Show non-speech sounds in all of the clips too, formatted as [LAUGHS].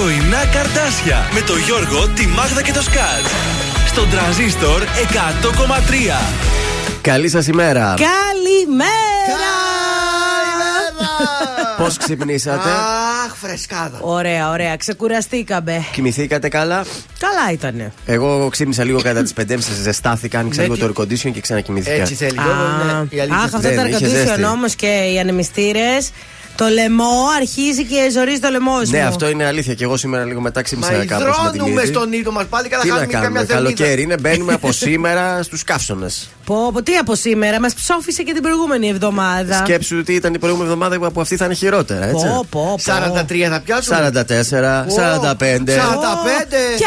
Πρωινά καρτάσια με το Γιώργο, τη Μάγδα και το Σκάτ. Στον τραζίστορ 100,3. Καλή σας ημέρα. Καλημέρα! Πώς ξυπνήσατε, Αχ, φρεσκάδα. Ωραία, ωραία. Ξεκουραστήκαμε. κοιμηθήκατε καλά; Καλά ήτανε. Εγώ ξύπνησα λίγο κατά τις 5.30, ζεστάθηκα, άνοιξα λίγο Έτσι. το air condition και ξανακοιμήθηκα. Έτσι θέλει. Γιώργο, Α, είναι η αλήθεια. Αχ, αυτό Δεν, το είχε εργοτήσιο ζέστη. όμως και οι ανεμιστήρες. Το λαιμό αρχίζει και ζορίζει το λαιμό σου. Ναι, αυτό είναι αλήθεια. Και εγώ σήμερα λίγο μετά Μα ξύπνησα κάπως με τη υδρώνουμε μύτη. στον ήλιο μας πάλι Τι κατά να χάνουμε κάνουμε, καμιά θερμίδα. καλοκαίρι είναι, μπαίνουμε από σήμερα στους καύσονες. Πω, πω, τι από σήμερα, μας ψόφισε και την προηγούμενη εβδομάδα. Σκέψου ότι ήταν η προηγούμενη εβδομάδα που αυτή θα είναι χειρότερα, έτσι. Πω, πω, πω. 43 θα πιάσουμε. 44, 45. 45. Κι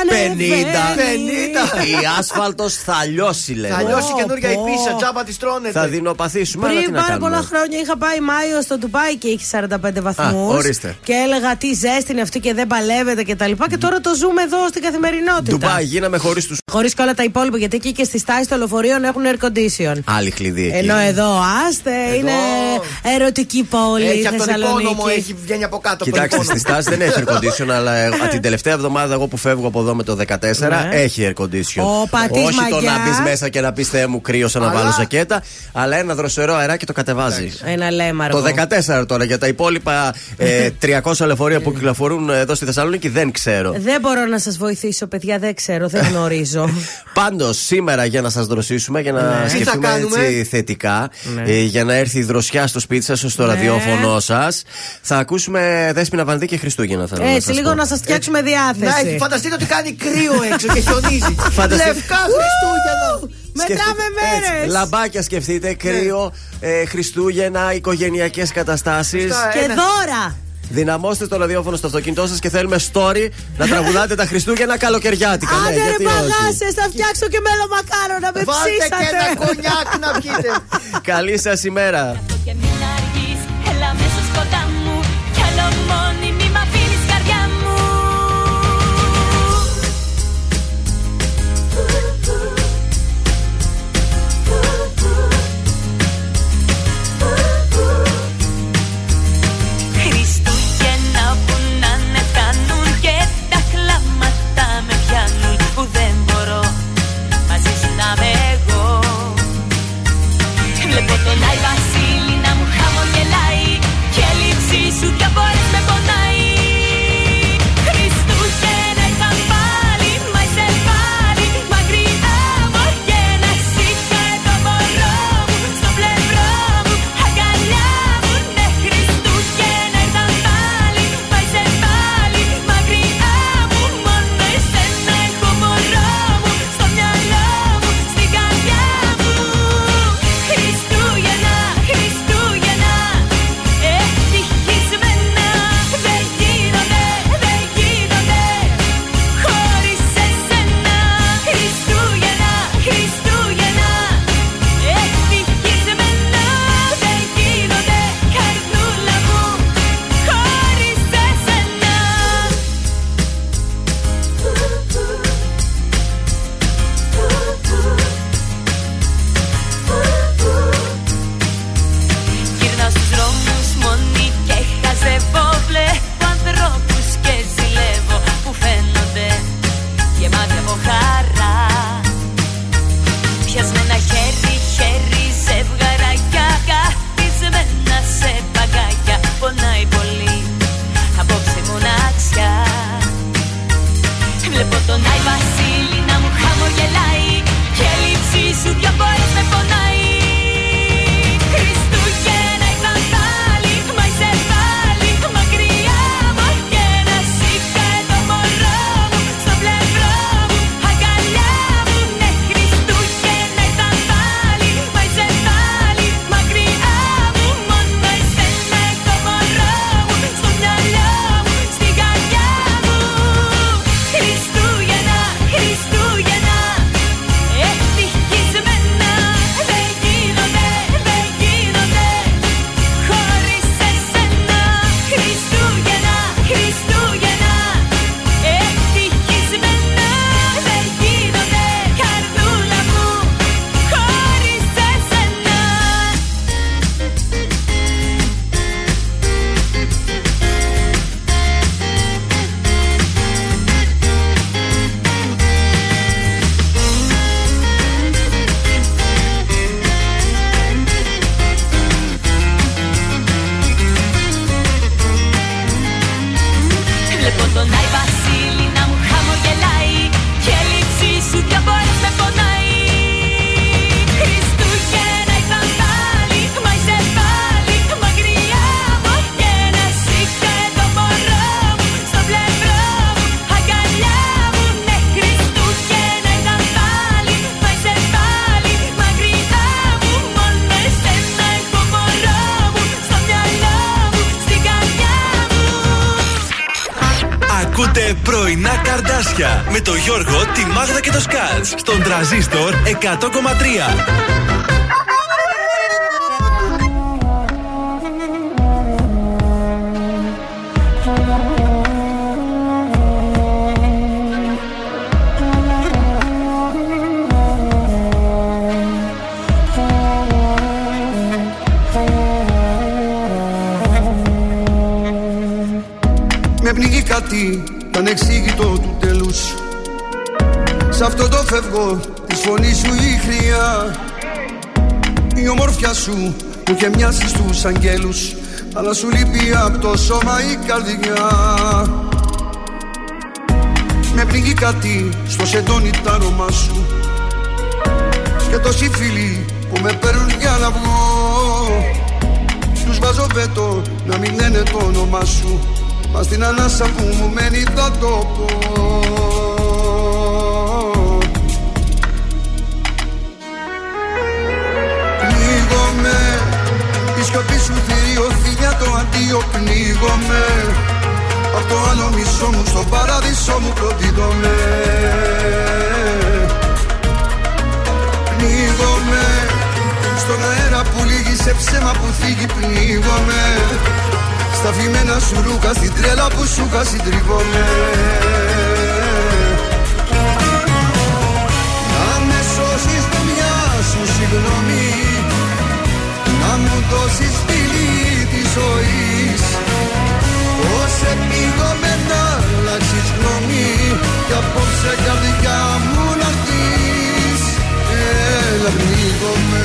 ανεβαίνει. 50. Η άσφαλτος θα λιώσει, λέει. Θα λιώσει Πω, καινούργια η πω. πίσα, τζάμπα της τρώνεται. Θα δεινοπαθήσουμε, αλλά τι Πριν να πάρα κάνουμε. πολλά χρόνια είχα πάει Μάιο στο Ντουμπάι και είχε 45 βαθμούς. ορίστε. Και έλεγα τι ζέστη είναι αυτή και δεν παλεύεται και τα λοιπά. Και τώρα το ζούμε εδώ στην καθημερινότητα. Ντουμπάι, γίναμε χωρίς του. Χωρίς και όλα τα υπόλοιπα, γιατί εκεί και στις τάσεις των λεωφορείων έχουν air condition. Άλλη κλειδί εκεί. Ενώ εδώ, άστε, είναι ερωτική πόλη Έχει η από τον Θεσσαλονίκη. υπόνομο, έχει βγαίνει από κάτω. από τον Κοιτάξτε, υπόνομο. στη στάση δεν έχει air condition, [LAUGHS] αλλά ε, την τελευταία εβδομάδα εγώ που φεύγω από εδώ με το 14 Ναι. έχει air condition. Ω, πατής Όχι το μαγιάς. να μπεις μέσα και να πεις Θεέ μου κρύωσα να Αλλά- βάλω ζακέτα, αλλά ένα δροσερό αεράκι το κατεβάζει. Ένα λέμαργο. Το 14 τώρα για τα υπόλοιπα ε, 300 λεωφορεία που κυκλοφορούν εδώ στη Θεσσαλονίκη δεν ξέρω. Δεν μπορώ να σας βοηθήσω, παιδιά, δεν ξέρω, δεν γνωρίζω. [LAUGHS] Πάντως, σήμερα για να σας δροσίσουμε, για να Ναι. Τι θα σκεφτούμε κάνουμε; έτσι θετικά, ε, για να έρθει η δροσιά στο σπίτι σας, στο Ναι. ραδιόφωνο σας, θα ακούσουμε Δέσπινα Βανδί και Χριστούγεννα. Θέλω να Έτσι, σας λίγο πω. να σας φτιάξουμε Να έχει, διάθεση. φανταστείτε ότι κάνει κρύο έξω και χιονίζει. [LAUGHS] Φανταστείτε- Λευκά Χριστούγεννα. Μετράμε Σκεφτείτε- μέρες. έτσι, λαμπάκια σκεφτείτε, κρύο, ε, Χριστούγεννα, οικογενειακές καταστάσει. Σωστά. Και Ένα- δώρα. Δυναμώστε το ραδιόφωνο στο αυτοκίνητό σας και θέλουμε story να τραγουδάτε τα Χριστούγεννα καλοκαιριάτικα. Ναι, Άντε ρε γιατί όχι; παγάσε, θα φτιάξω και μέλο μακάρο να με Βάλτε και ένα ψήσατε. κονιάκ να [LAUGHS] πιείτε. Καλή σας ημέρα. Με το Γιώργο, τη Μάγδα και το Σκάτς. Στον τραζίστορ 100,3. Μου είχε μοιάσεις στους αγγέλους Αλλά σου λείπει από το σώμα η καρδιά. Με πνίγει κάτι στο σεντόνι τα άρωμά σου Και τόσοι φίλοι που με παίρνουν για να βγω. Τους βάζω βέτο να μην λένε το όνομά σου Μα στην ανάσα που μου μένει θα το πω το αντίο πνίγομαι Απ' το άλλο μισό μου στο παράδεισο μου προδίδομαι Πνίγομαι Στον αέρα που λύγει σε ψέμα που θίγει πνίγομαι στα φημένα σου ρούχα, στην τρέλα που σου είχα συντριβόμαι Να με σώσεις με μια σου συγγνώμη Να μου δώσεις φίλη της ζωής Πώς επίγομαι να αλλάξεις γνώμη. Κι απόψε καρδιά μου να δεις Έλα πνίγομαι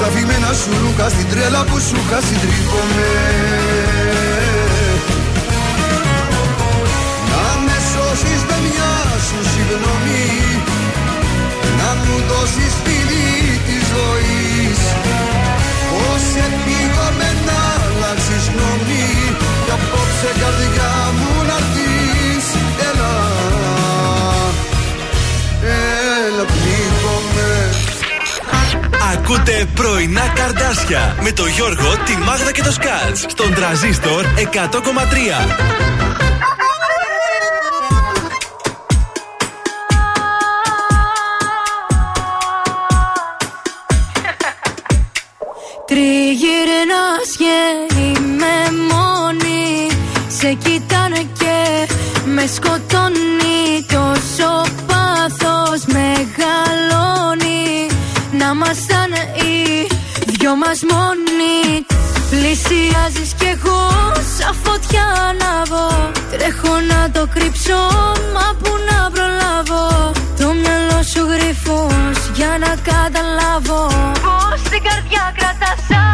Στα φημένα σου ρούχα στην τρέλα που σου είχα συντρίβομαι Να με σώσεις με μια σου συγγνώμη Να μου δώσεις φίλη της ζωής. Πώς επίγομαι να αλλάξεις γνώμη Κι απόψε καρδιά μου να Ακούτε πρωινά καρδάσια με το Γιώργο, τη Μάγδα και το Σκάτς. Στον τραζίστορ 100,3. Τριγυρνάς και είμαι μόνη Σε κοιτάνε και με σκοτώνει Τόσο πάθος μεγαλώνει Να ήμασταν οι δυο μας μόνοι. Πλησιάζεις κι εγώ σαν φωτιά ανάβω Τρέχω να το κρύψω μα που να προλάβω. Το μυαλό σου γρυφός για να καταλάβω. Πως την καρδιά κρατάς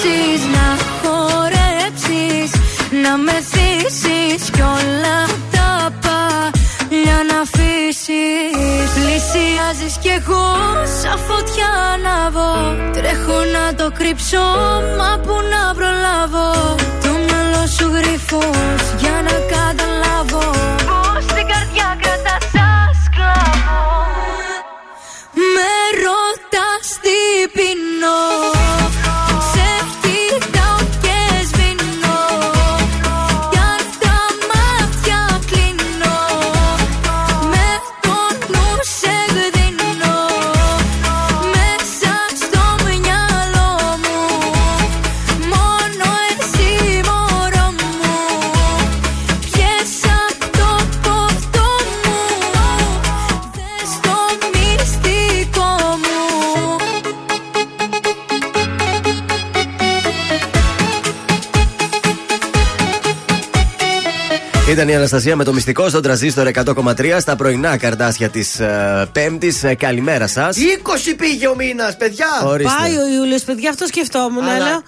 ζήσεις Να χορέψεις, να με θύσεις Κι όλα τα παλιά να αφήσεις. Πλησιάζεις κι εγώ σαν φωτιά ανάβω Τρέχω να το κρύψω, μα που Ήταν η Αναστασία με το μυστικό στον τραζίστορ 100,3 στα πρωινά καρτάσια της Πέμπτης. καλημέρα σας. 20 πήγε ο μήνας, παιδιά. Ορίστε. Πάει ο Ιούλιος, παιδιά, αυτό σκεφτόμουν. Αλλά- Αλλά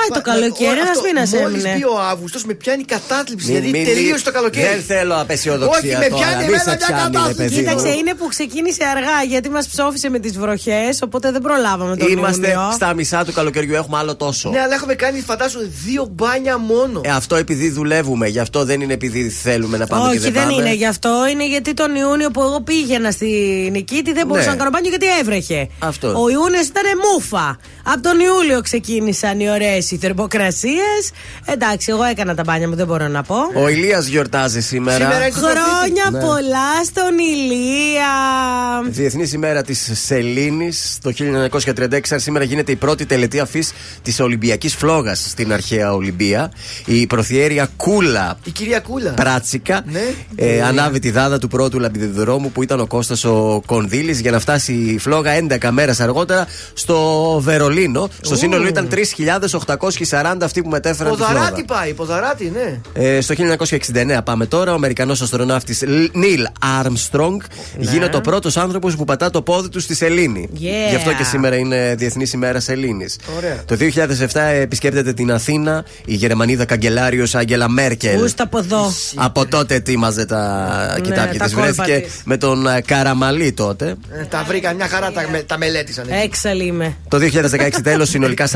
πάει το καλοκαίρι, ένας μήνας Μόλις έμεινε. μπει ο Αύγουστος, με πιάνει κατάθλιψη. Μην- δηλαδή μην- τελείωσε το καλοκαίρι. Δεν θέλω απεσιοδοξία Όχι, με τώρα. πιάνει Μη εμένα σε μια πιάνει, ρε κατάθλιψη. παιδί μου. Κοίταξε, είναι που ξεκίνησε αργά γιατί μας ψόφισε με τις βροχές, οπότε δεν προλάβαμε τον Είμαστε Ιούνιο. στα μισά του καλοκαιριού, έχουμε άλλο τόσο. Ναι, αλλά έχουμε κάνει, φαντάσου, δύο μπάνια μόνο. Ε, αυτό επειδή δουλεύουμε, γι' αυτό δεν είναι επειδή θέλουμε να πάμε και Όχι, δεν, δεν πάμε. είναι γι' αυτό. Είναι γιατί τον Ιούνιο που εγώ πήγαινα στη Νικήτη δεν μπορούσα Ναι. να κάνω μπάνιο γιατί έβρεχε. Αυτό. Ο Ιούνιος ήταν μούφα. Από τον Ιούλιο ξεκίνησαν οι ωραίες οι θερμοκρασίες. Εντάξει, εγώ έκανα τα μπάνια μου, δεν μπορώ να πω. Ο Ηλίας γιορτάζει σήμερα. Σήμερα είναι το Χρόνια Ναι. πολλά στον Ηλία. Διεθνής ημέρα της Σελήνης. Το 1936 σήμερα γίνεται η πρώτη τελετή αφής της Ολυμπιακής Φλόγας στην αρχαία Ολυμπία. Η προθιέρεια Κούλα Η κυρία Κούλα. Πράτσικα Ναι. ε, ανάβει τη δάδα του πρώτου λαμπιδιδρόμου που ήταν ο Κώστας ο Κονδύλης για να φτάσει η φλόγα 11 μέρες αργότερα στο Βερολίνο. Στο σύνολο ήταν 3.840 αυτοί που μετέφεραν τη Ποδαράτη φλόγα. πάει, ποδαράτη, ναι. Ε, στο 1969 πάμε τώρα. Ο Αμερικανός αστροναύτης Νίλ Άρμστρονγκ γίνεται ο πρώτος άνθρωπος που πατά το πόδι του στη Σελήνη. Yeah. Γι' αυτό και σήμερα είναι Διεθνής ημέρα Σελήνης. Ωραία. Το 2007 επισκέπτεται την Αθήνα η Γερμανίδα καγκελάριος Άγγελα Μέρκελ. Πούστα από εδώ. Από τότε ετοίμαζε τα Ναι, κοιτάπια τα της. κόλπα Βρέθηκε της. με τον ε, Καραμαλή τότε. Ε, Τα βρήκα μια χαρά, τα, με- τα μελέτησαν. εκεί. Έξαλλη είμαι. Το 2016 τέλος, συνολικά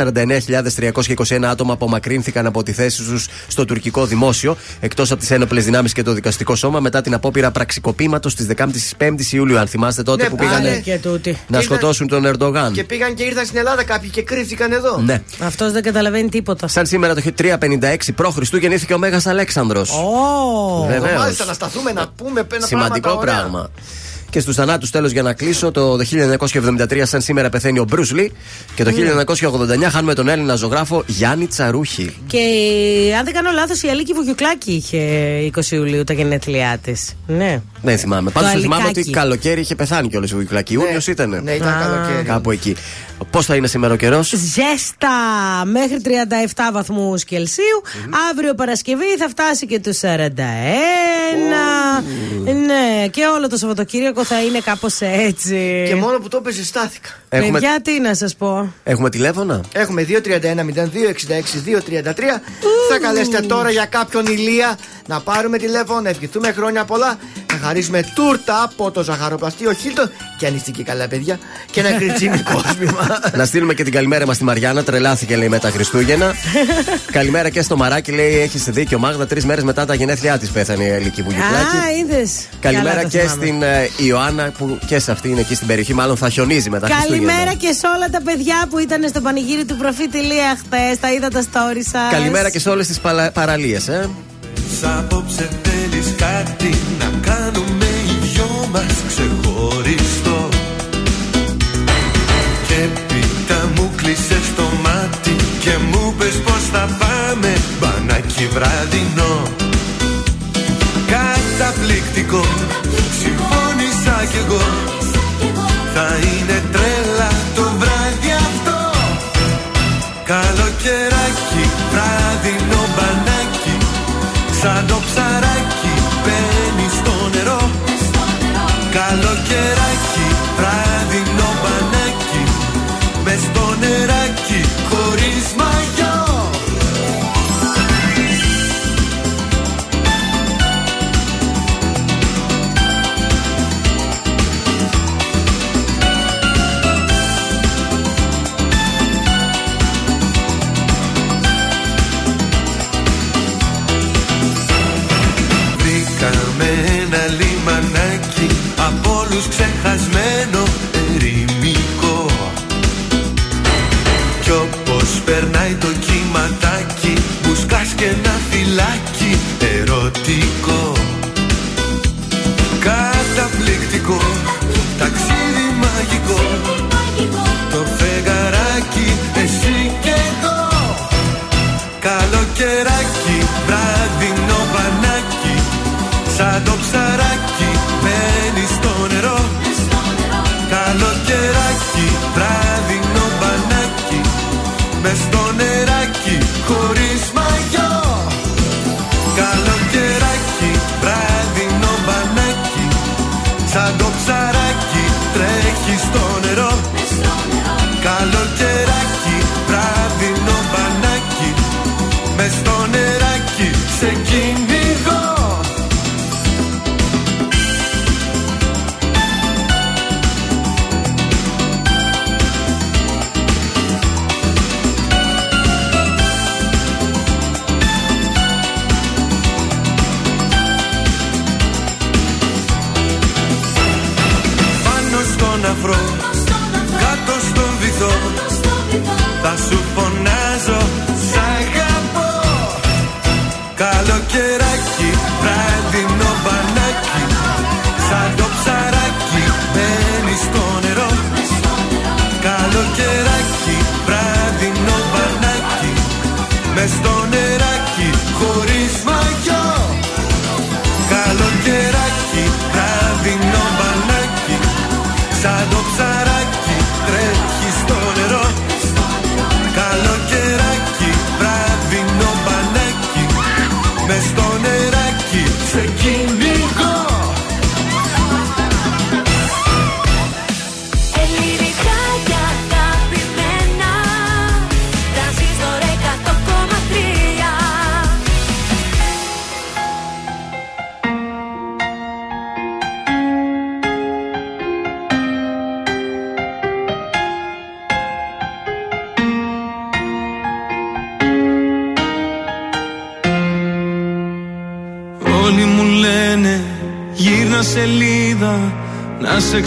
49.321 άτομα απομακρύνθηκαν από τη θέση τους στο τουρκικό δημόσιο, εκτός από τις ένοπλες δυνάμεις και το δικαστικό σώμα, μετά την απόπειρα πραξικοπήματος της 15η Ιουλίου. Αν θυμάστε τότε Ναι, που πάλι. πήγανε Και τούτη. να Ήρθαν- σκοτώσουν τον Ερντογάν. Και πήγαν και ήρθαν στην Ελλάδα κάποιοι και κρύφτηκαν εδώ. Ναι. Αυτός δεν καταλαβαίνει τίποτα. Σαν σήμερα το 356 π.Χ. γεννήθηκε ο Μέγας Αλέξανδρος Ω. Βεβαίως. Μάλιστα να σταθούμε να πούμε ένα Σημαντικό πράγματα ωραία. πράγμα. Και στους θανάτους τέλος για να κλείσω, το 1973 σαν σήμερα πεθαίνει ο Μπρουσ Λι και το 1989 χάνουμε τον Έλληνα ζωγράφο Γιάννη Τσαρούχη. Και αν δεν κάνω λάθος, η Αλίκη Βουγιουκλάκη είχε 20 Ιουλίου τα γενέθλιά της. Ναι. Δεν θυμάμαι. Πάντως Το θυμάμαι αλικάκι. ότι καλοκαίρι είχε πεθάνει κιόλας ο Βουικλάκη. Ιούνιος ήταν. Ναι, ήταν Α. καλοκαίρι. Κάπου εκεί. Πώς θα είναι σήμερα ο καιρός; Ζέστα μέχρι 37 βαθμούς Κελσίου. Αύριο Παρασκευή θα φτάσει και του 41. Ναι, και όλο το Σαββατοκύριακο θα είναι κάπως έτσι. Και μόνο που το έπαιζε στάθηκα. Έχουμε, Παιδιά, τι να σας πω. έχουμε τηλέφωνα; Έχουμε 231-0266-233. Θα καλέσετε τώρα για κάποιον ηλία να πάρουμε τηλέφωνο, να ευχηθούμε χρόνια πολλά, να χαρίσουμε τούρτα από το ζαχαροπλαστείο Χίλτον και ανιστική καλά παιδιά και ένα κριτσίμι [LAUGHS] κόσμημα. να στείλουμε και την καλημέρα μας στη Μαριάννα. Τρελάθηκε λέει με τα Χριστούγεννα. καλημέρα και στο Μαράκι λέει: Έχεις δίκιο, Μάγδα. Τρεις μέρες μετά τα γενέθλιά της πέθανε η Ελική Βουγιουκλάκη. Α, είδες. Καλημέρα και στην ε, Ιωάννα που και σε αυτή είναι εκεί στην περιοχή. Μάλλον θα χιονίζει μετά Χριστούγεννα. Καλημέρα και σε όλα τα παιδιά που ήταν στο πανηγύρι του προφήτη Λία χθες. Τα είδα τα story σας. Καλημέρα και σε όλες τις παραλίες, ε. Απόψε θέλεις κάτι να κάνουμε οι δυο μας ξεχωριστό. Και πίτα μου κλείσες το μάτι και μου πες πως θα πάμε μπανάκι βραδινό. Καταπληκτικό, συμφώνησα κι εγώ. Θα είναι τρέλα Σαν το ψαράκι μπαίνει στο νερό. Καλοκαιράκι, βράδινο λιμανάκι Από όλους ξεχασμένο ερημικό. Κι όπως περνάει το κύματάκι Μπουσκάς και ένα φυλάκι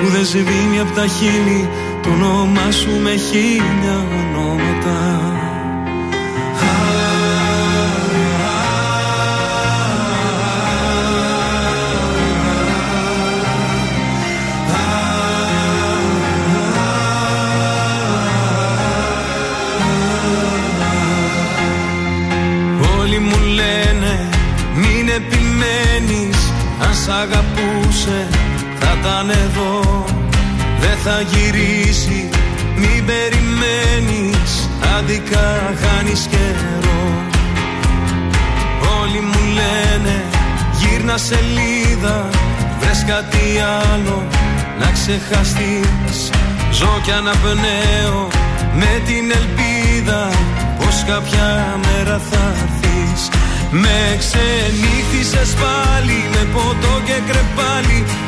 που δεν σβήνει από τα χείλη. Το όνομά σου με χίλια ονόματα. Όλοι μου λένε μην επιμένεις Αν σ' αγαπούσε θα ήταν εδώ Δεν θα γυρίσει μην περιμένεις Άδικα χάνεις καιρό. Όλοι μου λένε γύρνα σελίδα Βρες κάτι άλλο να ξεχαστείς. Ζω κι αναπνέω με την ελπίδα Πως κάποια μέρα θα έρθεις. Με ξενύχτησες πάλι με ποτό και κρεπάλι Η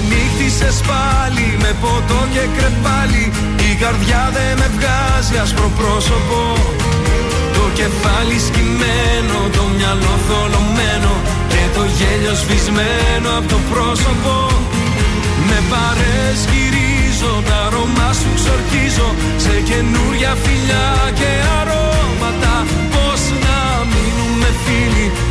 γύρισες πάλι με ποτό και κρεπάλι. Η καρδιά δεν με βγάζει άσπρο πρόσωπο. Το κεφάλι σκυμμένο, το μυαλό θολωμένο Και το γέλιο σβησμένο από το πρόσωπο. Με παρέσκυρίζω, τα αρώμα σου ξορκίζω. Σε καινούρια φιλιά και αρώματα Πώς να μείνουμε φίλοι. που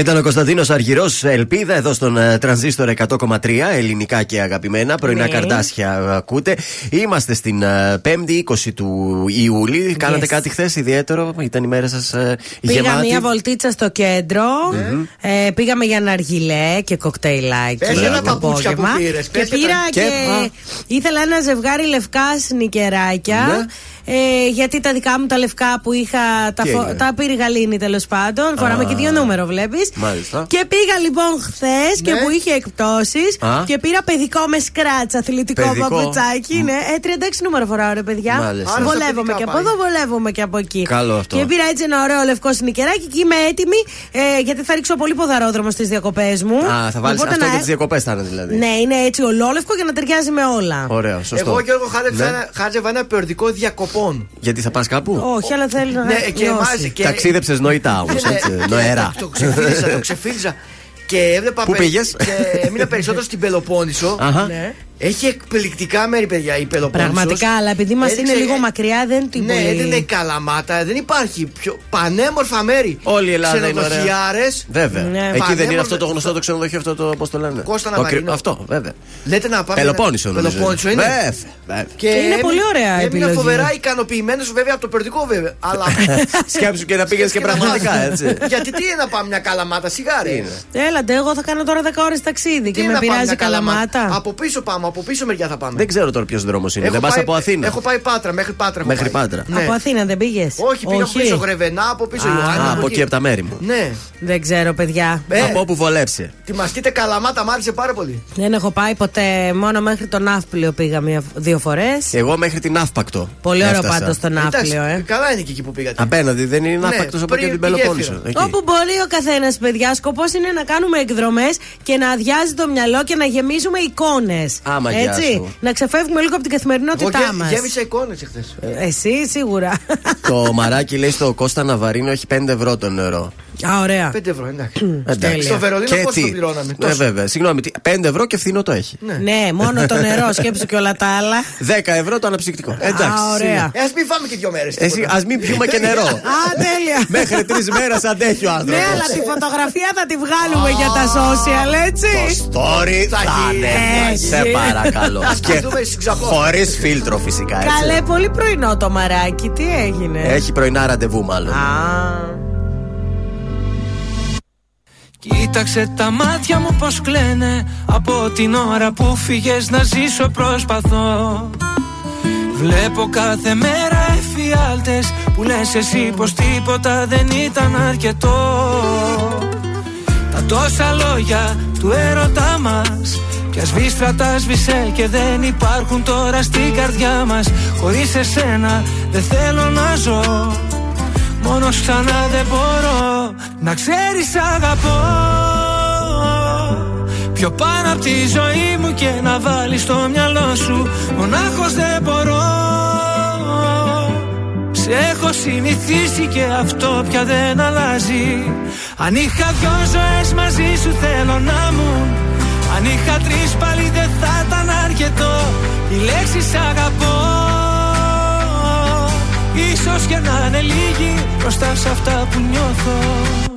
Ήταν ο Κωνσταντίνος Αργυρός, Ελπίδα, εδώ στον ε, Τρανζίστορ 100,3, ελληνικά και αγαπημένα. Πρωινά Ναι. καρδάσια ε, ακούτε. Είμαστε στην ε, 5η 20 του Ιούλη. Κάνατε κάτι χθες ιδιαίτερο, ήταν η μέρα σας Πήγα γεμάτη; μία βολτίτσα στο κέντρο. Ε, πήγαμε για ναργιλέ και κοκτέιλάκι. Πες το ένα παπούτσια που απόγευμα. πήρες, Και πες και πήρα τα- και. Και- Ήθελα ένα ζευγάρι λευκά σνικεράκια. Ναι. Ε, γιατί τα δικά μου τα λευκά που είχα. Τα, Τι φο... έγινε; τα πήρε η Γαλήνη τέλος πάντων. Φοράμε και δύο νούμερο, βλέπεις. Μάλιστα. Και πήγα λοιπόν χθες και Ναι. που είχε εκπτώσεις Α. και πήρα παιδικό με σκράτσα, αθλητικό Παιδικό. παπουτσάκι. Ναι, ε, 36 νούμερο φοράω, ρε παιδιά. Μάλιστα. Άρα στα Βολεύομαι παιδικά και από πάει. εδώ, βολεύομαι και από εκεί. Καλό αυτό. Και πήρα έτσι ένα ωραίο λευκό σνικεράκι και είμαι έτοιμη ε, γιατί θα ρίξω πολύ ποδαρόδρομο στις διακοπές μου. Α, θα βάλεις Οπότε αυτό να- για τις διακοπές θα είναι δηλαδή. Ναι, είναι έτσι ολόλευκο για να ταιριάζει με όλα. Ωραίο, σωστό. Εγώ και εγώ χάζευα, Ναι. ένα, χάζευα ένα περιοδικό διακοπών. Γιατί θα πας κάπου; Όχι, αλλά θέλει να Ναι, και νιώσει. εμάς- και- Ταξίδεψες νοητά όμω, Ναι, έτσι. ναι, Νοερά. Το ξεφύλιζα, το ξεφύλιζα. Και έβλεπα. Πού πε- πήγες; Και έμεινα περισσότερο στην Πελοπόννησο. Αχα. Ναι. Έχει εκπληκτικά μέρη, παιδιά, η Πελοπόννησος. Πραγματικά, αλλά επειδή μας είναι Έδειξε- λίγο μακριά, δεν την Ναι, πολύ. έδινε καλαμάτα, δεν υπάρχει πιο πανέμορφα μέρη. Όλη η Ελλάδα είναι ωραία. Ξενοδοχιάρες. Βέβαια. Ναι. Εκεί δεν είναι Πανέμορφα- αυτό το γνωστό το ξενοδοχείο, αυτό το πώς το λένε; Κώστα Το Ναβαρίνο. κρυ- Αυτό, βέβαια. Λέτε να πάμε. Πελοπόννησο νομίζω. Πελοπόννησο είναι. Βέβαια, βέβαια. Και είναι έμει- πολύ ωραία Έμεινα επιλογή. φοβερά ικανοποιημένος βέβαια από το περιοδικό βέβαια. Αλλά. [LAUGHS] Σκέψου και να πήγες και να πραγματικά, πας. έτσι. Γιατί τι είναι να πάμε μια καλαμάτα, σιγάρι. Είναι; Έλατε, εγώ θα κάνω τώρα 10 ώρες ταξίδι και είναι με να πάμε πειράζει μια καλαμάτα; Από πίσω πάμε, από πίσω μεριά θα πάμε. Δεν ξέρω τώρα ποιος δρόμος είναι. Έχω Δεν πας πάει- από Αθήνα. Έχω πάει Πάτρα, μέχρι Πάτρα. έχω Μέχρι πάει. Πάτρα. Ναι. Από Αθήνα δεν πήγες; Όχι, πήγα από πίσω Γρεβενά, από πίσω Α, Ιωάννη. Α, από εκεί από τα μέρη μου. Ναι. Δεν ξέρω, παιδιά. Ε, Από όπου βολέψε. Τιμαστείτε καλαμάτα, μ' άρεσε πάρα πολύ. Δεν έχω πάει ποτέ. Μόνο μέχρι τον Ναύπλιο πήγα μία, δύο φορές. Εγώ μέχρι την Αύπακτο. Πολύ ωραίο έφτασα. πάντως το Ναύπλιο, Εντάξει, ε. Καλά είναι και εκεί που πήγατε. Απέναντι δεν είναι Ναι, Αύπακτος από πριν εκεί την τη Πελοπόννησο. γέφυρα. Εκεί. Όπου μπορεί ο καθένας, παιδιά. Σκοπός είναι να κάνουμε εκδρομές και να αδειάζει το μυαλό και να γεμίζουμε εικόνες. Άμα, γεια Έτσι. σου. Να ξεφεύγουμε λίγο από την Εγώ καθημερινότητά γέ- μας. γέμισα εικόνες εχθές. Εσύ σίγουρα. Το μαράκι λέει στο Κώστα Ναβαρίνο έχει 5 ευρώ το νερό. Α, ωραία. 5 ευρώ, εντάξει. Εντάξει. Στο Βερολίνο Και πόσο τι; το πληρώναμε. Ναι, τόσο; βέβαια. Συγγνώμη, τι- 5 ευρώ και φθηνό το έχει. Ναι, μόνο το νερό, σκέψου και όλα τα άλλα. 10 ευρώ το αναψυκτικό. Εντάξει. Α, ωραία. Ε, ας μην φάμε και δύο μέρες. Εσύ, ας μην πιούμε και νερό. Α, τέλεια. Μέχρι τρεις μέρες αντέχει ο άνθρωπος. Ναι, αλλά τη φωτογραφία θα τη βγάλουμε για τα social, έτσι. Story θα γίνει. είναι. Έτσι. Σε παρακαλώ. Ας Και δούμε στις ξαπλώσεις. χωρίς φίλτρο φυσικά. έτσι. Καλέ, πολύ πρωινό το μαράκι, τι έγινε; Έχει πρωινά ραντεβού μάλλον. Α, Κοίταξε τα μάτια μου πως κλαίνε. Από την ώρα που φύγες να ζήσω προσπαθώ. Βλέπω κάθε μέρα εφιάλτες Που λες εσύ πως τίποτα δεν ήταν αρκετό. Τα τόσα λόγια του έρωτά μας Πια σβήστρα τα σβήσε και δεν υπάρχουν τώρα στην καρδιά μας. Χωρίς εσένα δεν θέλω να ζω Μόνος ξανά δεν μπορώ να ξέρεις αγαπώ. Πιο πάνω από τη ζωή μου και να βάλεις στο μυαλό σου Μονάχος δεν μπορώ. Σε έχω συνηθίσει και αυτό πια δεν αλλάζει. Αν είχα δυο ζωές μαζί σου θέλω να μου Αν είχα τρεις πάλι δεν θα ήταν αρκετό. Η λέξη σ' αγαπώ Ίσως και να είναι λίγη μπροστά σε αυτά που νιώθω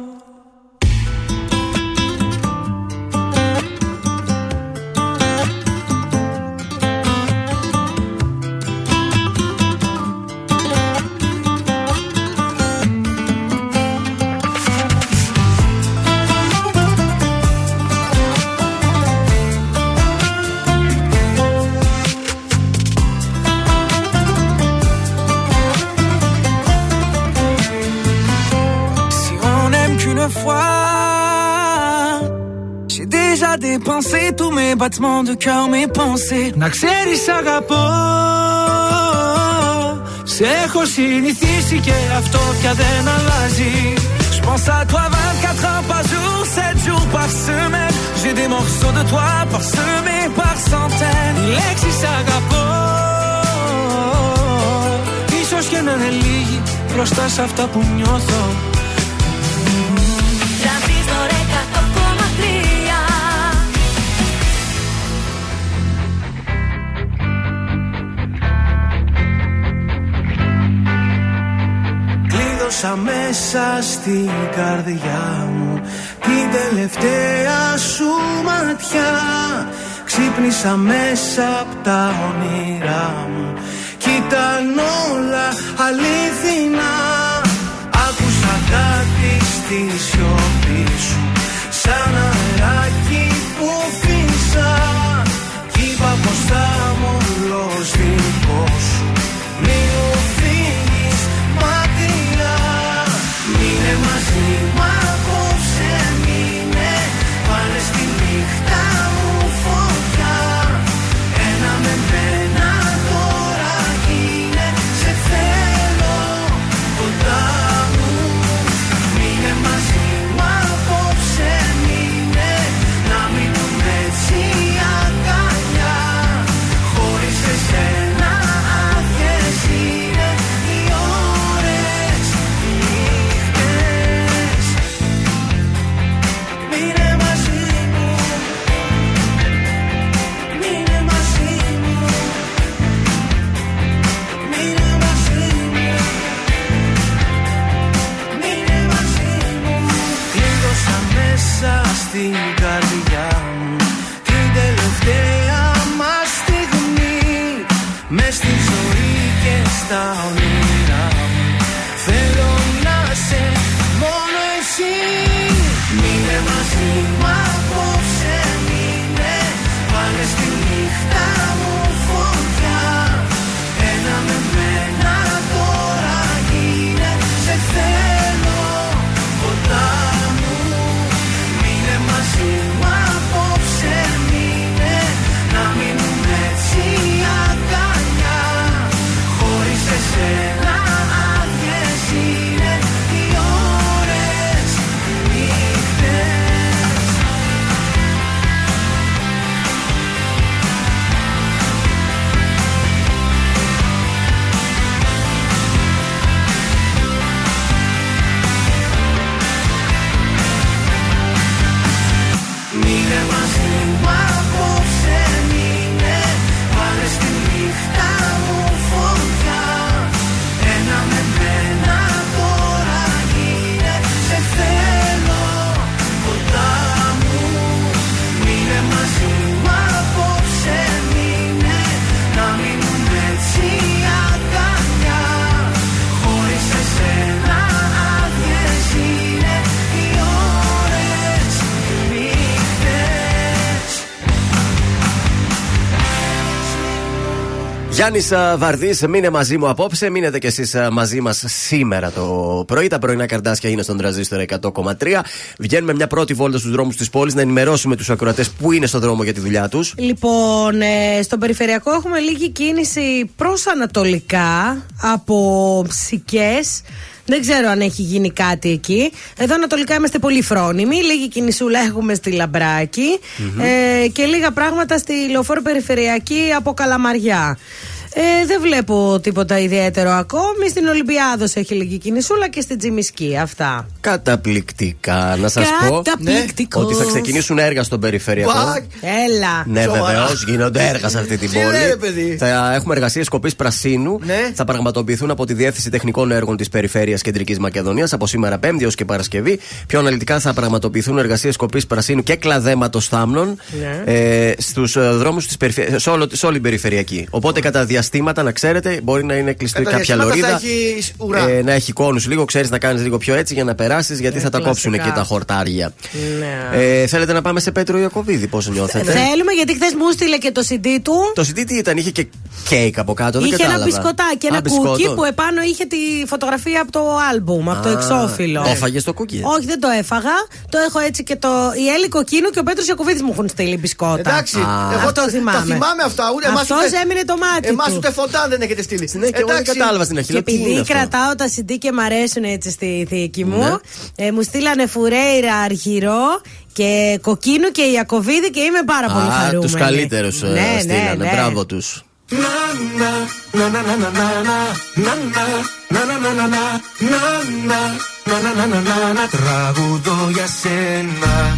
dépenser tous mes battements de cœur, mes pensées. Να ξέρει, αγαπώ. Σε έχω συνηθίσει και αυτό πια δεν αλλάζει. Je pense à toi 24 heures par jour, 7 jours par semaine. J'ai des morceaux de toi parsemés par centaines. Οι λέξεις αγαπώ. Ίσως και να είναι λίγοι μπροστά σε αυτά που νιώθω. Κλείδωσα μέσα στην καρδιά μου Την τελευταία σου ματιά. Ξύπνησα μέσα από τα όνειρά μου. Κι ήταν όλα αλήθινα. Άκουσα κάτι στη σιωπή σου Σαν αεράκι και Γιάννης Βαρδί, μείνε μαζί μου απόψε. Μείνετε κι εσείς μαζί μας σήμερα το πρωί. Τα πρωινά καρδάσια είναι στον τραζίστρο 100,3. Βγαίνουμε μια πρώτη βόλτα στους δρόμους της πόλης να ενημερώσουμε τους ακροατές που είναι στο δρόμο για τη δουλειά τους. Λοιπόν, ε, στον περιφερειακό έχουμε λίγη κίνηση προς ανατολικά από ψικές. Δεν ξέρω αν έχει γίνει κάτι εκεί. Εδώ ανατολικά είμαστε πολύ φρόνιμοι. Λίγη κινησούλα έχουμε στη λαμπρακη ε, και λίγα πράγματα στη λεωφόρο περιφερειακή από Καλαμαριά. Ε, δεν βλέπω τίποτα ιδιαίτερο ακόμη. Στην Ολυμπιάδος έχει λίγη κινησούλα και στην Τζιμισκή. Αυτά. Καταπληκτικά. Να σας πω Καταπληκτικός. ότι θα ξεκινήσουν έργα στον περιφερειακό. Πακ. Έλα. Ναι, Σοβαρά. βεβαίως, γίνονται έργα σε αυτή την Τι λέει, πόλη. παιδί; Θα έχουμε εργασίες κοπή πρασίνου. Ναι. Θα πραγματοποιηθούν από τη Διεύθυνση Τεχνικών Έργων της Περιφέρειας Κεντρικής Μακεδονίας από σήμερα Πέμπτη έως και Παρασκευή. Πιο αναλυτικά θα πραγματοποιηθούν εργασίες κοπή πρασίνου και κλαδέματος θάμνων Ναι. ε, στους δρόμους της περιφέρεια. Σε, όλο- σε όλη την περιφερειακή. Οπότε κατά διαστήματα διαστήματα, να ξέρετε. Μπορεί να είναι κλειστή Κατά κάποια διαστήματα λωρίδα. θα έχει ουρά. Ε, να έχει κόνου λίγο, ξέρεις να κάνεις λίγο πιο έτσι για να περάσεις, γιατί θα τα κόψουν κλασικά. και τα χορτάρια. Ναι. Ε, θέλετε να πάμε σε Πέτρο Ιακοβίδη, πώς νιώθετε; Θέλουμε γιατί χθες μου στείλε και το CD του. Το CD τι ήταν, είχε και κέικ από κάτω, δεν Είχε ένα κατάλαβα. μπισκοτάκι, ένα Α, μπισκότο. κούκι που επάνω είχε τη φωτογραφία από το άλμπουμ, από το Α, εξώφυλλο. Το έφαγες το κούκι. Όχι, δεν το έφαγα. Το έχω έτσι και το. Η Έλλη Κοκκίνου και ο Πέτρος Ιακοβίδη μου έχουν στείλει μπισκότα. Εντάξει, Α. εγώ Αυτό τα- θυμάμαι. Τα θυμάμαι αυτά. Ούτε εμάς Αυτός ούτε- έμεινε το μάτι Εμάς του. Ούτε φωτά δεν έχετε στείλει. Ναι, και εγώ δεν κατάλαβα στην αρχή. Και λέω, τι είναι επειδή αυτό. κρατάω τα CD και μ' αρέσουν έτσι στη θήκη μου, Ναι. ε, μου στείλανε Φουρέιρα Αρχηρό και Κοκκίνου και Ιακοβίδη και είμαι πάρα πολύ Α, χαρούμενη. του καλύτερου Ναι, ναι, στείλανε. ναι. Μπράβο του. Τραγουδώ για σένα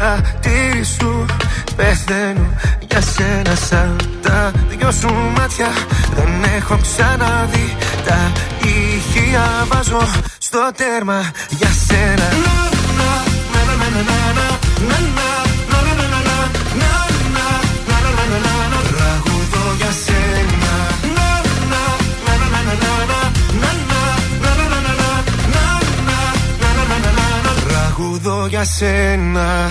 χατήρι σου πεθαίνω για σένα Σαν τα δυο σου μάτια. Δεν έχω ξαναδεί Τα ηχεία. Βάζω στο τέρμα για σένα. Τραγουδώ για σένα. Τραγουδώ για σένα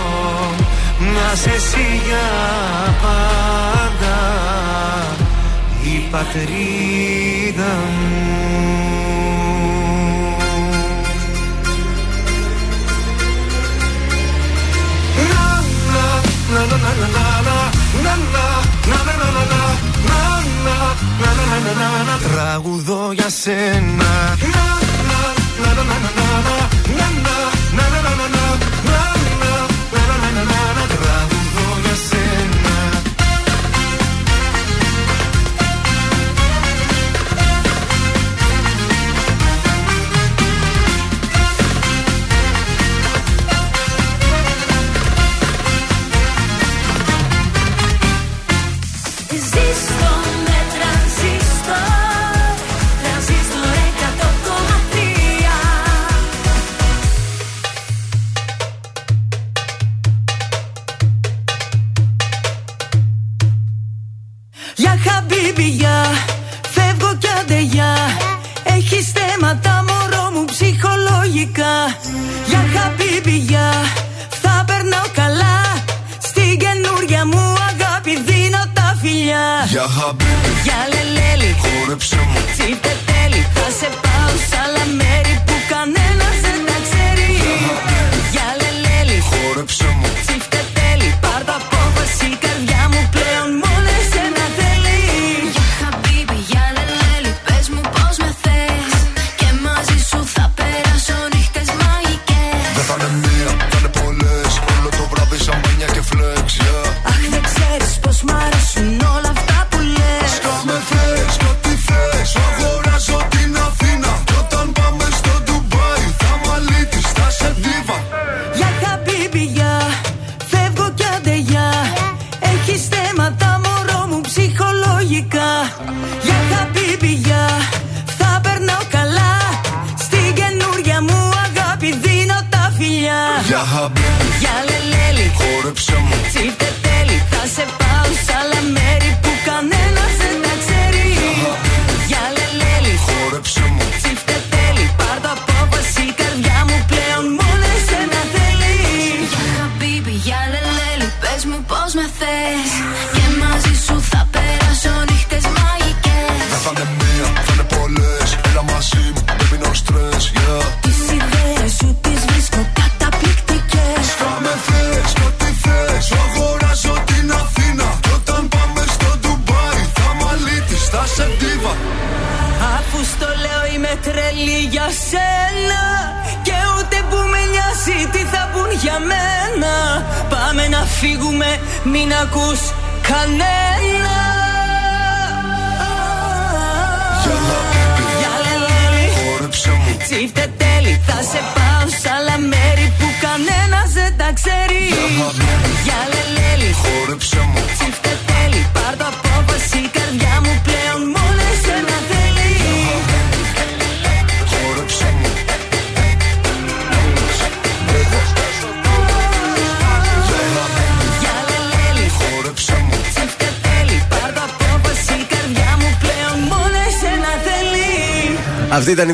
Να σε εσύ για πάντα Η πατρίδα μου Τραγουδώ για σένα Τραγουδώ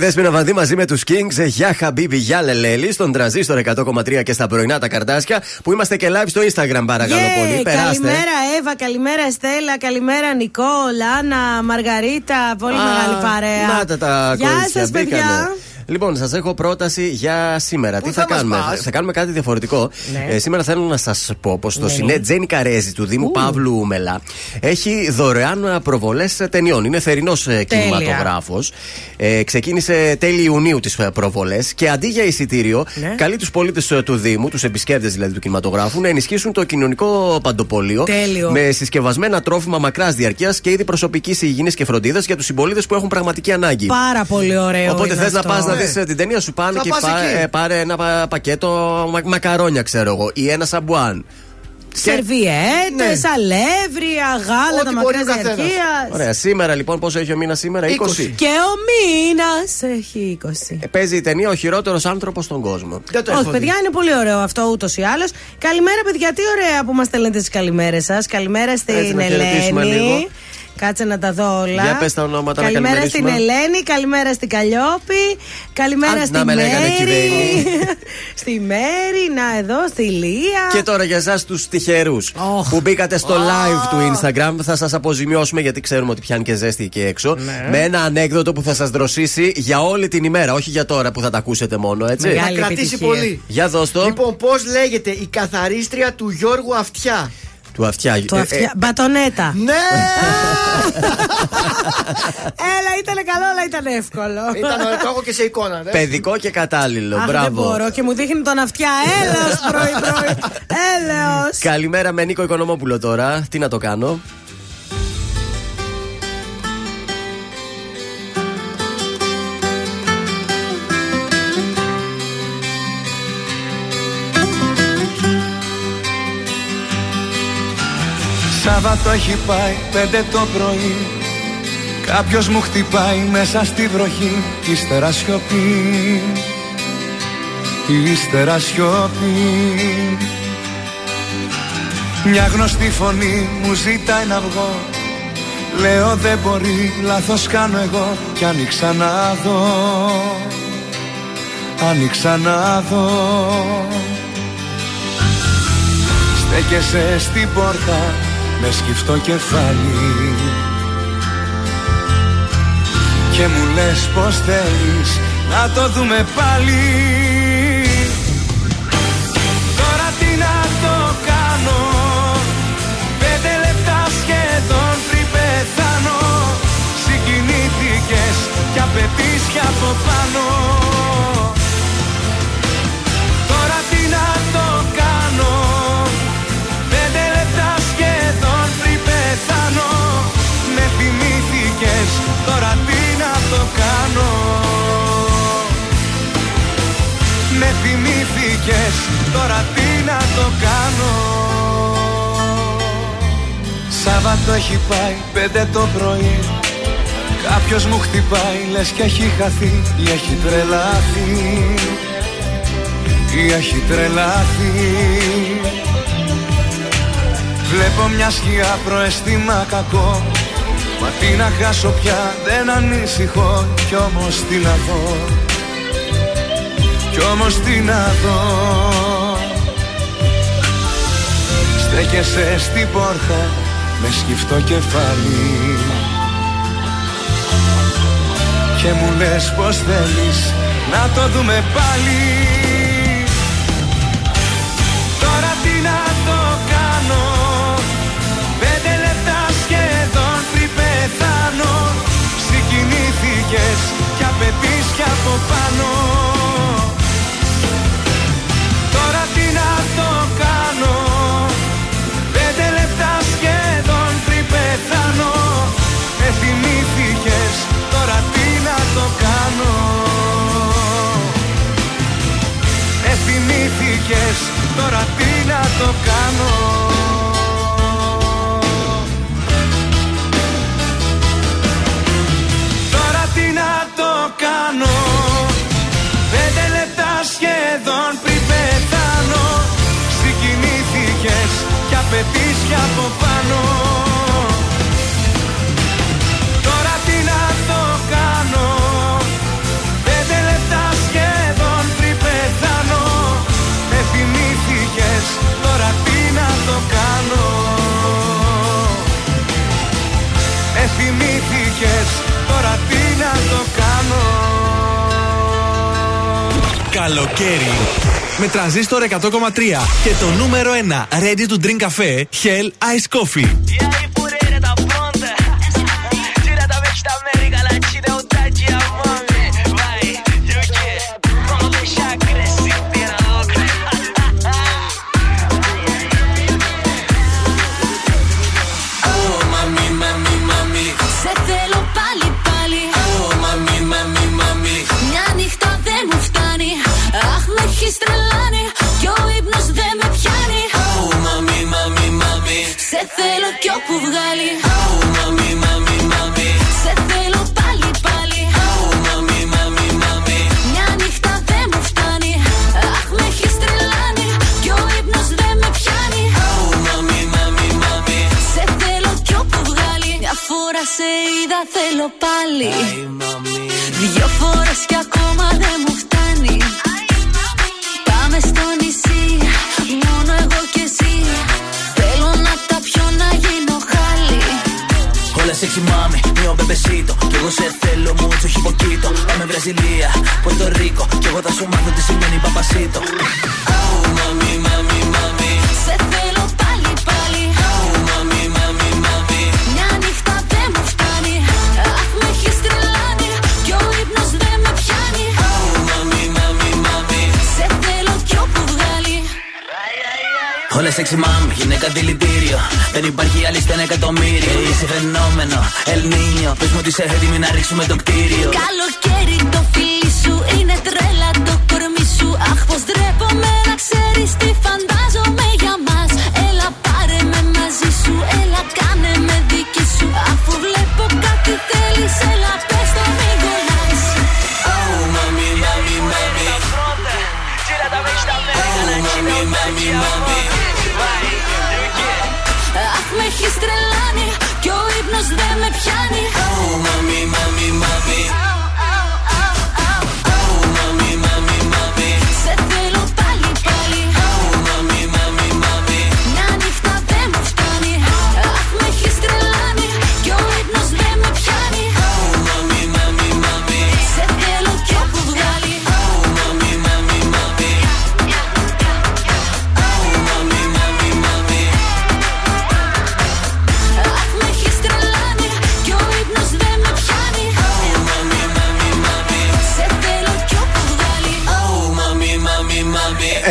Αυτή ήταν η Δέσποινα Βανδύ μαζί με τους Kings. Για Χαμπίμπι, για Λελέλη, στον τραζίστορ 100,3 και στα πρωινά τα καρτάσια. Που είμαστε και live στο Instagram, παρακαλώ Yeah, πολύ. Περάστε. Καλημέρα Εύα, καλημέρα Στέλλα, καλημέρα Νικόλ, Άννα, Μαργαρίτα, πολύ Α, μεγάλη παρέα. Να τα τα Γεια κορίτσια, σας παιδιά. Μπήκανε. Λοιπόν, σας έχω πρόταση για σήμερα. Τι θα, θα μας κάνουμε, πας; θα κάνουμε κάτι διαφορετικό. Ναι. Ε, σήμερα θέλω να σας πω πως το Ναι. Σινέ Τζένι Καρέζη του Δήμου Παύλου Μελά έχει δωρεάν προβολές ταινιών. Είναι θερινός κινηματογράφος. Ε, ξεκίνησε τέλη Ιουνίου τις προβολές και αντί για εισιτήριο, Ναι. καλεί τους πολίτες του Δήμου, τους επισκέπτες δηλαδή του κινηματογράφου, να ενισχύσουν το κοινωνικό παντοπολείο Τέλειο. με συσκευασμένα τρόφιμα μακράς διαρκείας και είδη προσωπικής υγιεινής και φροντίδας για τους συμπολίτες που έχουν πραγματική ανάγκη. Πάρα πολύ ωραίο. Οπότε είναι θες να αυτό. πας να Ναι. Δεις την ταινία σου πάνω Θα και πας πά- εκεί. ε, πάρε ένα πα- πακέτο μα- μακαρόνια, ξέρω εγώ, ή ένα σαμπουάν. Σερβιέτες, Ναι. αλεύρια, γάλατα, Ό,τι μπορεί μακρά ο καθένας. διαρκεία. Ωραία, σήμερα λοιπόν, πόσο έχει ο μήνας σήμερα, 20. 20. Και ο μήνας έχει 20. Ε, Παίζει η ταινία Ο χειρότερος άνθρωπος στον κόσμο. Δεν το Όχι, έχω παιδιά, δει. είναι πολύ ωραίο αυτό ούτως ή άλλως. Καλημέρα, παιδιά, τι ωραία που μας στέλνετε τι καλημέρες σας. Καλημέρα Έτσι, στην να χαιρετήσουμε Ελένη. λίγο. Κάτσε να τα δω όλα. Για πες τα ονόματα να Καλημέρα στην καλημερίσουμε. Ελένη, καλημέρα στην Καλλιόπη, καλημέρα Α, στη να με λέγανε Μέρη. κυβέρνη. [LAUGHS] στη Μέρη, να εδώ, στη Λία. Και τώρα για εσάς τους τυχερούς που μπήκατε στο live του Instagram, θα σας αποζημιώσουμε γιατί ξέρουμε ότι πιάνει και ζέστη εκεί έξω. Ναι. Με ένα ανέκδοτο που θα σας δροσίσει για όλη την ημέρα, όχι για τώρα που θα τα ακούσετε μόνο, έτσι. Μεγάλη Θα κρατήσει επιτυχία. πολύ. Για δώσ' το. Λοιπόν, πώς λέγεται η καθαρίστρια του Γιώργου Αυτιά; Του αυτιά. Το Ε, αυτιά... Μπατονέτα. Ναι! [LAUGHS] Έλα, ήταν καλό, αλλά ήταν εύκολο. Ήταν ωραίο, το έχω και σε εικόνα. ναι. Παιδικό και κατάλληλο. Αχ, δεν Μπράβο. μπορώ και μου δείχνει τον αυτιά. Έλεος πρωί-πρωί. [LAUGHS] Έλεος. Καλημέρα με Νίκο Οικονομόπουλο τώρα. Τι να το κάνω; Σάββατο έχει πάει πέντε το πρωί. Κάποιος μου χτυπάει μέσα στη βροχή. Ύστερα σιωπή. Ύστερα σιωπή. Μια γνωστή φωνή μου ζητάει να βγω. Λέω δεν μπορεί, λάθος κάνω εγώ Κι άνοιξα να δω Άνοιξα να δω. Στέκεσαι στην πόρτα με σκυφτό κεφάλι. Και μου λες πως θέλεις να το δούμε πάλι. Τώρα τι να το κάνω. Πέντε λεπτά σχεδόν πριν πεθάνω. Συγκινήθηκες κι απαιτείς κι από πάνω θυμήθηκες Τώρα τι να το κάνω. Σάββατο έχει πάει πέντε το πρωί. Κάποιος μου χτυπάει λες και έχει χαθεί ή έχει τρελαθεί. Ή έχει τρελαθεί. Βλέπω μια σκιά προαισθήμα κακό. Μα τι να χάσω πια δεν ανησυχώ Κι όμως τι να δω Κι όμως τι να δω. Στέκεσαι στην πόρτα με σκυφτό κεφάλι. Και μου λες πως θέλεις να το δούμε πάλι. Τώρα τι να το κάνω. Πέντε λεπτά σχεδόν πριν πεθάνω. Συγκινήθηκες κι απαιτείς κι από πάνω θυμήθηκες τώρα τι να το κάνω. Τώρα τι να το κάνω. Πέντε λεπτά σχεδόν πριν πεθάνω. Συγκινήθηκες κι απαιτείς κι από πάνω Καλοκαίρι. Με τρανζίστορ 100,3 και το νούμερο 1 Ready to drink cafe Hell Ice Coffee. Σε είδα, θέλω πάλι. Δυο φορές κι ακόμα δεν μου φτάνει. Πάμε στο νησί, μόνο εγώ και εσύ. Θέλω να τα πιω να γίνω χάλι. Όλα sexy mami, mio bebecito Κι εγώ σε θέλω mucho όχι poquito Πάμε Βραζιλία, Πορτορίκο Κι εγώ θα σου μάθω τι σημαίνει παπασίτο Oh, mami, mami, mami. Όλα sexy mami, γυναίκα δηλητήριο. Δεν υπάρχει άλλη στα ένα εκατομμύριο. Ε, Είσαι φαινόμενο, Ελνίνιο Πες μου ότι είσαι έτοιμη να ρίξουμε το κτίριο. Καλοκαίρι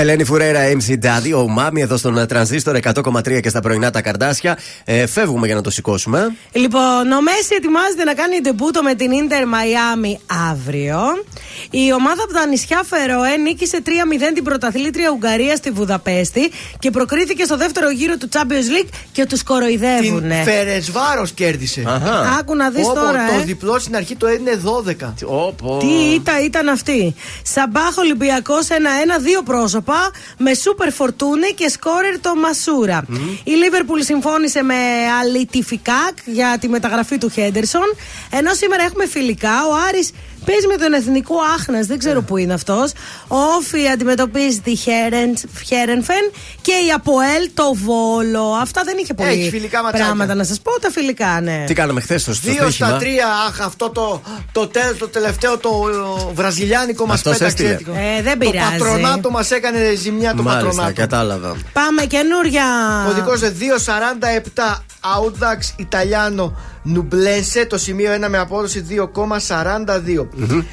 Ελένη Φουρέρα, MC Daddy, ο Μάμι εδώ στον τρανζίστορ 100,3 και στα πρωινά τα καρδάσια. Ε, φεύγουμε για να το σηκώσουμε. Λοιπόν, ο Μέση ετοιμάζεται να κάνει ντεμπούτο με την Ιντερ Μαϊάμι αύριο. Η ομάδα από τα νησιά Φερόε νίκησε 3-0 την πρωταθλήτρια Ουγγαρίας στη Βουδαπέστη και προκρίθηκε στο δεύτερο γύρο του Champions League και τους κοροϊδεύουν. Την Φερεσβάρο κέρδισε. Αχα. Άκου να δεις Όπο, τώρα, Το ε. διπλό στην αρχή το έδινε 12. Όπο. Τι ήταν, ήταν αυτή. Σαμπάχ Ολυμπιακός 1-1, δύο πρόσωπα. Πάπα με σούπερ Φορτούνη και σκόρερ το Μασούρα. Η Λίβερπουλ συμφώνησε με Αλ Ετιφάκ για τη μεταγραφή του Χέντερσον. Ενώ σήμερα έχουμε φιλικά. Ο Άρης παίζει με τον Εθνικό Άχνας, δεν ξέρω πού είναι αυτός. Ο ΟΦΗ αντιμετωπίζει τη Χέρεν- Χέρενφεεν και η Αποέλ το Βόλο. Αυτά δεν είχε πολύ Έχει φιλικά ματσάκια. πράγματα να σας πω. Τα φιλικά, ναι. Τι κάναμε χθες στο Δύο στοίχημα; στα τρία, αχ, αυτό το, το, τέλος, το τελευταίο, το ε, βραζιλιάνικο μας Αυτός πέταξε. έστειλε. Ε, δεν Το πειράζει. πατρονάτο μας έκανε ζημιά το Μάλιστα, πατρονάτο. κατάλαβα. Πάμε καινούρια. Κωδικό 247 Audax Ιταλιάνο Νουμπλένσε. Το σημείο 1 με απόδοση 2,42.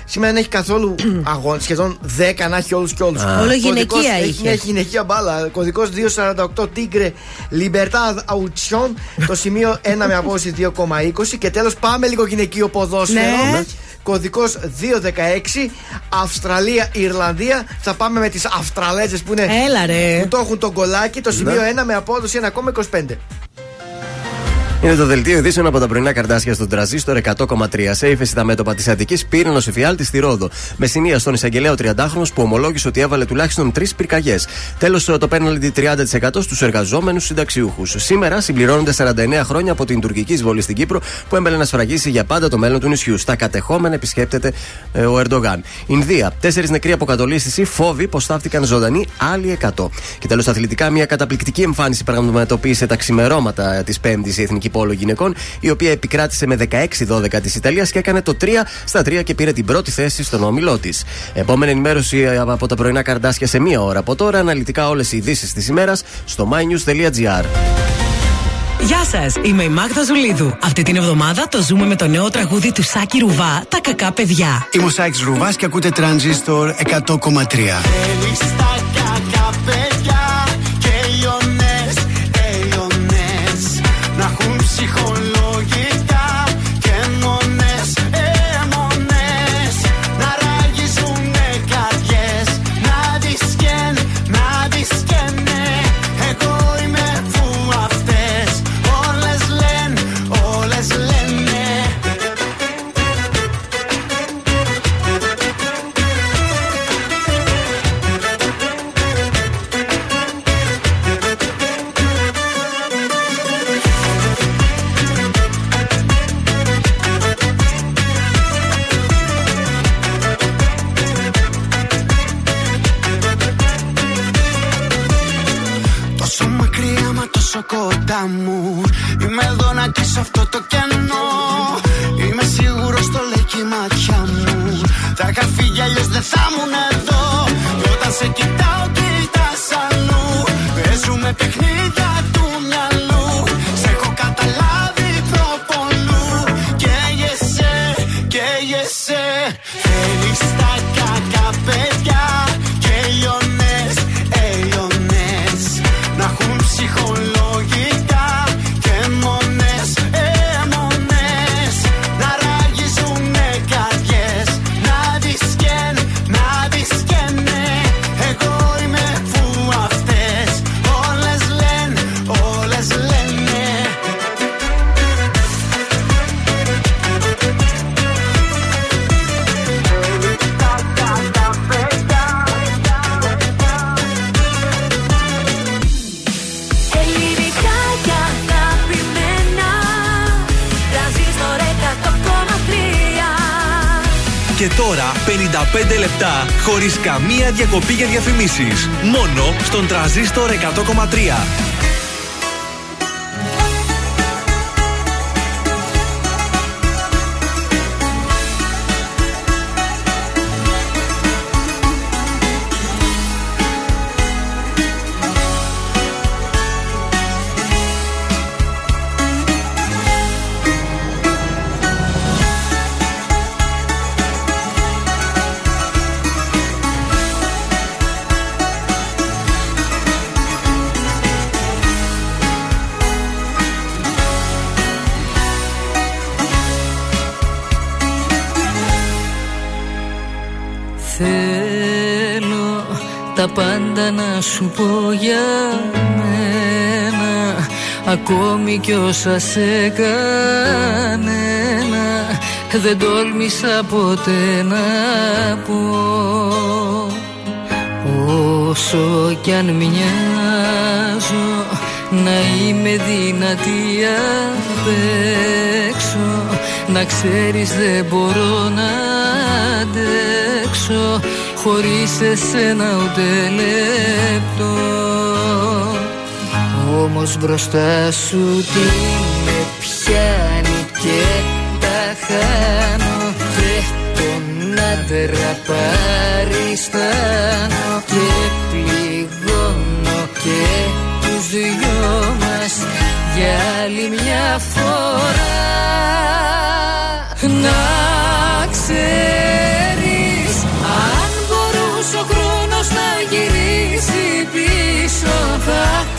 Σήμερα δεν έχει καθόλου αγώνα. Σχεδόν 10 να έχει όλους και όλους. Α. Όλο γυναικεία είχε. Έχει γυναικεία μπάλα. Κωδικός 248 Tigre Libertad Auction. Το σημείο 1 με απόδοση 2,20. Και τέλος πάμε λίγο γυναικείο ποδόσφαιρο. Ναι. Κωδικός 216 Αυστραλία-Ιρλανδία. Θα πάμε με τις Αυστραλέζες που είναι. Έλα ρε. Που το έχουν τον κολάκι. Το σημείο Ναι. 1 με απόδοση 1,25. Είναι το δελτίο ειδήσεων από τα πρωινά καρτάσια στον τραζίστορ 100,3. Σε ύφεση τα μέτωπα της Αττικής πήραν ο Εφιάλτη στη Ρόδο. Με συνεία στον εισαγγελέα ο 30χρονο που ομολόγησε ότι έβαλε τουλάχιστον τρεις πυρκαγιές. Τέλος το πέναλτι 30% στους εργαζόμενους συνταξιούχους. Σήμερα συμπληρώνονται 49 χρόνια από την τουρκική εισβολή στην Κύπρο που έμπελε να σφραγίσει για πάντα το μέλλον του νησιού. Στα κατεχόμενα επισκέπτεται ε, ο Ερντογάν. Ινδία. Τέσσερις νεκροί από κατολίσθηση, φόβοι πω θαύτηκαν ζωντανοί, άλλοι 100. Και τέλος αθλητικά, μια καταπληκτική εμφάνιση πραγματοποίησε τα ξημερώματα της Πέμπτης η Εθνική Πόλο Γυναικών, η οποία επικράτησε με 16-12 της Ιταλίας και έκανε το 3 στα 3 και πήρε την πρώτη θέση στον όμιλό της. Επόμενη ενημέρωση από τα πρωινά καρδάσια σε μία ώρα από τώρα. Αναλυτικά όλες οι ειδήσεις της ημέρας στο mynews.gr. Γεια σας, είμαι η Μάγδα Ζουλίδου. Αυτή την εβδομάδα το ζούμε με το νέο τραγούδι του Σάκη Ρουβά, Τα κακά παιδιά. Είμαι ο Σάιξ Ρουβάς και ακούτε τρανζίστορ 100,3. Χωρίς καμία διακοπή για διαφημίσεις. Μόνο στον τραζίστορ 100,3. Ακόμη κι όσα σε κανένα Δεν τόλμησα ποτέ να πω. Όσο κι αν μοιάζω να είμαι δυνατή απ' έξω. Να ξέρεις δεν μπορώ να αντέξω Χωρίς εσένα ούτε λεπτό Όμως μπροστά σου τι με πιάνει και τα χάνω. Και τον άντρα παριστάνω Και πληγώνω και τους δυο μας Για άλλη μια φορά. Να ξέρεις αν μπορούσε ο χρόνος να γυρίσει πίσω Θα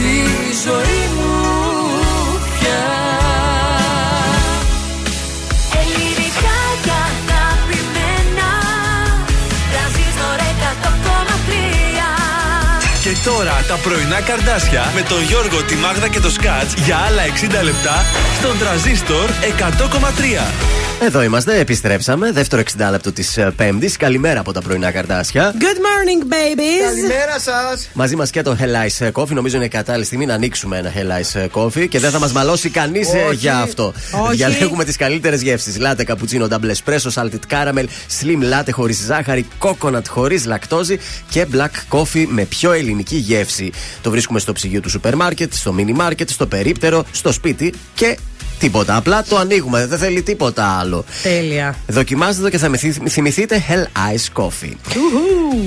στη ζωή μου τώρα τα πρωινά καρδάσια με τον Γιώργο, τη Μάγδα και το Σκάτς για άλλα 60 λεπτά στον τραζίστορ 100,3. Εδώ είμαστε, επιστρέψαμε. Δεύτερο 60 λεπτό της Πέμπτης. Καλημέρα από τα πρωινά καρδάσια. Good morning, babies. Καλημέρα σας. Μαζί μας και το Hell Ice Coffee. Νομίζω είναι κατάλληλη στιγμή να ανοίξουμε ένα Hell Ice Coffee και δεν θα μας μαλώσει κανείς Όχι. για αυτό. Όχι. Διαλέγουμε τις καλύτερες γεύσεις. Λάτε καπουτσίνο, double espresso, salted caramel, slim latte χωρίς ζάχαρη, coconut χωρίς λακτόζη και black coffee με πιο ελληνική γεύση. Το βρίσκουμε στο ψυγείο του σούπερ μάρκετ, στο μίνι μάρκετ, στο περίπτερο, στο σπίτι και τίποτα. Απλά το ανοίγουμε. Δεν θέλει τίποτα άλλο. Τέλεια. Δοκιμάστε το και θα με θυμ- θυμηθείτε Hell Ice Coffee.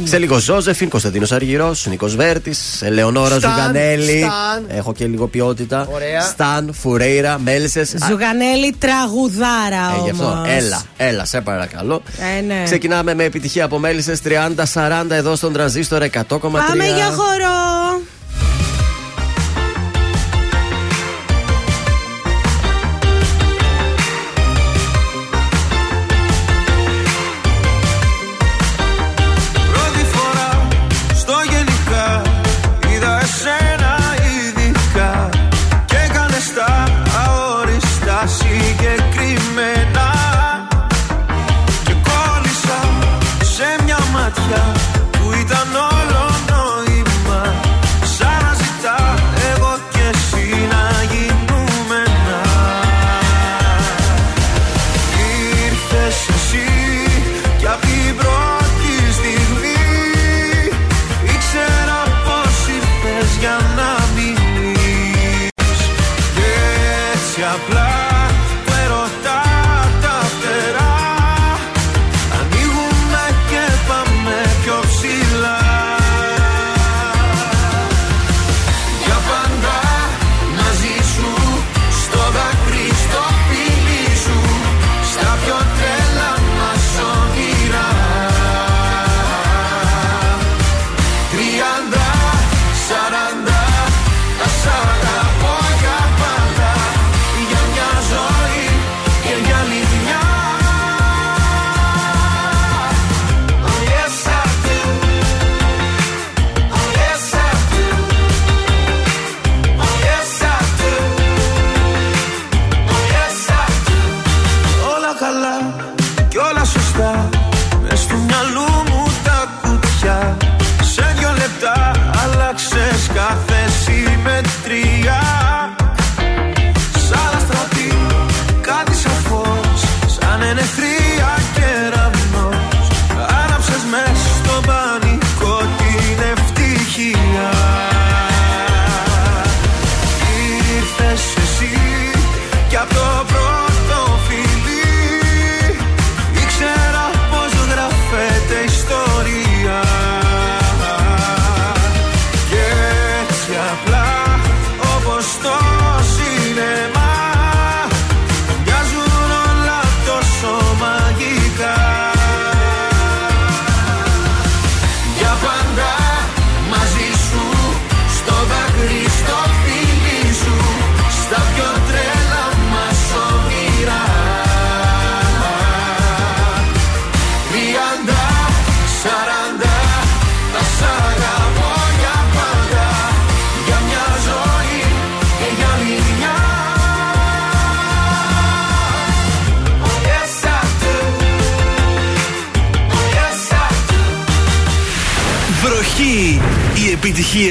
Σε λίγο Ζώζεφιν, Κωνσταντίνος Αργυρός, Νίκος Βέρτης, Ελεονόρα Stan, Ζουγανέλη. Stan. Έχω και λίγο ποιότητα. Ωραία. Stan, Φουρέιρα, Μέλισσες. Ζουγανέλη τραγουδάρα Ε, γι' αυτό. όμως. Έλα, έλα, σε παρακαλώ. Ε, ναι. Ξεκινάμε με επιτυχία από Μέλισσες 30-40 εδώ στον τρανζίστορ 100,3. Πάμε για χορό.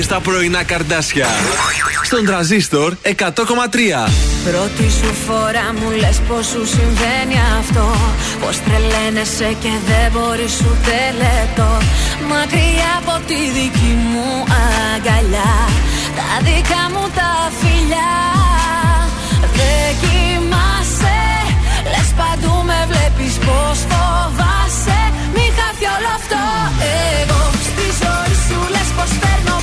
Επιτυχίε στα πρωινά καρδάσια. Στον τραζίστορ 100,3. Πρώτη σου φορά μου λες πως σου συμβαίνει αυτό. Πως τρελαίνεσαι και δεν μπορείς ούτε λεπτό Μακριά από τη δική μου αγκαλιά. Τα δικά μου τα φιλιά. Δεν κοιμάσαι. Λες παντού με βλέπεις πως φοβάσαι. Μη χάθει όλο αυτό. Εγώ στη ζωή σου λες πως παίρνω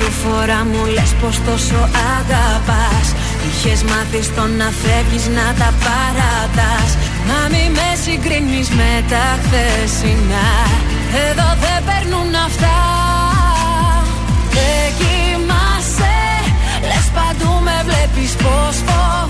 σου φορά μου λες πως τόσο αγαπάς. Είχες μάθει στο να φεύγεις να τα παρατάς. Μα μη με συγκρίνεις με τα χθεσινά. Εδώ δεν παίρνουν αυτά. Δεν κοιμάσαι Λες παντού με βλέπεις πως φοβάσαι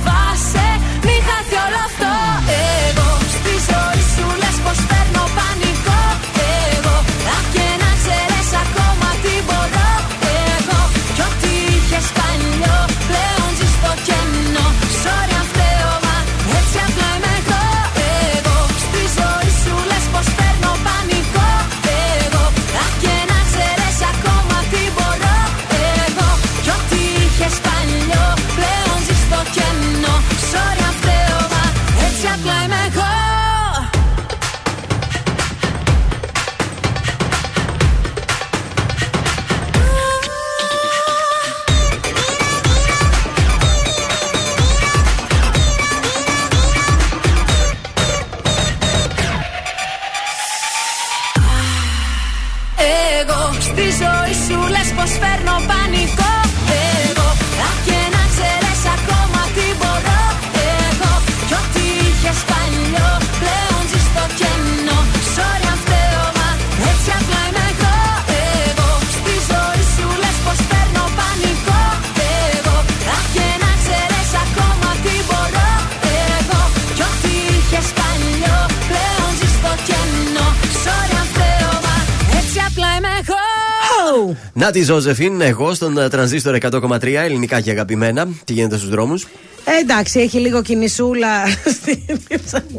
Να τη Ζώζεφιν, εγώ στον ε, τρανζίστορ 100,3 ελληνικά και αγαπημένα. Τι γίνεται στους δρόμους; Ε, εντάξει, έχει λίγο κινησούλα.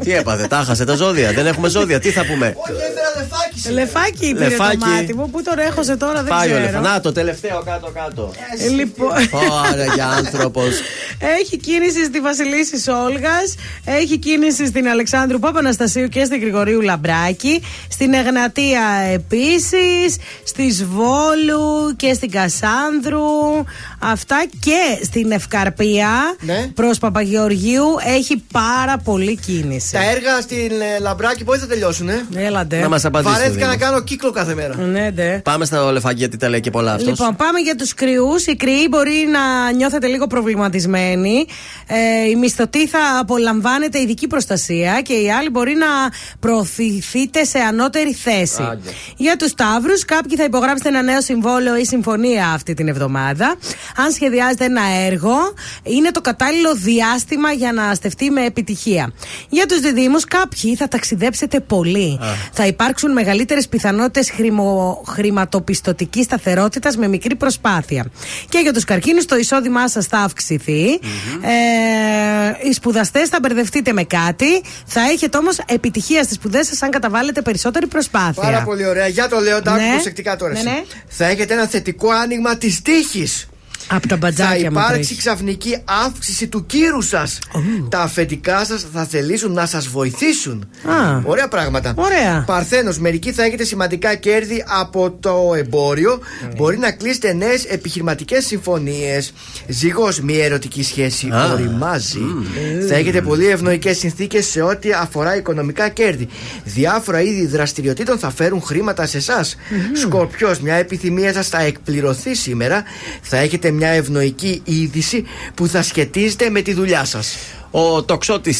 Τι έπαθε, τα χάσε τα ζώδια. Δεν έχουμε ζώδια, τι θα πούμε; Λεφάκι πήρε Λεφάκι. το μάτι μου. Πού τον έχωσε τώρα, δεν Πάει ο ξέρω. λεφ- Να το τελευταίο κάτω-κάτω. Ε, λοιπόν. Ωραία, για άνθρωπος. Έχει κίνηση στη Βασιλίση Όλγα, έχει κίνηση στην Αλεξάνδρου Παπαναστασίου και στην Γρηγορίου Λαμπράκη, στην Εγνατία επίσης, στη Σβόλου και στην Κασάνδρου. Αυτά και στην Ευκαρπία Ναι. προς Παπαγεωργίου έχει πάρα πολύ κίνηση. Τα έργα στην ε, Λαμπράκη πότε θα τελειώσουν, ε; Έλατε. Να μας απαντήσεις, Βαρέθηκα Δήμος. να κάνω κύκλο κάθε μέρα. Ναι, ναι. Πάμε στα ολεφάκια γιατί τα λέει και πολλά αυτός. Λοιπόν, πάμε για τους κρυούς. Οι κρυοί μπορεί να νιώθετε λίγο προβληματισμένοι. Ε, η μισθωτή θα απολαμβάνετε ειδική προστασία και οι άλλοι μπορεί να προωθηθείτε σε ανώτερη θέση. Άντε. Για τους Ταύρου, κάποιοι θα υπογράψετε ένα νέο συμβόλαιο ή συμφωνία αυτή την εβδομάδα. Αν σχεδιάζετε ένα έργο, είναι το κατάλληλο διάστημα για να στεφτεί με επιτυχία. Για τους Διδήμου, κάποιοι θα ταξιδέψετε πολύ. Θα υπάρξουν μεγαλύτερε πιθανότητες χρηματοπιστωτικής σταθερότητας με μικρή προσπάθεια. Και για τους καρκίνους, το εισόδημά σας θα αυξηθεί. Ε, οι σπουδαστές θα μπερδευτείτε με κάτι. Θα έχετε όμως επιτυχία στις σπουδές σας αν καταβάλλετε περισσότερη προσπάθεια. Πάρα πολύ ωραία. Για το λέω, τα Ναι. άκου προσεκτικά τώρα. Ναι, εσύ. ναι. Θα έχετε ένα θετικό άνοιγμα της τύχης. Από τα Θα μπατζάκια μου. υπάρξει τρέχει. ξαφνική αύξηση του κύρου σας. Τα αφεντικά σας θα θελήσουν να σας βοηθήσουν. Α. Ωραία πράγματα. Ωραία. Παρθένος, μερικοί θα έχετε σημαντικά κέρδη από το εμπόριο. Μπορεί να κλείσετε νέες επιχειρηματικές συμφωνίες. Ζυγός, μια ερωτική σχέση Α. οριμάζει. Θα έχετε πολύ ευνοϊκές συνθήκες σε ό,τι αφορά οικονομικά κέρδη. Διάφορα είδη δραστηριοτήτων θα φέρουν χρήματα σε εσάς. Σκορπιός, μια επιθυμία σας θα εκπληρωθεί σήμερα. Θα έχετε μια ευνοϊκή είδηση που θα σχετίζεται με τη δουλειά σας. Ο τοξότη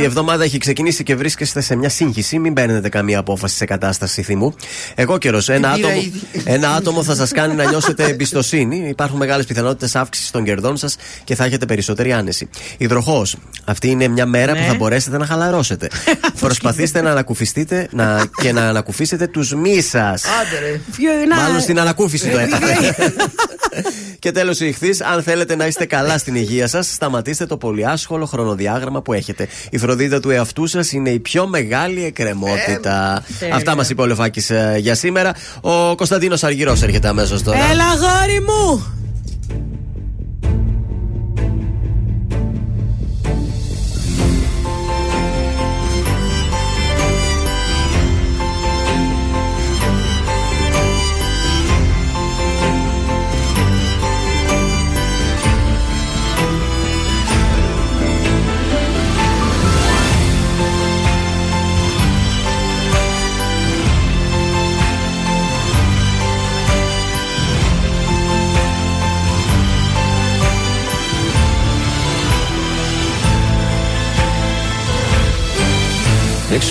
η εβδομάδα έχει ξεκινήσει και βρίσκεστε σε μια σύγχυση. Μην παίρνετε καμία απόφαση σε κατάσταση θυμού. Εγώ καιρός. Ένα, πήρα άτομο, ήδη. ένα άτομο θα σας κάνει να νιώσετε εμπιστοσύνη. Υπάρχουν μεγάλες πιθανότητες αύξησης των κερδών σας και θα έχετε περισσότερη άνεση. Υδροχός. Αυτή είναι μια μέρα που θα μπορέσετε να χαλαρώσετε. [LAUGHS] Προσπαθήστε να ανακουφιστείτε να, και να ανακουφίσετε τους μη σας. Άντε ρε. Ποιο είναι, Μάλλον α, στην ανακούφιση το έπαθε. [LAUGHS] και τέλος η ηχθής, αν θέλετε να είστε καλά στην υγεία σας, σταματήστε το πολυάσχολο χρονοδιάγραμμα που έχετε. Η φροντίδα του εαυτού σας είναι η πιο μεγάλη εκκρεμότητα. τέλεια. Αυτά μας είπε ο Λεφάκης για σήμερα. Ο Κωνσταντίνος Αργυρός έρχεται αμέσως τώρα. Έλα, γόρι μου!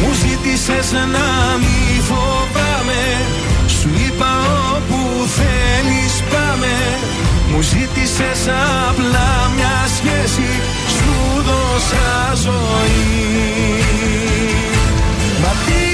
μου ζήτησες να μη φοβάμαι. Σου είπα όπου θέλεις πάμε. Μου ζήτησες απλά μια σχέση. Σου δώσα ζωή. Μα τίποτα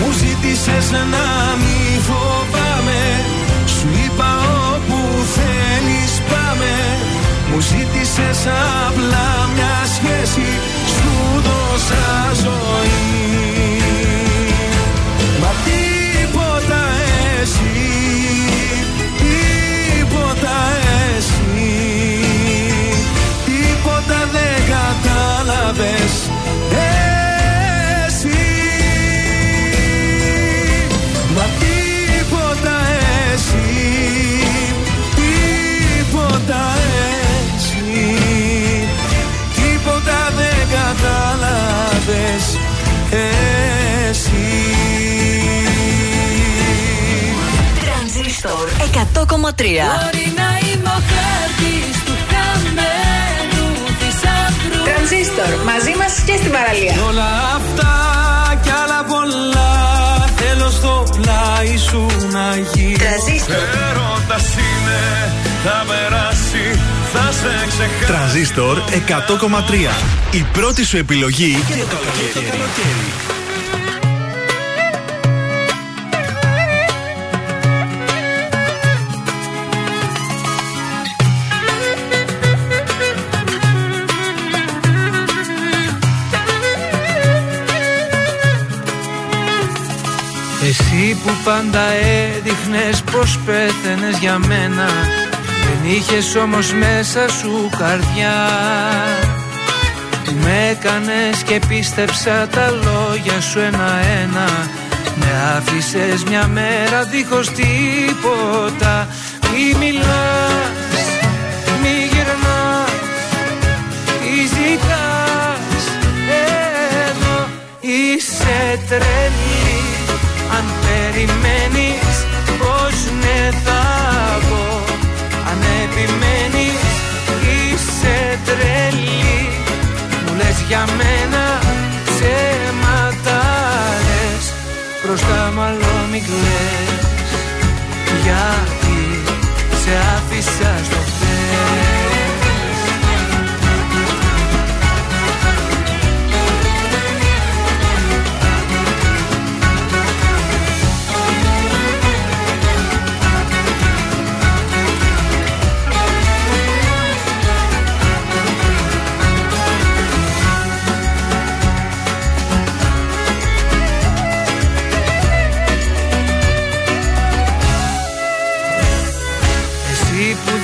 μου ζήτησες να μη φοβάμαι. Σου είπα όπου θέλεις πάμε. Μου ζήτησες απλά μια σχέση. Σου δώσα ζωή. Μα τίποτα εσύ Τίποτα εσύ. Τίποτα δεν κατάλαβες Εσύ Μπορεί να είμαι ο χάρτης του χαμένου θησαυρού Τρανζίστορ, μαζί μας και στην παραλία. Όλα αυτά κι άλλα πολλά θέλω στο πλάι σου να γίνει. Τρανζίστορ. Έρωτας είναι, θα περάσει, θα σε ξεχάσει. Τρανζίστορ 100,3. Η πρώτη σου επιλογή για το καλοκαίρι. Εσύ που πάντα έδειχνες πως πέθαινες για μένα Δεν είχες όμως μέσα σου καρδιά. Που με έκανες και πίστεψα τα λόγια σου ένα-ένα. Με άφησες μια μέρα δίχως τίποτα. Μη μιλάς, μη γυρνάς, τι ζητάς. Εδώ είσαι τρελή. Αν περιμένεις πως ναι θα πω Αν επιμένεις είσαι τρελή. Μου λες για μένα ψέματα λες Μπροστά μάλλον μην κλαις Γιατί σε άφησα στο χθες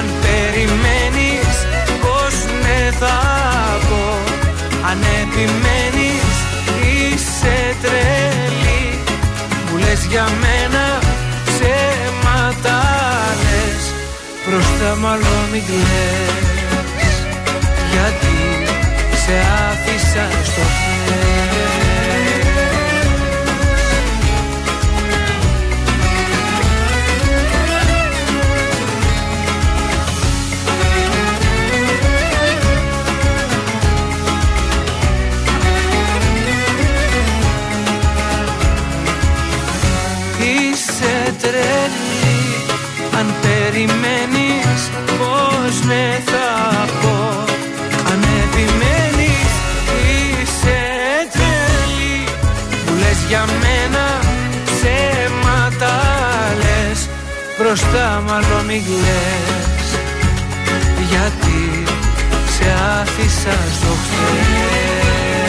Αν περιμένεις πως ναι θα πω Αν επιμένεις είσαι τρελή. Μου λες για μένα ψέματα λες. Μπροστά μάλλον μην κλαις. Γιατί σε άφησα στο περιμένεις πως ναι θα πω. Αν επιμένεις είσαι τρελή. Μου λες για μένα ψέματα λες. Μπροστά μάλλον μην κλαις Γιατί σε άφησα στο χθες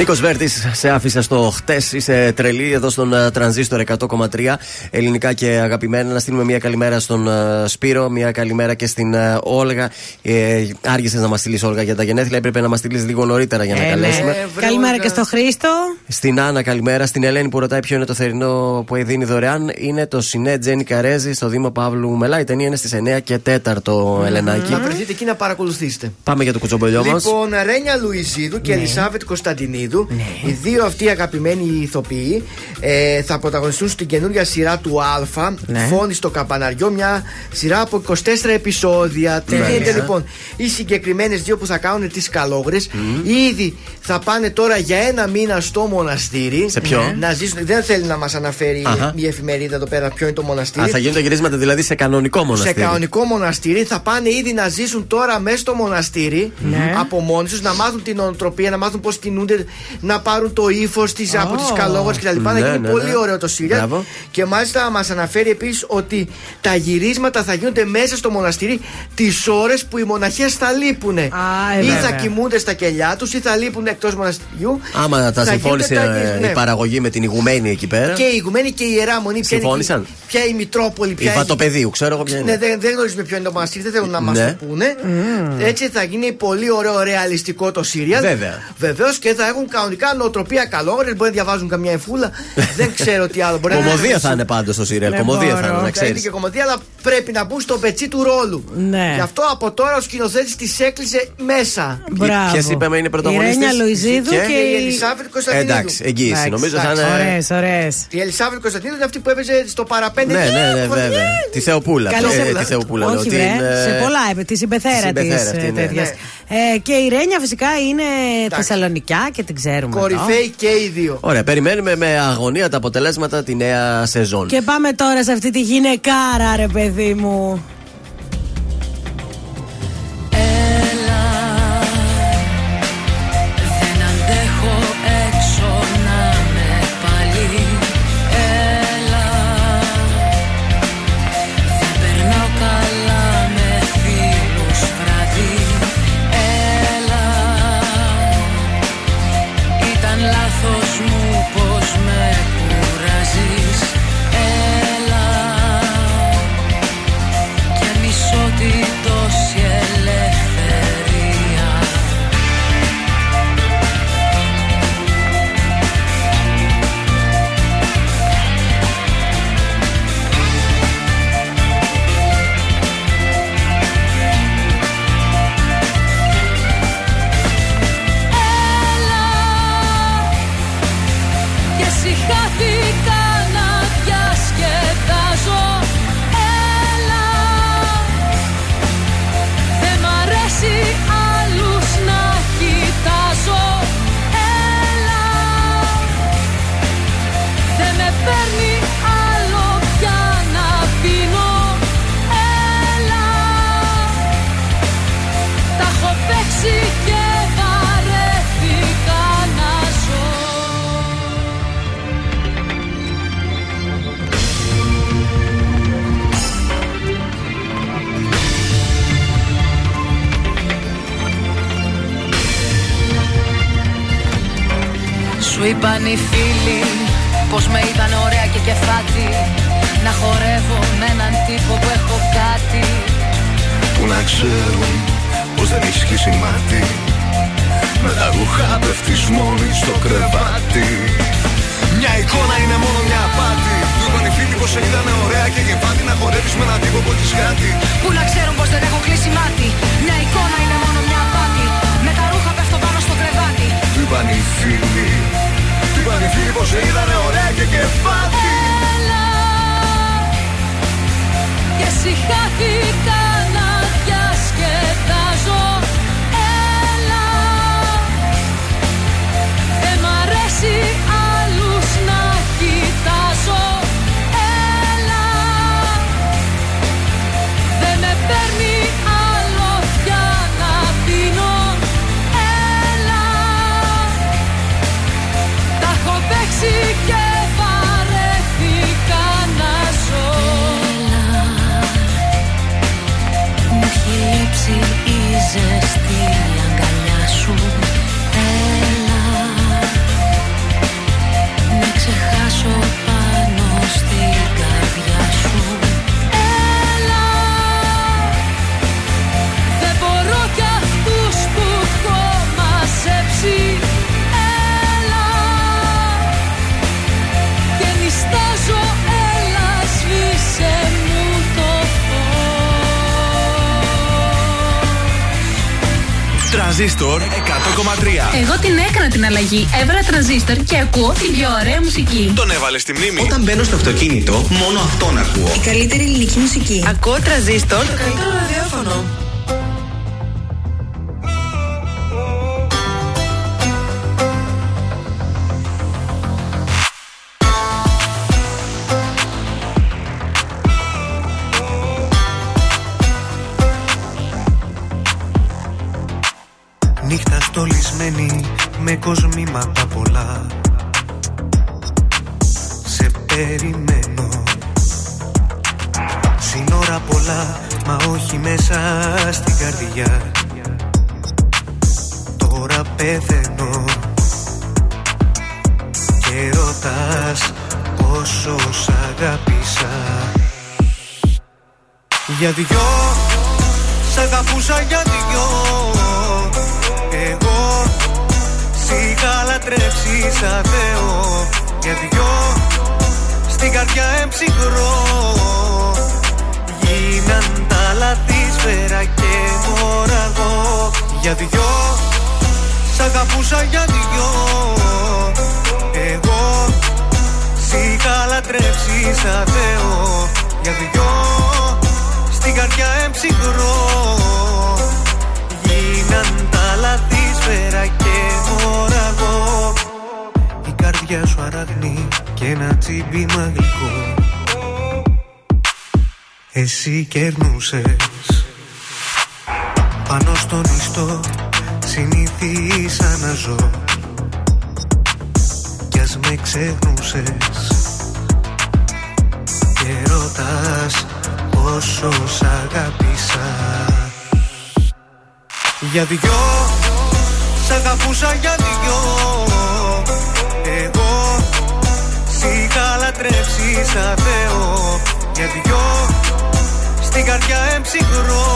Νίκος Βέρτης, σε άφησα στο χτες. Είσαι τρελή εδώ στον uh, τρανζίστορ 100,3 ελληνικά και αγαπημένα. Να στείλουμε μια καλημέρα στον uh, Σπύρο, μια καλημέρα και στην uh, Όλγα. Ε, άργησες να μας στείλεις Όλγα για τα γενέθλια. Έπρεπε να μας στείλεις λίγο νωρίτερα για να Ε, ναι. καλέσουμε. Καλημέρα και στο Χρήστο. Στην Άννα, καλημέρα. Στην Ελένη που ρωτάει ποιο είναι το θερινό που δίνει δωρεάν. Είναι το Σινέ Τζένι Καρέζη στο Δήμο Παύλου Μελά. Η ταινία είναι στις 9 και 4 Ελενάκι. Να βρεθείτε εκεί να παρακολουθήσετε. Πάμε για το κουτσομπολιό μας. Λοιπόν, Ρένια Λουιζίδου και Ναι. Ελισάβετ Κωνσταντινίδου, οι δύο αυτοί αγαπημένοι ηθοποιοί, ε, θα πρωταγωνιστούν στην καινούργια σειρά του Α, Ναι. Φόνη στο Καπαναριό, μια σειρά από 24 επεισόδια. Τι Ναι. γίνεται λοιπόν, οι συγκεκριμένες δύο που θα κάνουν τις καλόγρες, ήδη θα πάνε τώρα για ένα μήνα στο μοναστήρι. Σε ποιο; Ναι. Να ζήσουν, δεν θέλει να μας αναφέρει Αχα. η εφημερίδα εδώ πέρα ποιο είναι το μοναστήρι. Α, θα γίνουν τα γυρίσματα δηλαδή σε κανονικό μοναστήρι. Σε κανονικό μοναστήρι θα πάνε ήδη να ζήσουν τώρα μέσα στο μοναστήρι Ναι. από μόνοι τους, να μάθουν την οτροπία, να μάθουν πώς κινούνται να πάρουν το ύφος της από τις καλόγορες κτλ. Θα Ναι, γίνει ναι, πολύ ναι. ωραίο το σύριαλ. Μπράβο. Και μάλιστα μας αναφέρει επίσης ότι τα γυρίσματα θα γίνονται μέσα στο μοναστήρι τις ώρες που οι μοναχές θα λείπουν. ε, ή βέβαια. θα κοιμούνται στα κελιά τους ή θα λείπουν εκτός μοναστηριού. Άμα τα Θα συμφώνησε γίνονται τα ε, γυρίσματα, η ναι. παραγωγή με την ηγουμένη εκεί πέρα. Και η ηγουμένη και η ιερά μονή. Ποια είναι Συμφώνησαν. εκεί- Ποια η Μητρόπολη, Η ποια έχει- Βατοπεδίου, ξέρω εγώ ποια είναι. ναι, δεν, δεν γνωρίζουμε ποιο είναι το μοναστήρι, δεν θέλουν να μας Ναι. το πούνε. Έτσι θα γίνει πολύ ωραίο, ρεαλιστικό το σύριαλ. Βέβαια. Βεβαίως και θα έχουν κανονικά νοοτροπία καλόγρε. Μπορεί να διαβάζουν καμιά εφούλα. δεν ξέρω τι άλλο. Μπορεί να Κομμωδία θα είναι πάντως στο σύριαλ. Κομμωδία θα είναι, να θα είναι ξέρει. και κομμωδία, αλλά πρέπει να μπουν στο πετσί του ρόλου. Ναι. Γι' αυτό από τώρα ο σκηνοθέτης της έκλεισε μέσα. Μπράβο. Ποιες είπαμε είναι Η πρωταγωνίστες; Ρένια Λουιζίδου Και- και, η Ελισάβετ Κωνσταντινίδου. Εντάξει, εγγύηση. Εντάξει, Νομίζω θα εντάξει, είναι. Ωραίες, ωραίες. Η Ελισάβετ Κωνσταντινίδου είναι αυτή που έπαιζε στο παραπέντε. Ναι, ναι, ναι, βέβαια. Τη Θεοπούλα. Καλή Ε, σε- Τη Θεοπούλα. λέω, Όχι, την, βρε, ε, σε πολλά έπε. Τη συμπεθέρα τη. συμπεθέρα αυτή, ναι. Ε, και η Ρένια φυσικά είναι Θεσσαλονικιά και την ξέρουμε. εδώ. Κορυφαίοι και οι δύο. Ωραία, περιμένουμε με αγωνία τα αποτελέσματα τη νέα σεζόν. Και πάμε τώρα σε αυτή τη γυναικάρα, ρε παιδί μου. Έκανα την αλλαγή. Έβαλα τρανζίστορ και ακούω την πιο ωραία μουσική. Τον έβαλε στη μνήμη. Όταν μπαίνω στο αυτοκίνητο, μόνο αυτόν ακούω. Η καλύτερη ελληνική μουσική. Ακούω τρανζίστορ. Το καλύτερο ραδιόφωνο. Αγάπησα Για δυο Σ' αγαπούσα για δυο. Εγώ Σ' είχα λατρέψει σαν Θεό. Για δυο Στην καρδιά εμψυχρό Γίναν τα λαθή σφαίρα και μωραγό Για δυο Σ' αγαπούσα για δυο. Εγώ Σ' είχα λατρέψεις σαν Θεό Για δυο Στην καρδιά εμψυχρό. Γίναν τα λαθή σφαίρα και μωραγό Η καρδιά σου αραγνή και ένα τσίμπημα γλυκό Εσύ κερνούσες. Πάνω στον ιστό συνήθισα να ζω Κι ας με ξεχνούσες. Και ρωτάς πόσο σ' αγάπησα Για δυο Σ' αγαπούσα για δυο. Εγώ Σ' είχα λατρέψει σαν Θεό. Για δυο Στην καρδιά εμψυχρό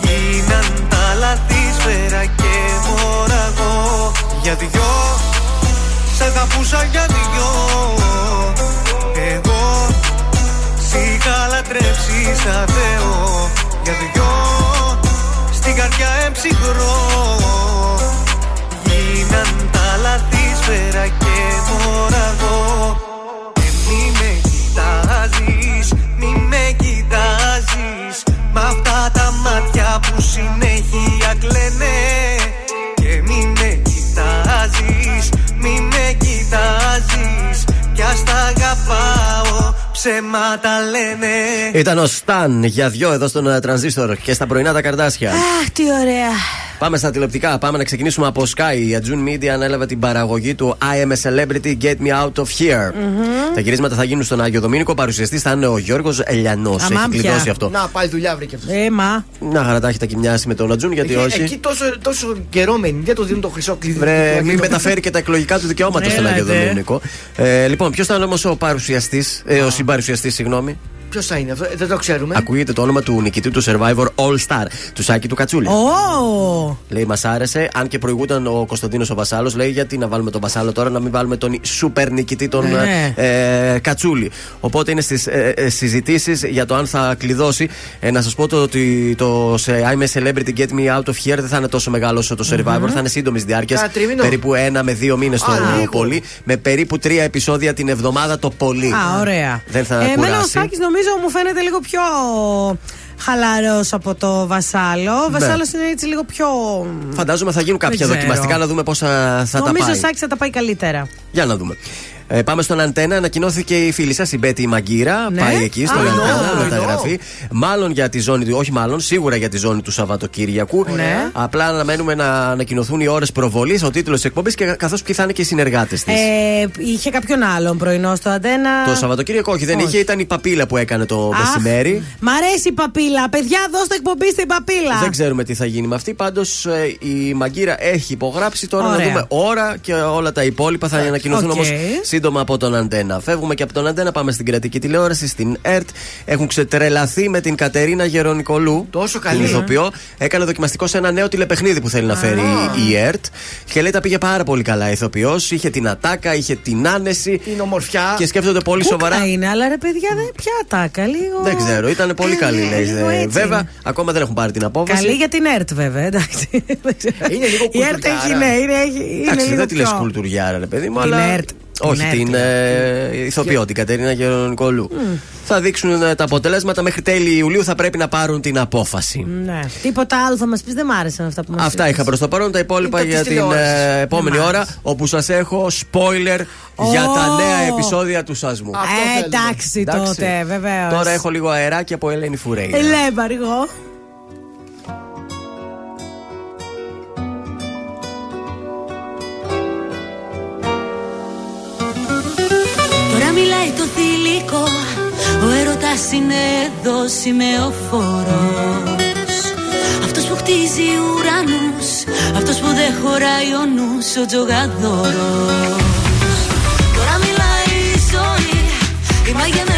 Γίναν τα λαθή σφαίρα και μωραγό Για δυο Σ' αγαπούσα για δυο. Εγώ Σ' είχα λατρέψει σαν Θεό. Για δυο Στην καρδιά εμψυχρό Γίναν τα λαθή σφαίρα και μωραγό Και μη με κοιτάζεις, μη με κοιτάζεις. Μ' αυτά τα μάτια που συνέχεια κλαίνε ψέματα λένε Ήταν ο Σταν για δυο εδώ στον ε, τρανζίστορ και στα πρωινά τα καρδάσια. Αχ, τι ωραία. Πάμε στα τηλεοπτικά. Πάμε να ξεκινήσουμε από Sky. Η June Media ανέλαβε την παραγωγή του I am a celebrity, get me out of here. Τα γυρίσματα θα γίνουν στον Άγιο Δομήνικο. Παρουσιαστή θα είναι ο Γιώργος Ελιανός. Έχει Αμάν πια. κλειδώσει αυτό. Να, πάλι δουλειά βρήκε αυτός. Ε, μα. Να χαρά τα έχει τα κοιμιάσει με τον Ατζούν, γιατί Εκεί, όχι. εκεί τόσο, τόσο καιρό μένει. Δεν το δίνουν το χρυσό κλειδί. Βρε, του μην Αγίου μεταφέρει και τα εκλογικά του δικαιώματα στον Άγιο Έλατε. Δομήνικο. Ε, λοιπόν, ποιος θα είναι όμως ο παρουσιαστής, ε, ο συμπαρουσιαστή, συγγνώμη. Ποιος θα είναι αυτό, ε, δεν το ξέρουμε. Ακούγεται το όνομα του νικητή του Survivor All Star, του Σάκη του Κατσούλη. Ω! Λέει, μας άρεσε. Αν και προηγούταν ο Κωνσταντίνος ο Βασάλος, λέει, γιατί να βάλουμε τον Βασάλο τώρα, να μην βάλουμε τον σούπερ νικητή τον Ναι. ε, Κατσούλη. Οπότε είναι στις ε, ε, συζητήσεις για το αν θα κλειδώσει. Ε, να σας πω το ότι το σε I'm a celebrity, get me out of here δεν θα είναι τόσο μεγάλο όσο το Survivor, θα είναι σύντομης διάρκειας. Κάνα τρίμηνο. Περίπου ένα με δύο μήνες το Α, λίγο. πολύ. Με περίπου τρία επεισόδια την εβδομάδα το πολύ. Α, ωραία. Δεν θα Εμένα ο κουράσει. Σάκης νομίζω μου φαίνεται λίγο πιο χαλαρός από το Βασάλο. Ο Ναι. Βασάλος είναι έτσι λίγο πιο. Φαντάζομαι θα γίνουν κάποια Δεν ξέρω. δοκιμαστικά να δούμε πώ θα, θα τα νομίζω πάει. ο Σάκης θα τα πάει καλύτερα. Για να δούμε. Ε, πάμε στον Αντένα. Ανακοινώθηκε η φίλη σας, η Μπέτη Μαγκύρα. Ναι. Πάει εκεί στον Α, Αντένα, εννοώ, μεταγραφή. Μάλλον για τη ζώνη του, όχι μάλλον, σίγουρα για τη ζώνη του Σαββατοκύριακου. Ναι. Απλά αναμένουμε να ανακοινωθούν οι ώρες προβολής, ο τίτλος της εκπομπής και καθώς ποιοι θα είναι και οι συνεργάτες της. Ε, είχε κάποιον άλλον πρωινό στο αντένα. Το Σαββατοκύριακο, όχι, δεν Όχι. είχε, ήταν η παπίλα που έκανε το Αχ, μεσημέρι. Μ' αρέσει η παπίλα. Παιδιά, δώστε εκπομπή στην παπίλα. Δεν ξέρουμε τι θα γίνει με αυτή. Πάντως η Μαγγίρα έχει υπογράψει. Τώρα Ωραία. να δούμε ώρα και όλα τα υπόλοιπα θα ανακοινωθούν Οκ. όμως σύντομα από τον Αντένα. Φεύγουμε και από τον Αντένα, πάμε στην κρατική τηλεόραση, στην ΕΡΤ. Έχουν ξετρελαθεί με την Κατερίνα Γερονικολού. Τόσο καλή, Την ε. ηθοποιό. Έκανε δοκιμαστικό σε ένα νέο τηλεπαιχνίδι που θέλει να φέρει η ΕΡΤ. Και λέει τα πήγε πάρα πολύ καλά η ηθοποιός. Είχε την ατάκα, είχε την άνεση. Την ομορφιά. Και σκέφτονται πολύ Κούκλα σοβαρά. είναι, αλλά ρε παιδιά, δεν πια τάκα. Λίγο. Δεν ξέρω, ήταν πολύ Ε, καλή λέει. λίγο Ε, έτσι. Βέβαια, ακόμα δεν έχουν πάρει την απόφαση. Καλή για την ΕΡΤ, βέβαια. Εντάξει. Είναι λίγο Η ΕΡΤ έχει, ναι, είναι, έχει, είναι Εντάξει, λίγο δεν τη λες πιο- κουλτουριάρα, ρε παιδί μου, Την αλλά. ΕΡΤ. Όχι, Την την ΕΡΤ, ε, ηθοποιό, την Κατερίνα Γερονικολού. Θα δείξουν ε, τα αποτελέσματα μέχρι τέλη Ιουλίου θα πρέπει να πάρουν την απόφαση. Ναι. Τίποτα άλλο θα μας πεις, δεν μ' άρεσαν αυτά που μας Αυτά είχα προς το παρόν. Τα υπόλοιπα Είναι για της την τηλεόρασης. ε, επόμενη Δεν μ' ώρα, άρεσε. όπου σας έχω spoiler για τα Ω. νέα επεισόδια του Σασμού. Αυτό Ε, θέλουμε. εντάξει Εντάξει. τότε, βεβαίως. Τώρα έχω λίγο αεράκι από Ελένη Φουρέιρα. Ελέμπα, το θηλυκό. Ο έρωτας είναι εδώ σημεοφόρος. Αυτός που χτίζει ουρανούς Αυτός που δεν χωράει ο νους Ο τζογαδόρος. Τώρα μιλάει η ζωή Η μαγεμένη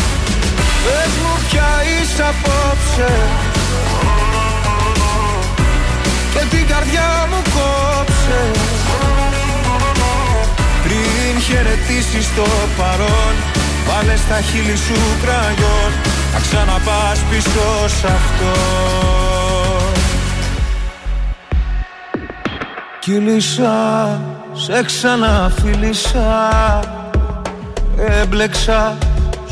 Πες μου πια είσαι απόψε. Και την καρδιά μου κόψε. Πριν χαιρετήσεις το παρόν Βάλε στα χείλη σου κραγιόν. Να ξαναπάς πίσω σ' αυτό. Κύλησα, σε ξαναφίλησα. Έμπλεξα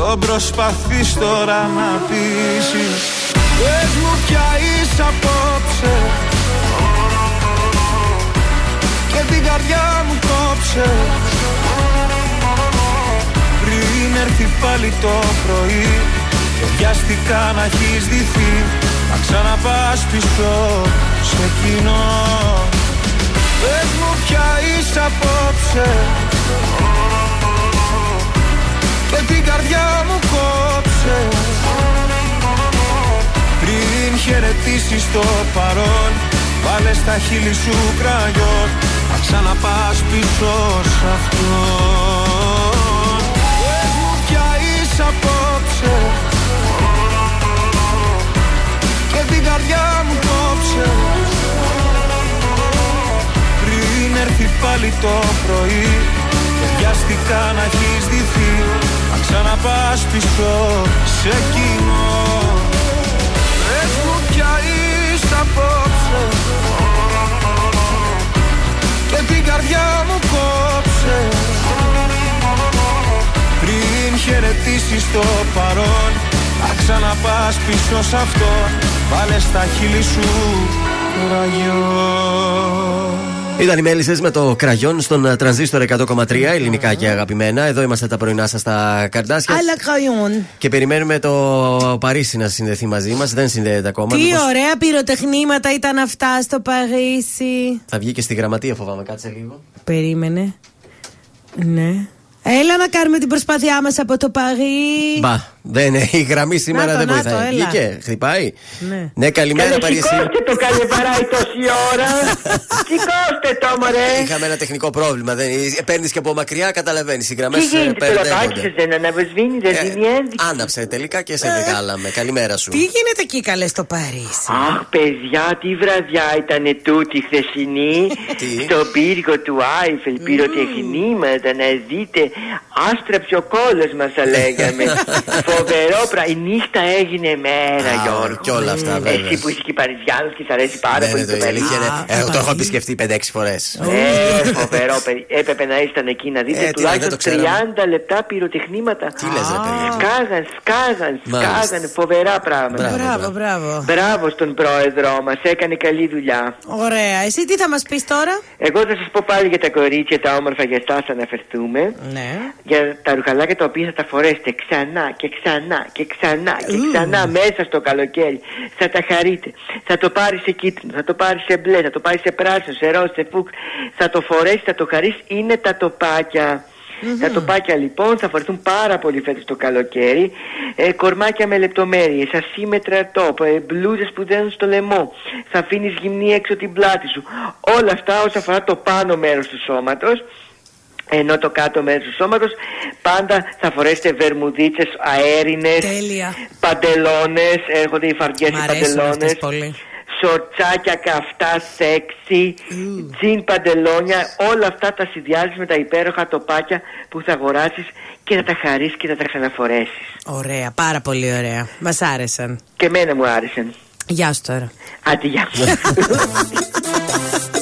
Ποιο προσπαθείς τώρα να πείσεις. Πες μου πια είσαι απόψε. Και την καρδιά μου κόψε. Πριν έρθει πάλι το πρωί Και βιαστικά να έχεις δυθεί. Να ξαναπάς πίσω σε κοινό. Πες μου πια είσαι απόψε Και την καρδιά μου κόψε. Πριν χαιρετήσεις το παρόν Βάλε στα χείλη σου κραγιόν. Να ξαναπάς πίσω σ' αυτό Πες μου πια είσαι απόψε. Και την καρδιά μου κόψε. Πριν έρθει πάλι το πρωί Και βιαστικά να έχεις δυθεί Να ξαναπάς πίσω σε κοινό. Πες μου πια είσαι απόψε. Και την καρδιά μου κόψε. Πριν χαιρετήσεις το παρόν Να ξαναπάς πίσω σ' αυτό. Βάλε στα χείλη σου ραγιό Ήταν οι μέλισσες με το κραγιόν στον ε, τρανζίστορ 100,3 ελληνικά και αγαπημένα. Εδώ είμαστε τα πρωινά σας στα καρδάσια. Αλλά κραγιόν. Και περιμένουμε το Παρίσι να συνδεθεί μαζί μας. Δεν συνδέεται ακόμα. Τι Μήπως ωραία πυροτεχνήματα ήταν αυτά στο Παρίσι. Θα βγει και στη γραμματεία, φοβάμαι. Κάτσε λίγο. Περίμενε. Ναι. Έλα να κάνουμε την προσπάθειά μας από το Παρί. Μπα, δεν, η γραμμή σήμερα Να το, δεν να βοηθάει. το, έλα. Βγήκε, χτυπάει. Ναι. Ναι, καλημέρα Καλέ, Παρίσι. σηκώστε το καλεβαράει τόση ώρα. [LAUGHS] σηκώστε το, μωρέ. Είχαμε ένα τεχνικό πρόβλημα. Δεν... Παίρνεις και από μακριά, καταλαβαίνεις. Οι γραμμές Τι γίνεται, το λαπάκι σας δεν αναβοσβήνει, δεν δίνει ένδειξη; Άναψε τελικά και σε βγάλαμε. Καλημέρα σου. Τι γίνεται εκεί καλέ στο Παρίσι; Αχ, παιδιά, τι βραδιά ήταν τούτη χθεσινή στον πύργο του Άιφελ. Πυροτεχνήματα να δείτε. Άστραψε ο κόλος μας, θα λέγαμε. [LAUGHS] Φοβερό πράγμα. Η νύχτα έγινε μέρα, Α, Γιώργο. κι όλα αυτά, βέβαια. Εσύ που είσαι και Παριζιάνο και σ' αρέσει πάρα Ναι, πολύ ναι, το το η αλήθεια Παρίσι. είναι. Εγώ το έχω επισκεφτεί 5-6 φορές. Ε, φοβερό, παιδί. Έπρεπε να ήσταν εκεί να δείτε Ε, τι να, δεν τουλάχιστον το ξέραμε. 30 λεπτά πυροτεχνήματα. Τι λες, ρε παιδί. Σκάγαν, σκάγαν, Μάλιστα. σκάγαν. Φοβερά πράγματα. Μπράβο, μπράβο. Μπράβο στον πρόεδρό μας, έκανε καλή δουλειά. Ωραία. Εσύ τι θα μας πεις τώρα; Εγώ θα σας πω πάλι για τα κορίτσια τα όμορφα για εσάς θα αναφερθούμε. Ναι. Για τα ρουχαλάκια τα οποία θα τα φορέσετε ξανά και ξανά και ξανά και ξανά μέσα στο καλοκαίρι. Θα τα χαρείτε. Θα το πάρεις σε κίτρινο, θα το πάρεις σε μπλε, θα το πάρεις σε πράσινο, σε ροζ, σε φούξ. Θα το φορέσεις, θα το χαρείς. Είναι τα τοπάκια. Τα τοπάκια λοιπόν θα φορεθούν πάρα πολύ φέτος το καλοκαίρι. Ε, κορμάκια με λεπτομέρειες, ασύμετρα τόπ, ε, μπλούζες που δένουν στο λαιμό. Θα αφήνεις γυμνή έξω την πλάτη σου. Όλα αυτά όσον αφορά το πάνω μέρος του σώματος. Ενώ το κάτω μέρος του σώματος πάντα θα φορέσετε βερμουδίτσες αέρινες, Τέλεια. παντελόνες, έρχονται οι φαρδιές Μ' οι αρέσουν παντελόνες, αυτές πολύ. σορτσάκια καυτά, σεξι, τζιν παντελόνια, όλα αυτά τα συνδυάζεις με τα υπέροχα τοπάκια που θα αγοράσεις και θα τα χαρίσεις και θα τα ξαναφορέσεις. Ωραία, πάρα πολύ ωραία. Μας άρεσαν. Και εμένα μου άρεσαν. Γεια σου τώρα. Άντε γεια. [LAUGHS]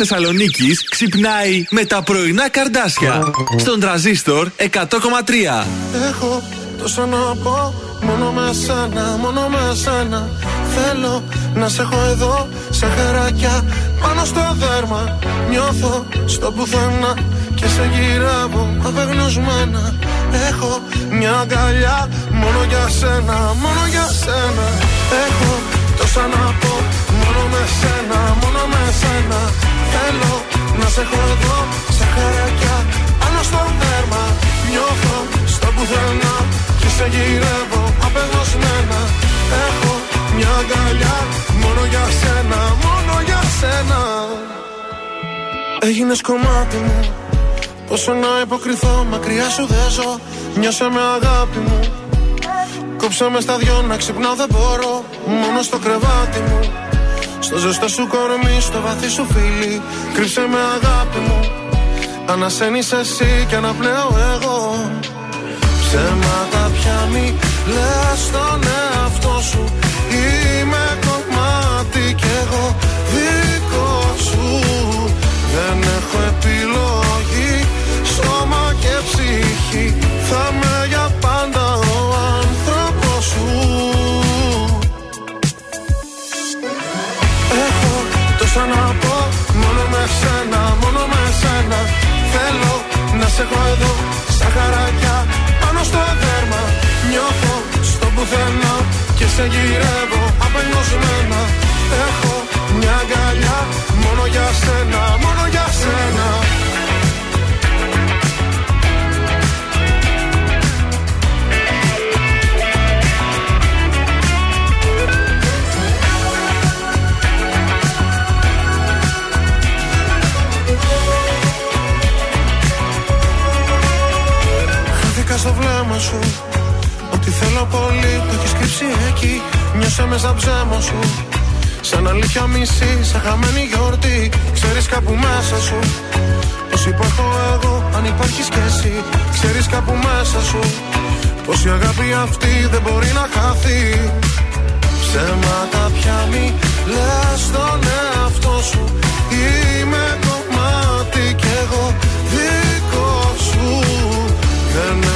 πόλη της Θεσσαλονίκης ξυπνάει με τα πρωινά καρδάσια. Στον τραζίστορ 100,3. Έχω τόσα να πω Μόνο με σένα, μόνο με σένα. Θέλω να σε έχω εδώ Σε χαράκια πάνω στο δέρμα. Νιώθω στο πουθενά Και σε γυρεύω απεγνωσμένα. Έχω μια αγκαλιά Μόνο για σένα, μόνο για σένα. Έχω τόσα να πω Μόνο με σένα, μόνο με σένα Θέλω να σε έχω εδώ Σε χαράκια πάνω στο δέρμα Νιώθω στο πουθενά Και σε γυρεύω απεγνωσμένα. Έχω μια αγκαλιά Μόνο για σένα, μόνο για σένα. Έγινες κομμάτι μου Πόσο να υποκριθώ, μακριά σου δεν ζω Νιώσε με αγάπη μου. Κόψε με στα δυο να ξυπνάω δεν μπορώ Μόνο στο κρεβάτι μου Στο ζεστό σου κορμί, στο βαθύ σου φίλι Κρύψε με αγάπη μου. Ανασένεις εσύ και αναπνέω εγώ. Ψέματα πια μη λες στον εαυτό σου. Είμαι κομμάτι κι εγώ δικό σου. Δεν έχω επιλογή σε γυρεύω απελπισμένα. Έχω μια αγκαλιά Μόνο για σένα, μόνο για σένα. Χάθηκα στο βλέμμα σου. Ότι θέλω πολύ το έχεις κρύψει εκεί. Νιώσα μέσα ψέμα σου. Σαν αλήθεια μισή, σαν χαμένη γιορτή. Ξέρεις κάπου μέσα σου. Πως υπάρχω εγώ, αν υπάρχεις κι εσύ Ξέρεις κάπου μέσα σου. Πως η αγάπη αυτή δεν μπορεί να χαθεί. Ψέματα πια μη λες στον εαυτό σου. Είμαι κομμάτι κι εγώ δικό σου. Δεν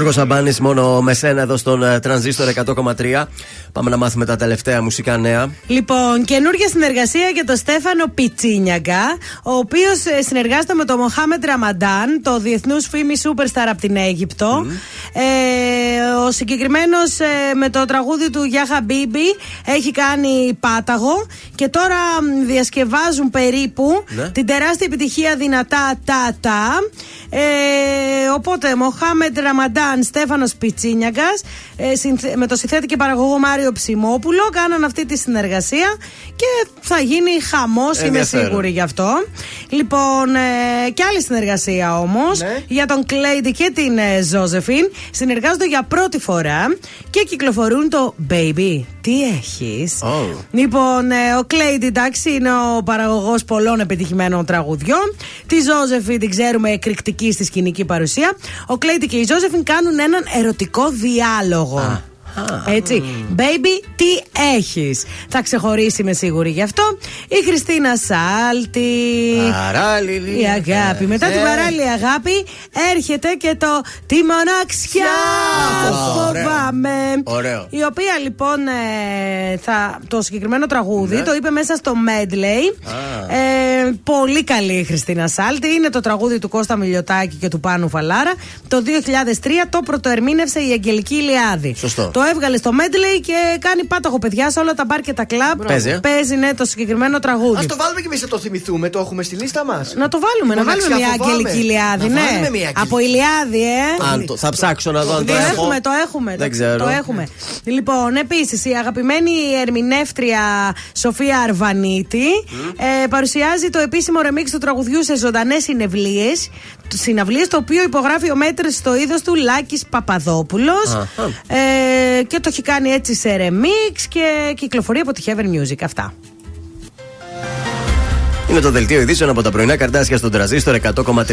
Γιώργος Σαμπάνης, μόνο με σένα εδώ στον ε, τρανζίστορ 100,3. Πάμε να μάθουμε τα τελευταία μουσικά νέα. Λοιπόν, καινούργια συνεργασία για τον Στέφανο Πιτσίνιαγκα, ο οποίος συνεργάζεται με τον Μοχάμετ Ραμαντάν, το διεθνούς φήμη superstar από την Αίγυπτο. Ε, ο συγκεκριμένος με το τραγούδι του Γεια Χαμπίμπι έχει κάνει πάταγο και τώρα μ, διασκευάζουν περίπου Ναι. την τεράστια επιτυχία δυνατά τα τα. Ε, οπότε, Μοχάμετ Ραμαντάν, Στέφανος Πιτσίνιαγκας, ε, συνθε- με το συνθέτη και παραγωγό Μάριο Ψημόπουλο, κάναν αυτή τη συνεργασία και θα γίνει χαμός, είμαι Ενδιαφέρον. σίγουρη γι' αυτό. Λοιπόν, ε, και άλλη συνεργασία όμως για τον Κλέιντι και την ε, Ζώζεφιν. Συνεργάζονται για πρώτη φορά και κυκλοφορούν το Baby. Τι έχεις; Λοιπόν, ε, ο Κλέιντι, εντάξει, είναι ο παραγωγός πολλών επιτυχημένων τραγουδιών. Τη Ζώζεφιν την ξέρουμε εκρηκτική στη σκηνική παρουσία. Ο Κλέιντι και η Ζώζεφιν κάνουν έναν ερωτικό διάλογο. Έτσι. Baby, τι έχεις; Θα ξεχωρίσει, είμαι σίγουρη γι' αυτό. Η Χριστίνα Σάλτη. Παράλληλη Η αγάπη. Μετά την Ε. παράλληλη αγάπη έρχεται και το Τη μοναξιά. Α, ωραίο. Φοβάμαι. Ωραίο. Η οποία λοιπόν ε, θα, το συγκεκριμένο τραγούδι Ναι. το είπε μέσα στο medley. Α. Ε, πολύ καλή η Χριστίνα Σάλτη. Είναι το τραγούδι του Κώστα Μιλιοτάκη και του Πάνου Φαλάρα. Το 2003 το πρωτοερμήνευσε η Αγγελική Ηλιάδη. Σωστό. Το έβγαλε στο medley και κάνει πάτοχο παιδιά σε όλα τα μπαρ και τα κλαμπ. Παίζει, ε. Παίζει, ναι, το συγκεκριμένο τραγούδι. Α το βάλουμε και εμείς να το θυμηθούμε, το έχουμε στη λίστα μας. Να το βάλουμε, να βάλουμε μια Αγγελική Ηλιάδη, ναι. βάλουμε μια Από Ηλιάδη, ε. Αν το, θα ψάξω να δω αν το Το έχω. έχουμε, το έχουμε. Δεν το- ξέρω. Το έχουμε. Λοιπόν, επίσης, η αγαπημένη ερμηνεύτρια Σοφία Αρβανίτη ε, παρουσιάζει το επίσημο ρεμίξ του τραγουδιού σε ζωντανές συνευλίες. Συναυλίες, το οποίο υπογράφει ο μέτρης στο είδος του Λάκης Παπαδόπουλος. Αχα. Ε, και το έχει κάνει έτσι σε ρεμίξ και κυκλοφορεί από τη Heaven Music. Αυτά. Είναι το δελτίο ειδήσεων από τα πρωινά καρτάσια στον τραζίστορ 100,3.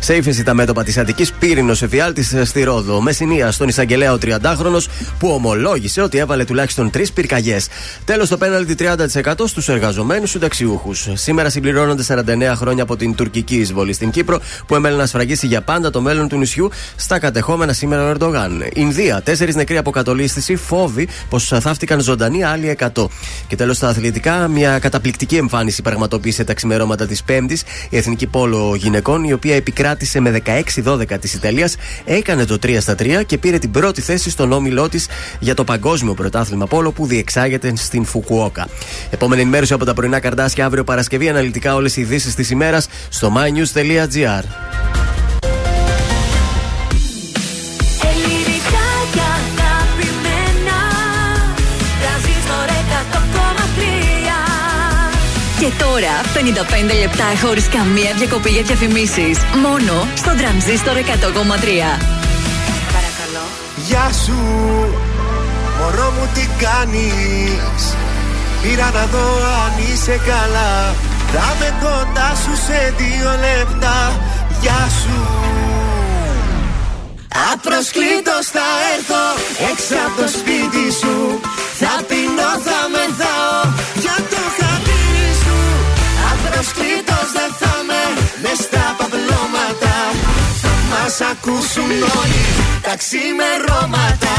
Σε ύφεση τα μέτωπα της Αττικής πύρινος εφιάλτης στη Ρόδο. Μεσηνία στον Ισαγγελέα ο 30χρονο που ομολόγησε ότι έβαλε τουλάχιστον τρεις πυρκαγιές. Τέλος το πέναλτι 30% στους εργαζομένους συνταξιούχους. Σήμερα συμπληρώνονται 49 χρόνια από την τουρκική εισβολή στην Κύπρο που έμελε να σφραγίσει για πάντα το μέλλον του νησιού στα κατεχόμενα σήμερα ο Ερντογάν. Ινδία, τέσσερις νεκροί από κατολίσθηση, φόβοι πως θαύτηκαν ζωντανοί άλλοι 100. Και τέλος στα αθλητικά, μια καταπληκτική εμφάνιση πραγματοποίησε τα ξημερώματα της Πέμπτης η Εθνική Πόλο Γυναικών, η οποία επικράτησε με 16-12 της Ιταλίας, έκανε το 3 στα 3 και πήρε την πρώτη θέση στον όμιλό της για το Παγκόσμιο Πρωτάθλημα Πόλο που διεξάγεται στην Φουκουόκα. Επόμενη ενημέρωση από τα πρωινά καρτάσια αύριο Παρασκευή, αναλυτικά όλες οι ειδήσεις της ημέρας στο mynews.gr. λεπτά χωρίς καμία διακοπή για διαφημίσεις. Μόνο στο τρανζίστορ 100,3. Παρακαλώ. Γεια σου, μωρό μου τι κάνεις; Πήρα να δω αν είσαι καλά. Θα με κοντά σου σε δύο λεπτά. Γεια σου. Απροσκλήτως θα έρθω έξω από το σπίτι σου. Θα πεινώ, θα μεθάω Θα μας ακούσουν όλοι τα ξημερώματα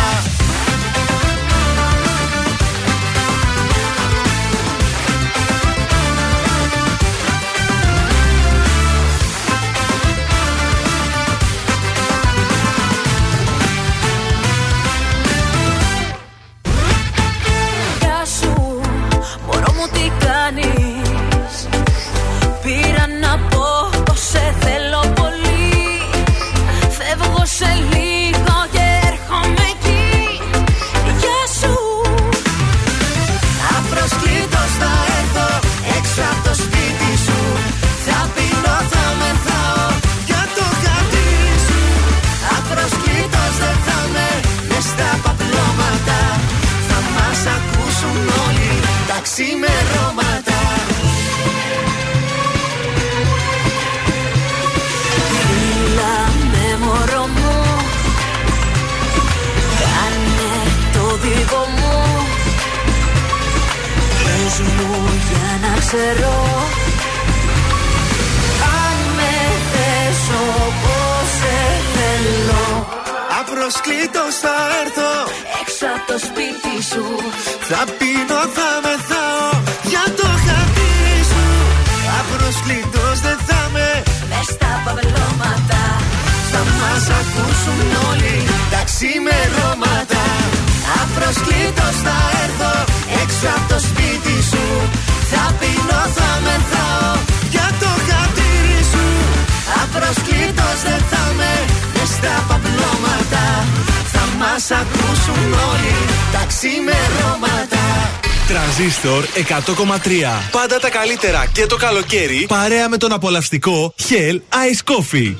100,3. Πάντα τα καλύτερα και το καλοκαίρι παρέα με τον απολαυστικό Hell Ice Coffee.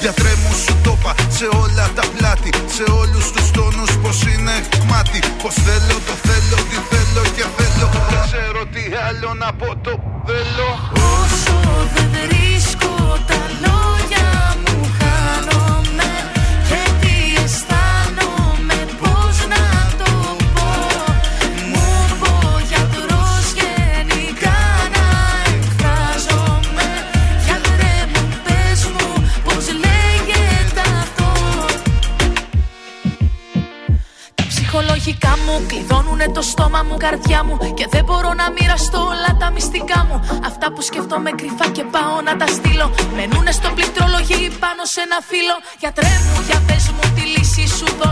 Κι Αυτά που σκέφτομαι κρυφά και πάω να τα στείλω. Μενούνε στο πληκτρολογί πάνω σε ένα φύλλο. Γιατρέ μου, για πες μου τη λύση σου δώσ'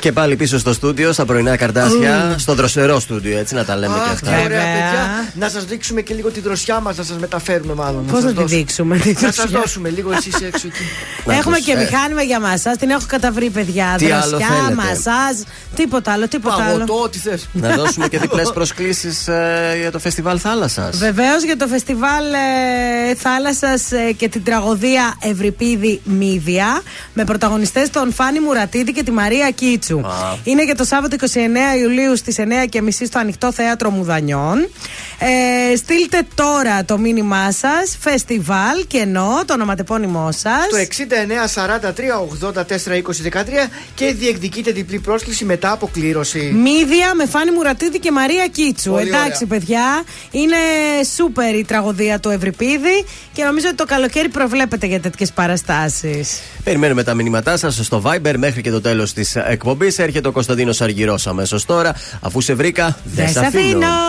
Και πάλι πίσω στο στούντιο, στα πρωινά καρτάσια, στο δροσερό στούντιο, έτσι να τα λέμε και Αχ, αυτά. τι ωραία, παιδιά. Να σας δείξουμε και λίγο τη δροσιά μας, να σας μεταφέρουμε μάλλον. Πώς σας να τη δώσουμε. δείξουμε, τη Να σας δροσιά; δώσουμε λίγο εσείς έξω εκεί. Έχουμε ακούς, και ε. μηχάνημα για μασά. Την έχω καταβρει, παιδιά. Τι άλλο Δροσιά, θέλετε; μασάζ. Τίποτα άλλο, τίποτα άλλο. Παγωτό, ό,τι θες. Να δώσουμε και διπλές [LAUGHS] προσκλήσεις για το φεστιβάλ θάλασσας. Βεβαίως για το φεστιβάλ ε, θάλασσας και την τραγωδία Ευρυπίδη Μύδια με πρωταγωνιστές τον Φάνη Μουρατίδη και τη Μαρία Κίτσου. Α. Είναι για το Σάββατο 29 Ιουλίου στις 9.30 στο ανοιχτό θέατρο Μουδανιών. Ε, στείλτε τώρα το μήνυμά σας, φεστιβάλ και ενώ το ονοματεπώνυμό σας. Το 69 43 84 20 13 και διεκδικείτε διπλή πρόσκληση μετά από κλήρωση. Μύδια με Φάνη Μουρατίδη και Μαρία Κίτσου. Πολύ Εντάξει, ωραία. παιδιά, είναι σούπερ η τραγωδία του Ευρυπίδη και νομίζω ότι το καλοκαίρι προβλέπετε για τέτοιες παραστάσεις. Περιμένουμε τα μηνύματά σας στο Viber μέχρι και το τέλος της εκπομπής. Έρχεται ο Κωνσταντίνος Αργυρός αμέσως τώρα. Αφού σε βρήκα, δεν Δεν σε σε αφήνω. αφήνω.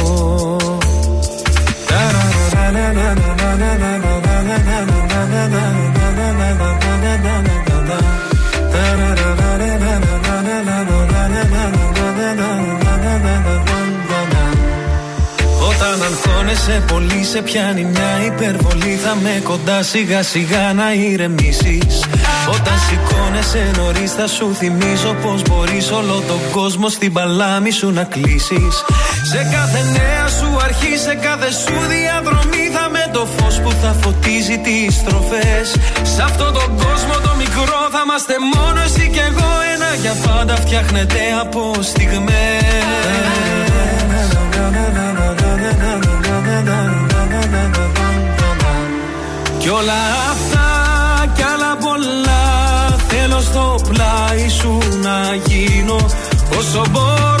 Όταν Σηκώνεσαι πολύ, σε πιάνει μια υπερβολή. Θα με κοντά σιγά σιγά να ηρεμήσεις. Όταν σηκώνεσαι νωρίς, θα σου θυμίζω πως μπορείς όλο τον κόσμο στην παλάμη σου να κλείσεις. Σε κάθε νέα σου αρχή, σε κάθε σου διαδρομή, θα με το φως που θα φωτίζει τις στροφές. Σε αυτόν τον κόσμο το μικρό θα είμαστε μόνο εσύ και εγώ. Ένα για πάντα φτιάχνεται από στιγμές Κι όλα αυτά κι άλλα πολλά Θέλω στο πλάι σου να γίνω Όσο μπορώ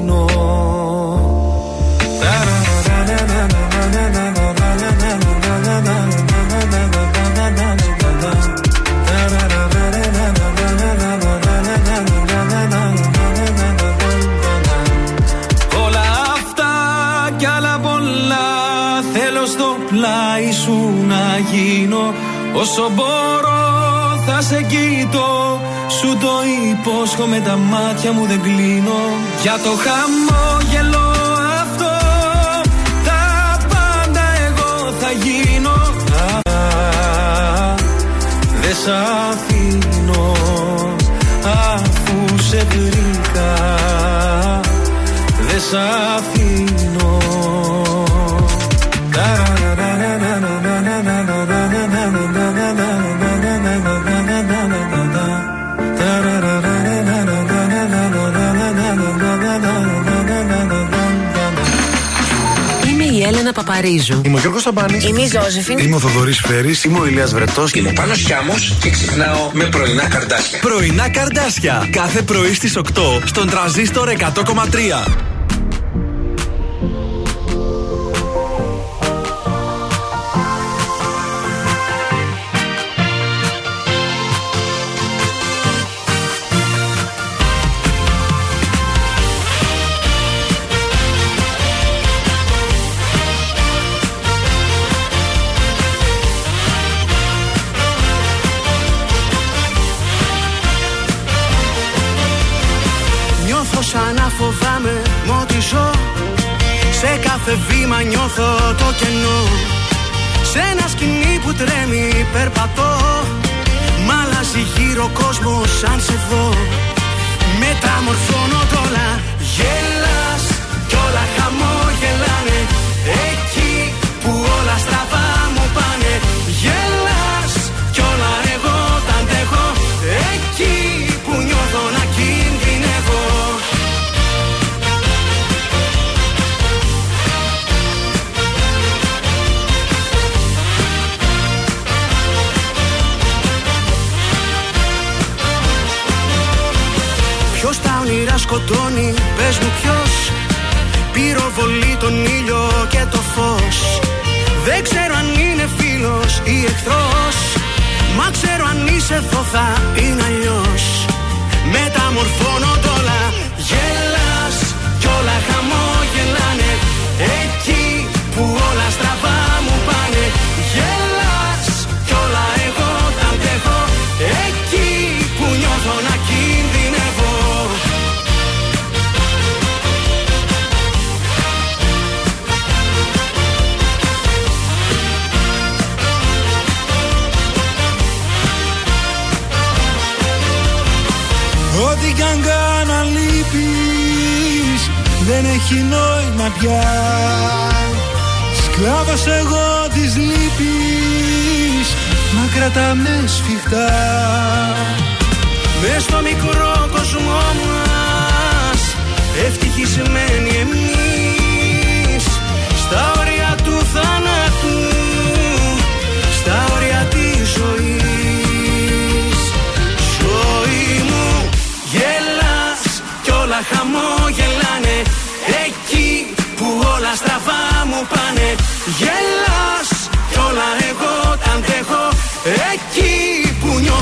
γίνω Όσο μπορώ θα σε κοιτώ. Σου το υπόσχομαι τα μάτια μου δεν κλείνω. Για το χαμόγελο αυτό Τα πάντα εγώ θα γίνω. Α, Δεν σ' αφήνω Αφού σε βρήκα. Δεν σ' αφήνω Παπαρίζου. Είμαι ο Γιώργος Σαμπάνης. Είμαι η Ζώζεφιν. Είμαι ο Θοδωρής Φέρης. Είμαι ο Ηλίας Βρετός. Είμαι ο Πάνος Χιάμος και ξυπνάω με πρωινά καρδάσια. Πρωινά καρδάσια. Κάθε πρωί στις 8 στον τραζίστορ 100,3. Νιώθω το κενό. Σε ένα σκηνή που τρέμει περπατώ. Μ' αλλάζει γύρω κόσμος σαν σε δω. Μεταμορφώνω τ' όλα. Γελάς κι όλα χαμόγελάνε πες μου ποιος. Πυροβολεί τον ήλιο και το φως. Δεν ξέρω αν είναι φίλος ή εχθρός. Μα ξέρω αν είσαι εδώ θα είναι αλλιώς. Μεταμορφώνω τ' όλα. Γελάς κι όλα έχει νόημα πια. Σκλάβος εγώ της λύπης Μα κρατάμε σφιχτά. Μες στο μικρό κόσμο μας Ευτυχισμένοι εμείς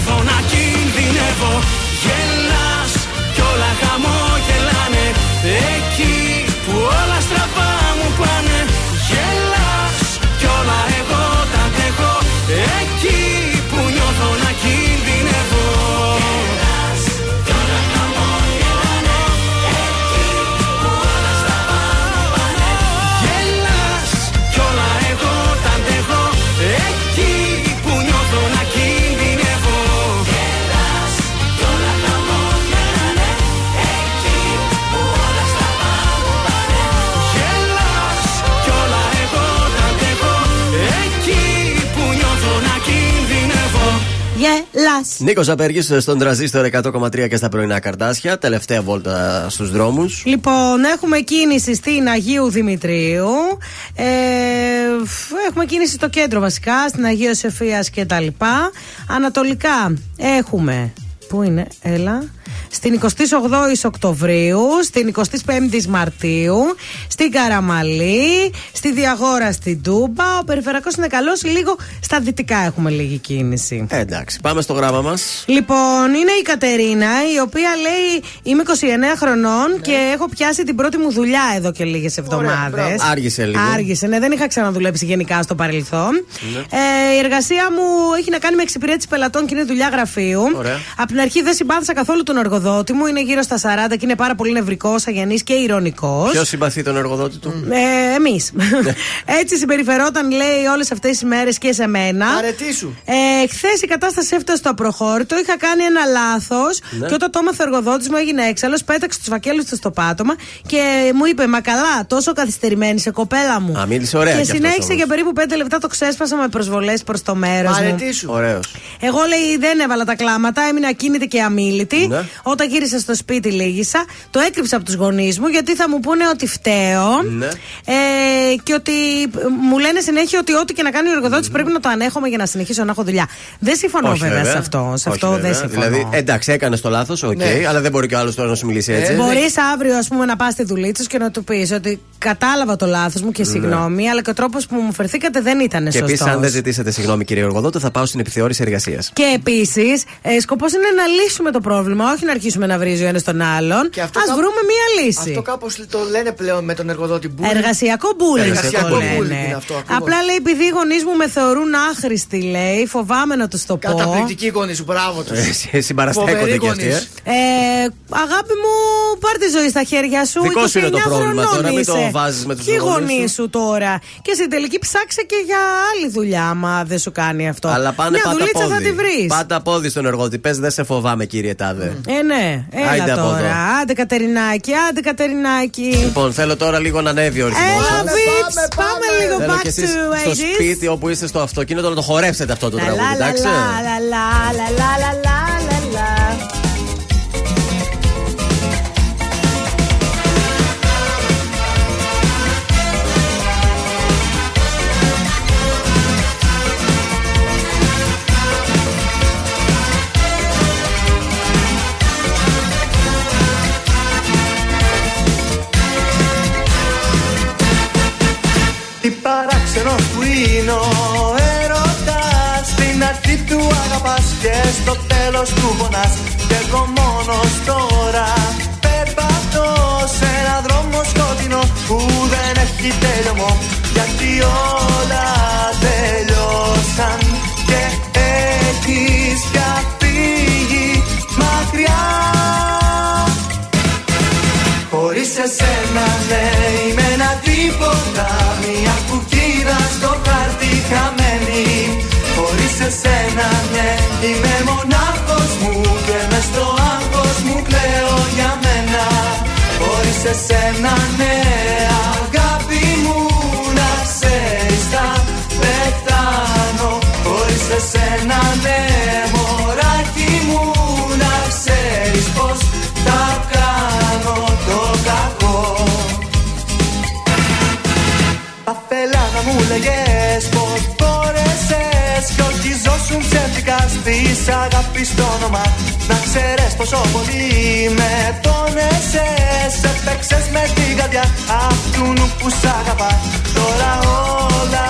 που νιώθω να κινδυνεύω Νίκος Απέργη στον τραζίστορ 100,3 και στα πρωινά καρτάσια. Τελευταία βόλτα στους δρόμους. Λοιπόν, έχουμε κίνηση στην Αγίου Δημητρίου. Ε, έχουμε κίνηση στο κέντρο βασικά, στην Αγία Σεφία κτλ. Ανατολικά έχουμε. Πού είναι, έλα στην 28η Οκτωβρίου, στην 25η Μαρτίου, στην Καραμαλή, στη Διαγόρα στην Τούμπα. Ο περιφερειακός είναι καλός, λίγο στα δυτικά έχουμε λίγη κίνηση. Ε, εντάξει, πάμε στο γράμμα μας. Λοιπόν, είναι η Κατερίνα, η οποία λέει: Είμαι 29 χρονών Ναι. και έχω πιάσει την πρώτη μου δουλειά εδώ και λίγες εβδομάδες. Άργησε λίγο. Άργησε, ναι, δεν είχα ξαναδουλέψει γενικά στο παρελθόν. Ναι. Ε, η εργασία μου έχει να κάνει με εξυπηρέτηση πελατών και είναι δουλειά γραφείου. Ωραία. Από την αρχή δεν συμπάθησα καθόλου τον εργοδότη μου. Είναι γύρω στα 40 και είναι πάρα πολύ νευρικός, αγενής και ηρωνικός. Ποιος συμπαθεί τον εργοδότη του; Ε, Εμείς. Ναι. Έτσι συμπεριφερόταν, λέει, όλες αυτές τις μέρες και σε μένα. Αρετήσου. Ε, Χθες η κατάσταση έφτασε στο απροχώρητο. Είχα κάνει ένα λάθος Ναι. και όταν το έμαθε ο εργοδότης μου έγινε έξαλλος. Πέταξε τους φακέλους του στο πάτωμα και μου είπε: Μα καλά, τόσο καθυστερημένη είσαι κοπέλα μου. Α, μίλησε ωραία Και κι αυτός συνέχισε όμως. για περίπου 5 λεπτά το ξέσπασμα με προσβολές προς το μέρος μου. Παραιτήσου. Ωραίος. Εγώ λέει δεν έβαλα τα κλάματα, έμεινα ακίνητη και αμίλητη. Ναι. Όταν γύρισα στο σπίτι, λύγισα. Το έκρυψα από τους γονείς μου γιατί θα μου πούνε ότι φταίω. Ναι. Ε, και ότι μου λένε συνέχεια ότι ό,τι και να κάνει ο εργοδότης πρέπει να το ανέχομαι για να συνεχίσω να έχω δουλειά. Δεν συμφωνώ Όχι, βέβαια, σε αυτό. Σε Όχι, αυτό δεν βέβαια. συμφωνώ. Δηλαδή, εντάξει, έκανες το λάθος, οκ, Ναι. αλλά δεν μπορεί και ο άλλος τώρα να σου μιλήσει έτσι. Μπορείς αύριο ας πούμε, να πας στη δουλίτσα σου και να του πεις ότι κατάλαβα το λάθος μου και συγγνώμη, αλλά και ο τρόπος που μου φερθήκατε δεν ήταν Ναι. Και σωστός. επίση, αν δεν ζητήσετε συγγνώμη, κύριε Εργοδότη, θα πάω στην επιθεώρηση εργασίας. Και επίσης, ε, σκοπός είναι να λύσουμε το πρόβλημα, όχι να αρχίσουμε να βρίζει ο ένας τον άλλον. Και Α αυτό κάπου- βρούμε μία λύση. Αυτό κάπως το λένε πλέον με τον εργοδότη bullying. Εργασιακό bullying Εργασιακό το bullying λένε. είναι αυτό, ακριβώς. Απλά λέει επειδή οι γονείς μου με θεωρούν άχρηστη, λέει, φοβάμαι να τους το πω. Καταπληκτική γονή σου, μπράβο τους. Ε, Συμπαραστέκονται κι αυτοί, ε. Ε, αγάπη μου, πάρ τη ζωή στα χέρια σου. Δικό σου είναι το 29 πρόβλημα χρονών τώρα, μην το είσαι. βάζεις με τους Ποιοι γονείς γονείς σου. σου τώρα. Και στην τελική ψάξε και για άλλη δουλειά, άμα δεν σου κάνει αυτό. Αλλά πάνε Μια πάντα δουλίτσα πόδι. θα τη βρεις. Πάντα πόδι στον εργότη. Πες, δεν σε φοβάμαι, κύριε Τάδε. Ε, ναι, έλα Άιντε από τώρα. εδώ. Άντε Κατερινάκη, άντε Κατερινάκη. Λοιπόν, θέλω τώρα λίγο να ανέβει ο ρυθμό. Έλα, Vips, πάμε, λίγο Θέλω back και εσείς to στο 80s. σπίτι όπου είστε στο αυτοκίνητο να το χορέψετε αυτό το Λα, τραγούδι, λα, λα, εντάξει. λα, λα, λα, λα, λα, λα, λα, παράξενο που είναι ο έρωτας. Στην αρχή του αγαπάς και στο τέλος του πονάς. Και εγώ μόνος τώρα περπατώ σε ένα δρόμο σκοτεινό Που δεν έχει τέλειωμο Γιατί όλα τελειώσαν Και έχεις πια φύγει μακριά. Χωρίς εσένα ναι είμαι ένα τίποτα. Μια κουκκίνα στο χάρτη χαμένη Χωρίς εσένα ναι είμαι μονάχος μου Και μες στο άγχος μου κλαίω για μένα. Χωρίς εσένα ναι αγάπη μου να ξέρεις θα πεθάνω. Χωρίς εσένα ναι Αφελά να μου λέγες πως μπόρεσες Κι όχι ζώσουν ψεύτικα στις αγάπης στο όνομα. Να ξέρεις πόσο πολύ με πόνεσες Έπαιξες με την καρδιά αυτού που σ' αγαπά. Τώρα όλα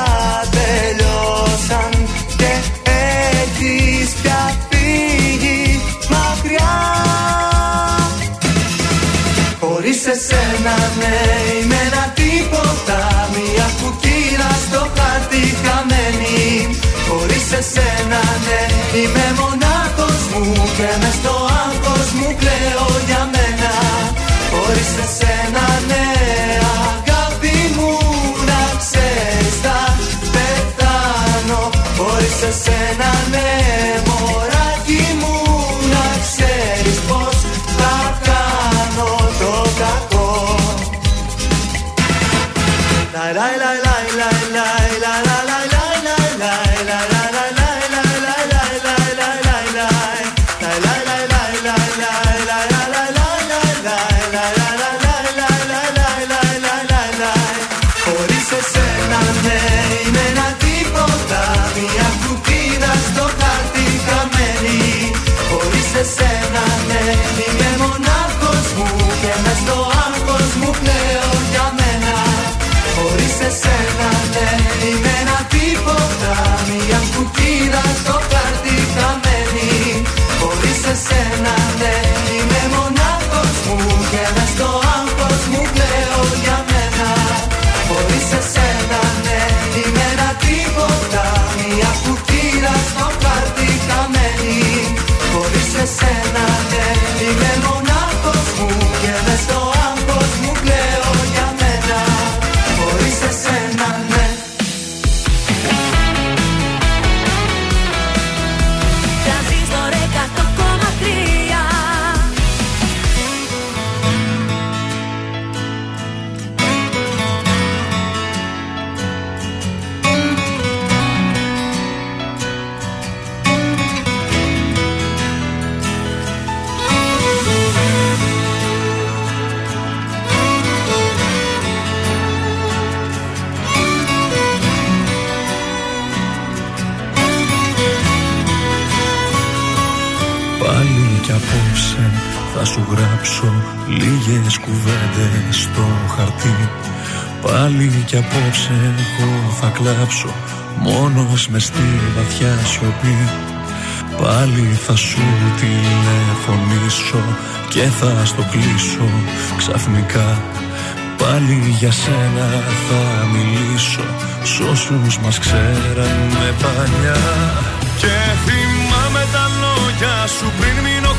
τελειώσαν Και έχεις πια φύγει μακριά. Χωρίς εσένα ναι είμαι ένα τίποτα Μια κουκκίνα στο χάρτη χαμένη. Χωρίς εσένα ναι είμαι μονάχος μου. Και μες στο άγχος μου κλαίω για μένα. Χωρίς εσένα ναι αγάπη μου να ξέρεις θα πεθάνω. Χωρίς εσένα ναι μωράκι μου να ξέρεις πως θα κάνω το κακό. Λαϊ λαϊ λαϊ γράψω λίγες κουβέντες στο χαρτί. Πάλι κι απόψε εγώ θα κλάψω Μόνος μες στη βαθιά σιωπή. Πάλι θα σου τηλεφωνήσω Και θα στο κλείσω ξαφνικά. Πάλι για σένα θα μιλήσω Σ' όσους μας ξέρανε παλιά. Και θυμάμαι τα λόγια σου πριν μείνω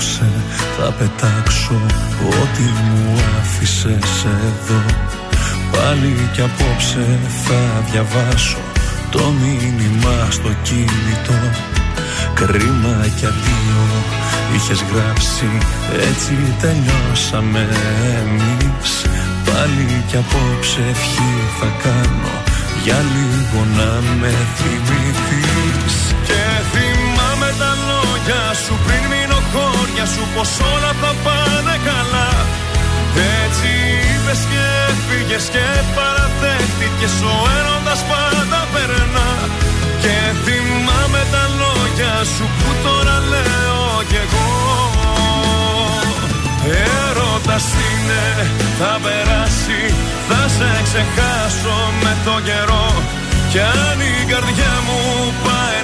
απόψε θα πετάξω ό,τι μου άφησες εδώ. Πάλι κι απόψε θα διαβάσω το μήνυμα στο κινητό. Κρίμα κι αντίο είχες γράψει έτσι τελειώσαμε εμείς. Πάλι κι απόψε ευχή θα κάνω για λίγο να με θυμηθείς. Και θυμάμαι τα λόγια σου πριν μείνω χώρια σου Πως όλα θα πάνε καλά. Έτσι είπες και έφυγες και παραδέχτηκες Ο έρωτας πάντα περνά. Και θυμάμαι τα λόγια σου που τώρα λέω κι εγώ. Έρωτας είναι, θα περάσει, θα σε ξεχάσω με το καιρό. Κι αν η καρδιά μου πάει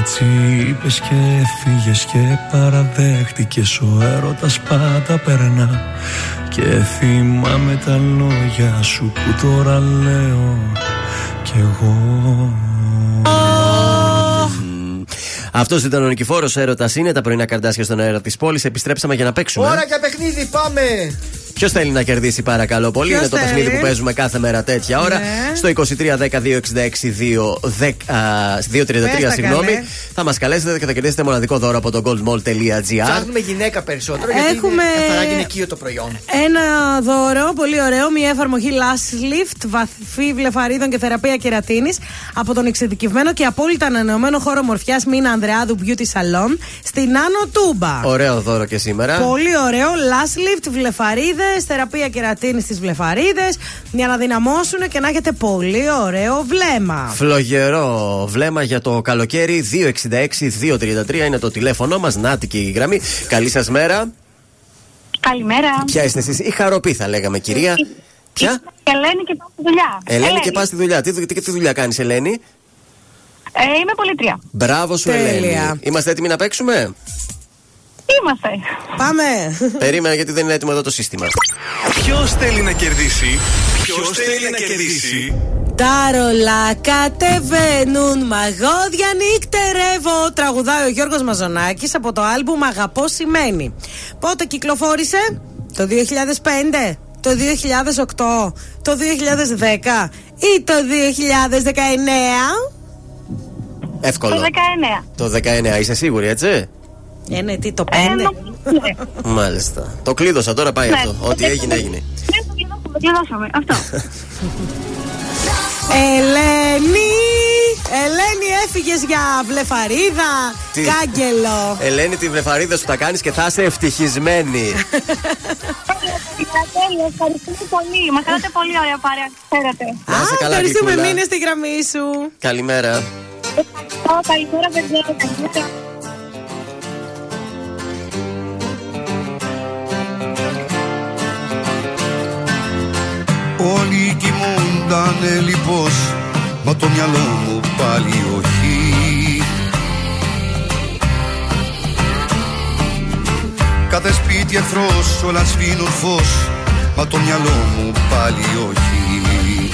Έτσι είπες και έφυγες και παραδέχτηκες ο έρωτας πάντα περνά Και θυμάμαι τα λόγια σου που τώρα λέω κι εγώ Αυτός ήταν ο Νικηφόρος έρωτας είναι τα πρωινά καρδάσια στον αέρα της πόλης. Επιστρέψαμε για να παίξουμε. Ώρα για παιχνίδι, πάμε! Ποιος θέλει να κερδίσει, παρακαλώ πολύ; Ποιος είναι το θέλει; παιχνίδι που παίζουμε κάθε μέρα τέτοια ώρα. Ναι. Στο 2310-266-233, συγγνώμη. καλέ. Θα μας καλέσετε και θα κερδίσετε μοναδικό δώρο από το goldmall.gr. Ψάχνουμε γυναίκα περισσότερο γιατί Έχουμε- είναι καθαρά γυναικείο το προϊόν. Ένα δώρο, πολύ ωραίο, μια εφαρμογή Last Lift, βαθύ βλεφαρίδων και θεραπεία κερατίνης από τον εξειδικευμένο και απόλυτα ανανεωμένο χώρο μορφιάς Μίνα Ανδρεάδου Beauty Salon στην Άνω Τούμπα. Ωραίο δώρο και σήμερα. Πολύ ωραίο. Last lift, βλεφαρίδες, θεραπεία κερατίνης στις βλεφαρίδες για να δυναμώσουν και να έχετε πολύ ωραίο βλέμμα. Φλογερό βλέμμα για το καλοκαίρι. 266-233 είναι το τηλέφωνο μας. Νάτι και η γραμμή. Καλή σας μέρα. Καλημέρα. Ποια είστε εσείς, η χαροπή θα λέγαμε, κυρία. Ποια; Ελένη και πάω στη δουλειά. Ελένη και πά στη δουλειά. Τι, τι, τι δουλειά κάνεις, Ελένη; Ε, είμαι πολίτρια. Μπράβο σου, Τέλεια. Ελένη. Είμαστε έτοιμοι να παίξουμε; Είμαστε. Πάμε. Περίμενα γιατί δεν είναι έτοιμο εδώ το σύστημα. Ποιος θέλει να κερδίσει; Ποιος θέλει να κερδίσει; Τα ρολά κατεβαίνουν, μαγόδια νύκτερεύω. Τραγουδάει ο Γιώργος Μαζονάκης από το άλμπουμ Αγαπώ σημαίνει. Πότε κυκλοφόρησε; Το 2005, το 2008, το 2010 ή το 2019? Εύκολο. Το 19. Το 19, είσαι σίγουρη, έτσι; Ε, ναι, τι, το Ε, 5. ναι. Μάλιστα. Το κλείδωσα, τώρα πάει Ναι. αυτό. Ό,τι έγινε, έγινε. Ναι, το κλειδώσαμε, κλειδώσαμε. Αυτό. Ελένη! Ελένη, έφυγες για βλεφαρίδα, Τι; κάγκελο. Ελένη, τη βλεφαρίδα σου τα κάνεις και θα είσαι ευτυχισμένη. Τέλεια, ευχαριστούμε πολύ. Μας κάνατε πολύ ωραία παρέα, ξέρετε. Να είσαι καλά, Ευχαριστούμε, Γλυκούλα. μείνε στη γραμμή σου. Καλημέρα. Ευχαριστώ, καλημέρα, παιδιά. Όλοι κοιμούντανε λοιπόν Μα το μυαλό μου πάλι όχι. Κάθε σπίτι εχθρός όλα σβήνουν φως Μα το μυαλό μου πάλι όχι.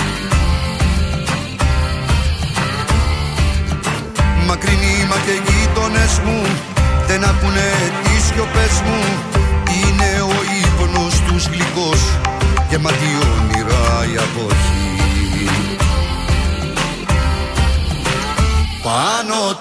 Μακρινοί μα και γείτονες μου Δεν ακούνε τις σιωπές μου. Είναι ο ύπνος τους γλυκός Γεμάτη όνειρα η αποχή. Πάνω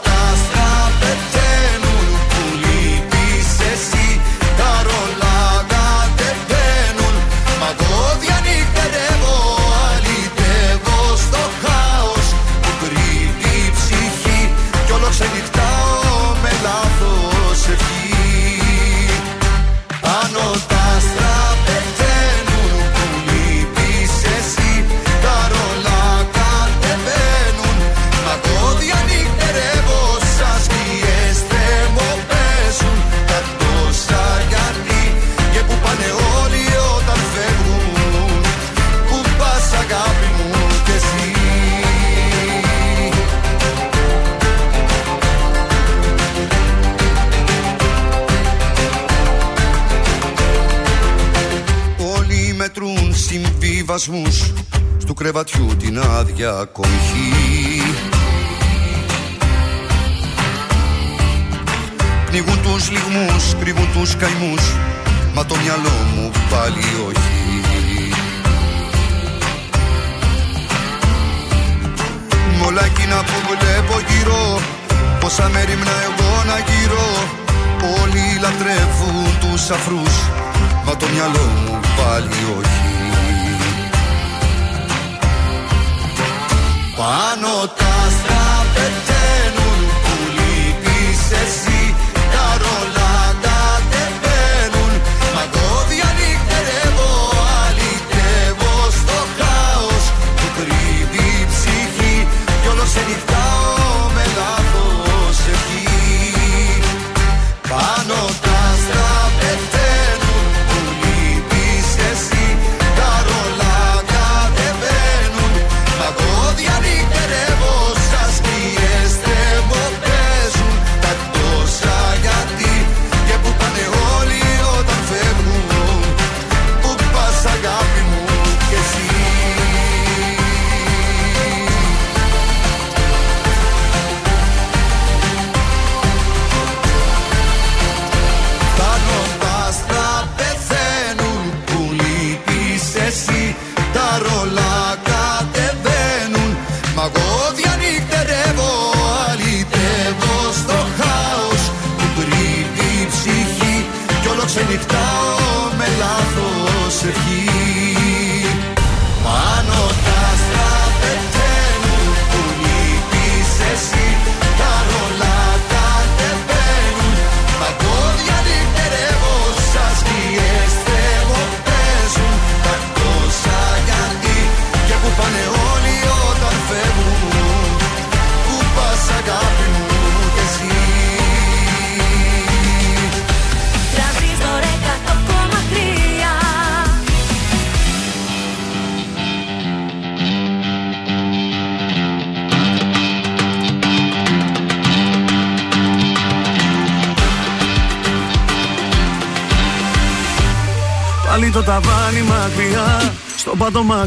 κρεβατιού την άδεια κοχή Πνίγουν τους λιγμούς, κρύβουν τους καημούς Μα το μυαλό μου πάλι όχι. Μ' όλα εκείνα που βλέπω γύρω Πόσα μέρη μνα εγώ να γύρω Όλοι λατρεύουν τους αφρούς Μα το μυαλό μου πάλι όχι Πάνω τα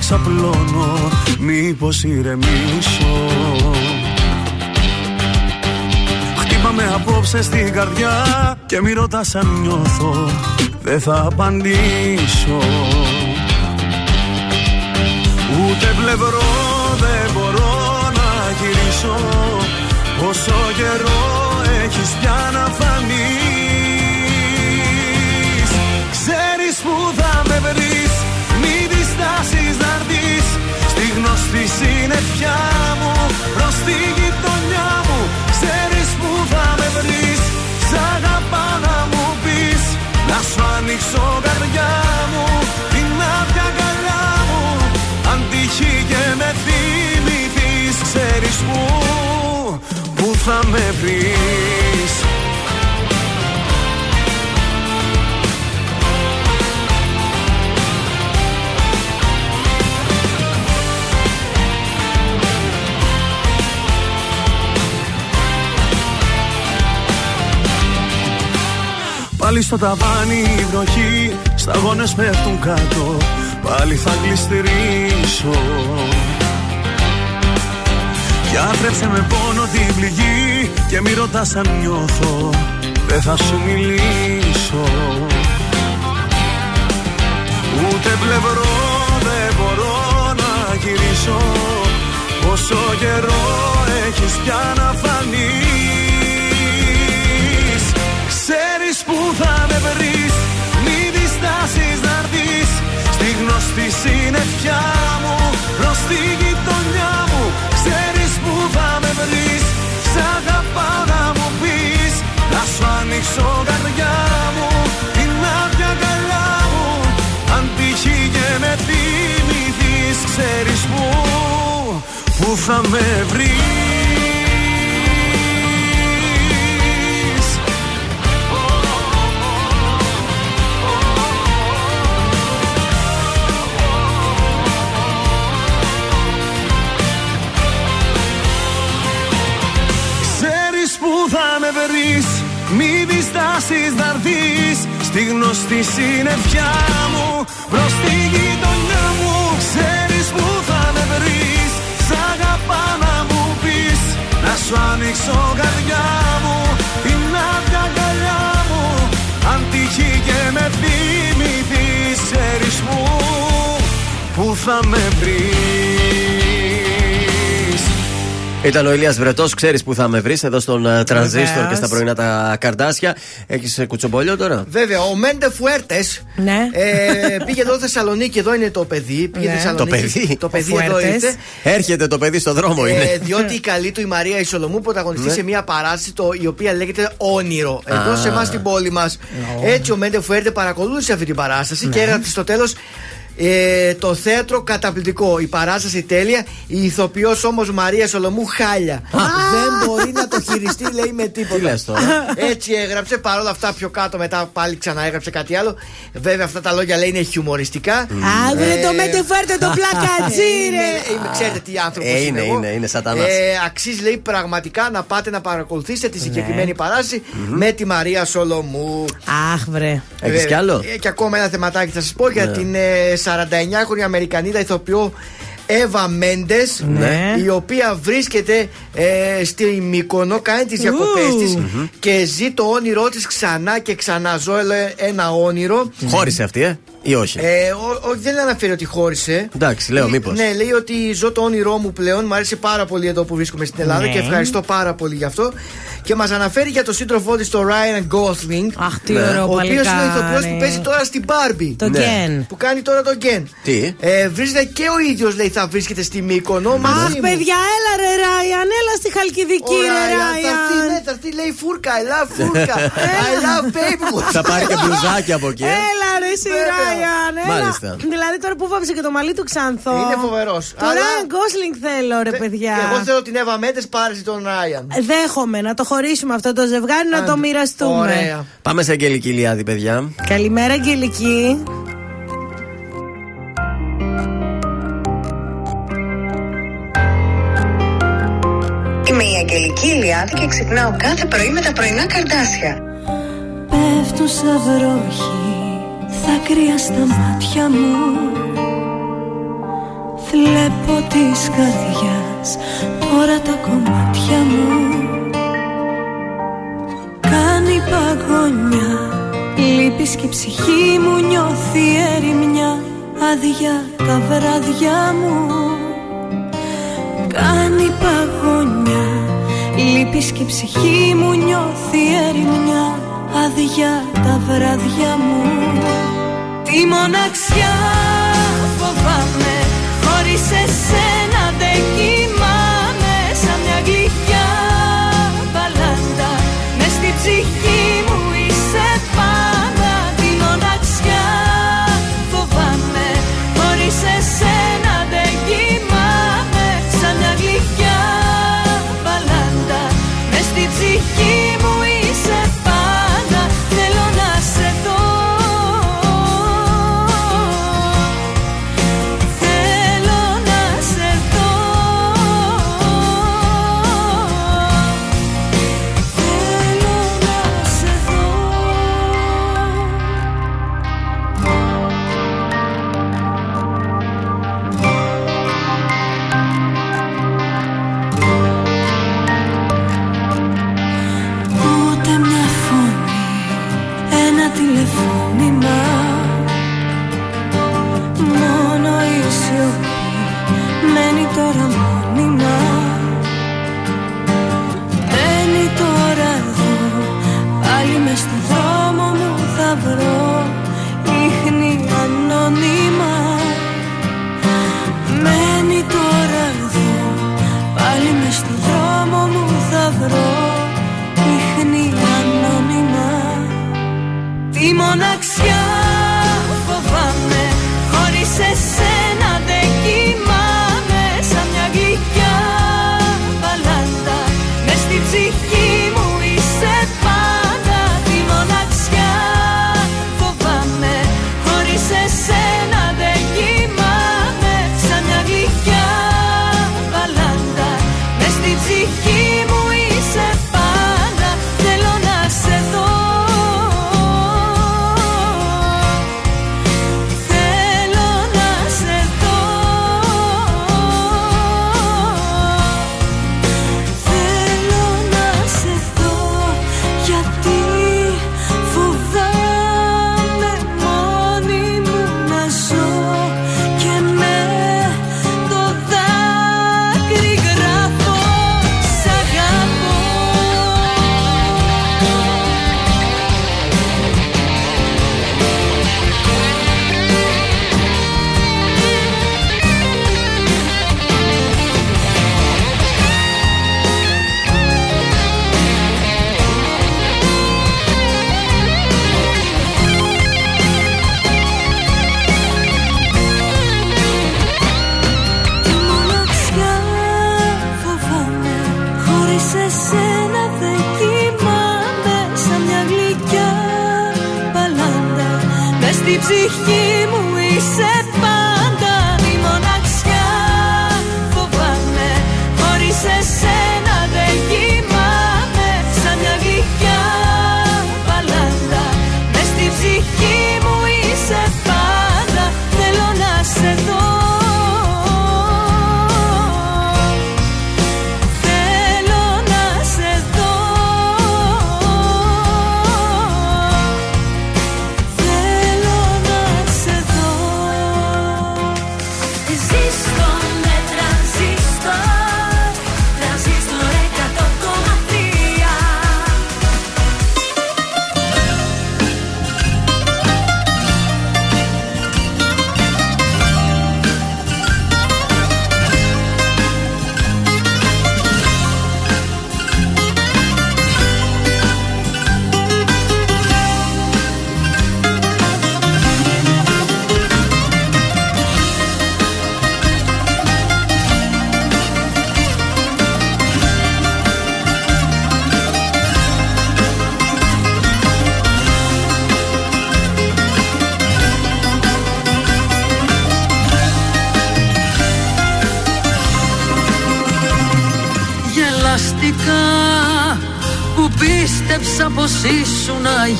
Στο πάτωμα ξαπλώνω Μήπως ηρεμήσω. Χτύπαμε απόψε στην καρδιά Και μη ρωτάς αν νιώθω Δεν θα απαντήσω. Ούτε πλευρό δεν μπορώ να γυρίσω. Πόσο καιρό έχεις πια να φανείς; Συννεφιά μου προς τη γειτονιά μου Ξέρεις που θα με βρεις. Σ' αγαπάω να μου πεις Να σου ανοίξω καρδιά μου Την άδεια αγκαλιά μου. Αν τύχει και με θυμηθείς Ξέρεις που Που θα με βρεις Πάλι στο ταβάνι η βροχή Σταγόνες πέφτουν κάτω Πάλι θα γλιστρήσω Γιατρέψε με πόνο την πληγή Και μη ρωτάς αν νιώθω Δεν θα σου μιλήσω. Ούτε πλευρό δεν μπορώ να γυρίσω Πόσο καιρό έχεις πια να φανείς που θα με βρεις Μη διστάσεις να έρθεις Στη γνωστή συννεφιά μου Προς τη γειτονιά μου Ξέρεις που θα με βρεις. Σ' αγαπάω να μου πεις Να σου ανοίξω καρδιά μου Την άδεια αγκαλιά μου. Αν τύχει και με θυμηθείς Ξέρεις που Που θα με βρεις με βρεις Μη διστάσεις να έρθεις Στη γνωστή συννεφιά μου. Προς τη γειτονιά μου Ξέρεις που θα με βρεις. Σ' αγαπάω να μου πεις Να σου ανοίξω καρδιά μου. Την άδεια αγκαλιά μου Αν τύχει και με θυμηθείς Ξέρεις που Που θα με βρεις Ήταν ο Ηλίας Βρετός, ξέρεις που θα με βρεις εδώ στον ε, τρανζίστορ Βεβαίως. και στα πρωινά τα καρδάσια. Έχεις κουτσομπολιό τώρα; Βέβαια, ο Μέντε Φουέρτες Ναι. ε, πήγε εδώ Θεσσαλονίκη, εδώ είναι το παιδί. Πήγε Ναι. Θεσσαλονίκη. Το παιδί. Το παιδί Ο εδώ Φουέρτες. ήρθε. Έρχεται το παιδί στο δρόμο, Ε, είναι. διότι η καλή του η Μαρία Ισολομού πρωταγωνιστεί Ναι. σε μια παράσταση το, η οποία λέγεται Όνειρο. Εδώ Α. σε εμάς στην πόλη μας. Έτσι ο Μέντε Φουέρτε παρακολούθησε αυτή την παράσταση και έγραψε στο τέλος. Ε, το θέατρο καταπληκτικό. Η παράσταση τέλεια. Η ηθοποιός όμως Μαρία Σολομού χάλια. Δεν μπορεί να το χειριστεί, λέει με τίποτα. Τι λες τώρα; Έτσι έγραψε. Παρ' όλα αυτά πιο κάτω μετά πάλι ξαναέγραψε κάτι άλλο. Βέβαια αυτά τα λόγια λέει είναι χιουμοριστικά. Αύριο το Ε, μέντε φέρτε το πλακατζί, είναι, ρε. είμαι- ξέρετε τι άνθρωπος Ε, είναι, είναι, είναι σατανάς. αξίζει λέει πραγματικά να πάτε να παρακολουθήσετε τη συγκεκριμένη παράσταση με τη Μαρία Σολομού. Αχ, βρε. Έχεις Βέβαια. κι άλλο; Ε, και ακόμα ένα θεματάκι θα σας πω για Ναι. την ε, 49χρονη Αμερικανίδα ηθοποιό Εύα Μέντες, Ναι. η οποία βρίσκεται ε, στη Μύκονο, κάνει τις διακοπές της και ζει το όνειρό της ξανά και ξανά. Ζω ε, ένα όνειρο. Χώρισε αυτή, ε, ή όχι. Ε, ό- όχι, δεν αναφέρει ότι χώρισε. Εντάξει, λέω Ε, μήπως. Ναι, λέει ότι ζω το όνειρό μου πλέον. Μου άρεσε πάρα πολύ εδώ που βρίσκομαι στην Ελλάδα Ναι. και ευχαριστώ πάρα πολύ γι' αυτό. Και μας αναφέρει για το σύντροφό της, τον Ryan Gosling. Αχ, τι Ναι. ωραίο Ο οποίος είναι ο παλικάρι. ηθοποιός που παίζει τώρα στην Barbie. Το Ναι. Γκέν. Που κάνει τώρα τον Γκέν. Τι; Ε, βρίσκεται και ο ίδιος λέει θα βρίσκεται στη Μύκονο μαζί Αχ, μου. παιδιά, έλα ρε Ράιαν, έλα στη Χαλκιδική, Ο ρε Ryan θα έρθει, ναι, Ράιαν. θα έρθει, λέει φούρκα, I love φούρκα. [LAUGHS] I love baby. Θα πάρει και μπλουζάκι από εκεί. ε. Έλα ρε εσύ Βέβαια. Ράιαν, έλα. Μάλιστα. Δηλαδή τώρα που βάψε και το μαλλί του Ξανθό. Είναι φοβερός. Το Αλλά- Ράιαν Γκόσλινγκ θέλω ρε παιδιά. Εγώ θέλω την Εύα Μέντες πάρει τον Ράιαν. Δέχομαι να το χωρίσουμε αυτό το ζευγάρι, να το Άντε. μοιραστούμε. Ωραία. Πάμε σε Αγγελική Λιάδη, παιδιά. Καλημέρα, Αγγελική. Είμαι η Αγγελική Ηλιάδη και ξυπνάω κάθε πρωί με τα πρωινά καρδάσια. Πέφτουν σαν βροχή δάκρυα στα μάτια μου Βλέπω της καρδιάς τώρα τα κομμάτια μου. Κάνει παγωνιά Λείπεις και η ψυχή μου νιώθει ερημιά. Άδεια τα βράδια μου. Κάνει παγωνιά Λείπεις και η ψυχή μου νιώθει ερημιά Άδεια τα βράδια μου. Τη μοναξιά φοβάμαι Χωρίς εσένα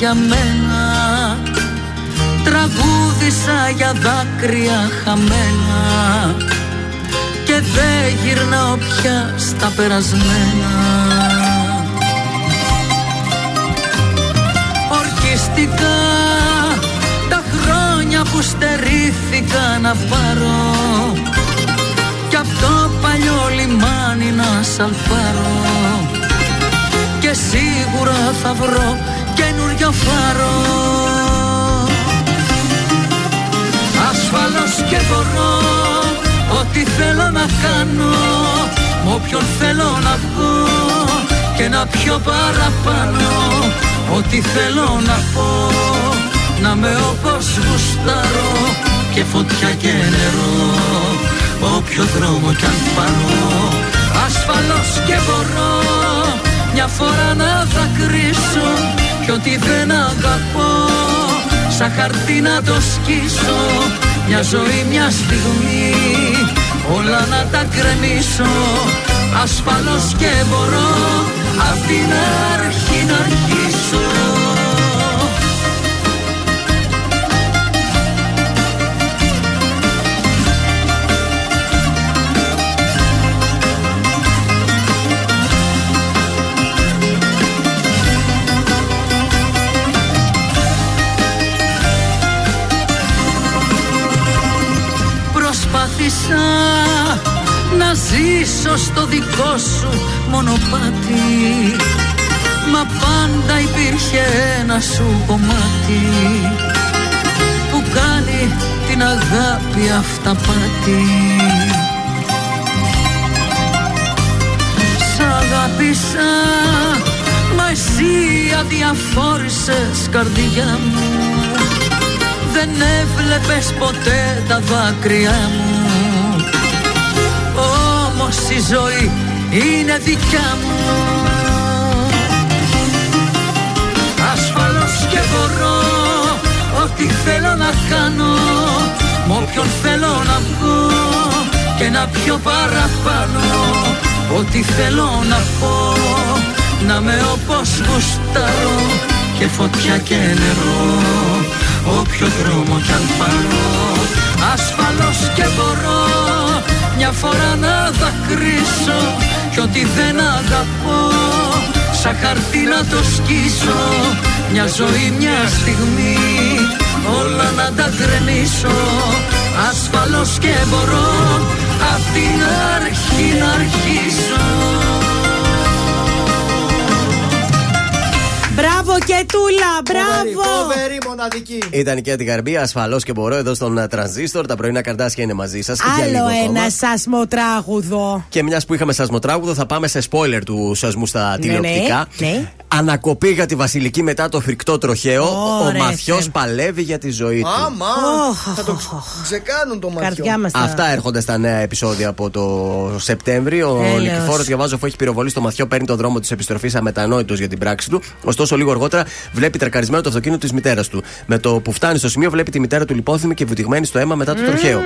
για μένα. Τραγούδισα για δάκρυα χαμένα. Και δεν γυρνάω πια στα περασμένα. Ορκιστικά τα χρόνια που στερήθηκα να πάρω. Κι απ' το παλιό λιμάνι να σαλπάρω Και σίγουρα θα βρω καινούριο φάρο. Ασφαλώς και μπορώ Ό,τι θέλω να κάνω Μ' όποιον θέλω να βγω Και να πιω παραπάνω. Ό,τι θέλω να πω Να με όπως γουστάρω Και φωτιά και νερό. Όποιο δρόμο κι αν πάρω Ασφαλώς και μπορώ Μια φορά να δακρύσω Κι ό,τι δεν αγαπώ Σαν χαρτί να το σκίσω Μια ζωή, μια στιγμή Όλα να τα κρεμίσω. Ασφαλώς και μπορώ Απ' την αρχή να αρχίσω ζήσω στο δικό σου μονοπάτι. Μα πάντα υπήρχε ένα σου κομμάτι Που κάνει την αγάπη αυταπάτη. Σ' αγάπησα Μα εσύ αδιαφόρησες καρδιά μου. Δεν έβλεπες ποτέ τα δάκρυά μου Όμως η ζωή είναι δικιά μου. Ασφαλώς και μπορώ ό,τι θέλω να κάνω Μ' όποιον θέλω να βγω και να πιω παραπάνω. Ό,τι θέλω να πω να με όπως γουστάρω και φωτιά και νερό Όποιο δρόμο κι αν πάρω. Ασφαλώς και μπορώ Μια φορά να δακρύσω Κι ό,τι δεν αγαπώ Σαν χαρτί να το σκίσω. Μια ζωή, μια στιγμή Όλα να τα γκρεμίσω. Ασφαλώς και μπορώ Απ' την αρχή να αρχίσω Μπράβο και τούλα, μπράβο! Φοβερή μοναδική. Ήταν και την Γαρμπή, ασφαλώς και μπορώ εδώ στον ε, Τρανζίστορ. Τα πρωινά καρτάσια είναι μαζί σας. Άλλο ένα σασμοτράγουδο. Και μια που είχαμε σασμοτράγουδο, θα πάμε σε spoiler του σασμού στα Ναι, τηλεοπτικά. ναι, ναι. Ανακοπή για τη Βασιλική μετά το φρικτό τροχαίο. ο Ωραία, Μαθιός Θεέ. παλεύει για τη ζωή του. Άμα! Θα το ξε- ξεκάνουν το μαθιό. Καρδιά μας τα- Αυτά έρχονται στα νέα επεισόδια από το Σεπτέμβριο. Ο Έλεος. Νικηφόρος, διαβάζω, αφού έχει πυροβολή στο μαθιό, παίρνει τον δρόμο της επιστροφής αμετανόητο για την πράξη του. Ωστόσο, λίγο αργότερα βλέπει τρακαρισμένο το αυτοκίνητο της μητέρας του. Με το που φτάνει στο σημείο, βλέπει τη μητέρα του λιπόθυμη και βουτυγμένη στο αίμα μετά το τροχαίο.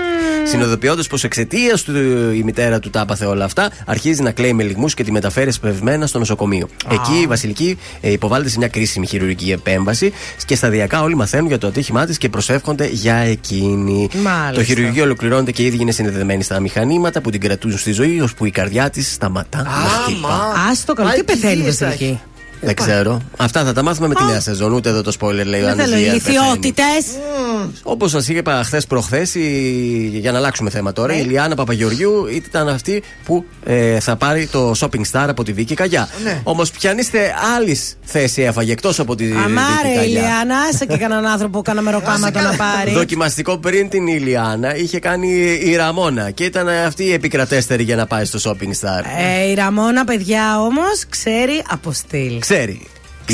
Συνοδοποιώντα πως εξαιτίας του η μητέρα του τα άπαθε όλα αυτά, αρχίζει να κλαίει με λιγμούς και τη μεταφέρει σπευμένα στο νοσοκομείο. Εκεί η Βασιλική ε, υποβάλλεται σε μια κρίσιμη χειρουργική επέμβαση και σταδιακά όλοι μαθαίνουν για το ατύχημά της και προσεύχονται για εκείνη. Μάλιστα. Το χειρουργείο ολοκληρώνεται και ήδη είναι συνδεδεμένη στα μηχανήματα που την κρατούν στη ζωή, ώσπου η καρδιά της σταματά να χτυπά. Άστο καλό, τι πεθαίνει η Βασιλική. Δεν ξέρω. Αυτά θα τα μάθουμε με τη νέα σεζόν. Ούτε εδώ το spoiler λέει ο Δεν Άννα θέλω Ζία, ηλικιότητες. Όπως σας είπα χθες προχθές, για να αλλάξουμε θέμα τώρα, η Λιάννα Παπαγεωργιού ήταν αυτή που ε, θα πάρει το shopping star από τη Βίκη Καγιά. Ναι. Όμως πιανίστε άλλη θέση έφαγε εκτός από τη Βίκη Αμάρε, Καγιά. Ηλιάνα, άσε και κανέναν άνθρωπο που κάνα μεροκάματο να πάρει. Δοκιμαστικό πριν την Ηλιάνα είχε κάνει η Ραμόνα και ήταν αυτή η επικρατέστερη για να πάει στο shopping star. Ε, η Ραμόνα, παιδιά, όμως ξέρει από στυλ. Ξέρει.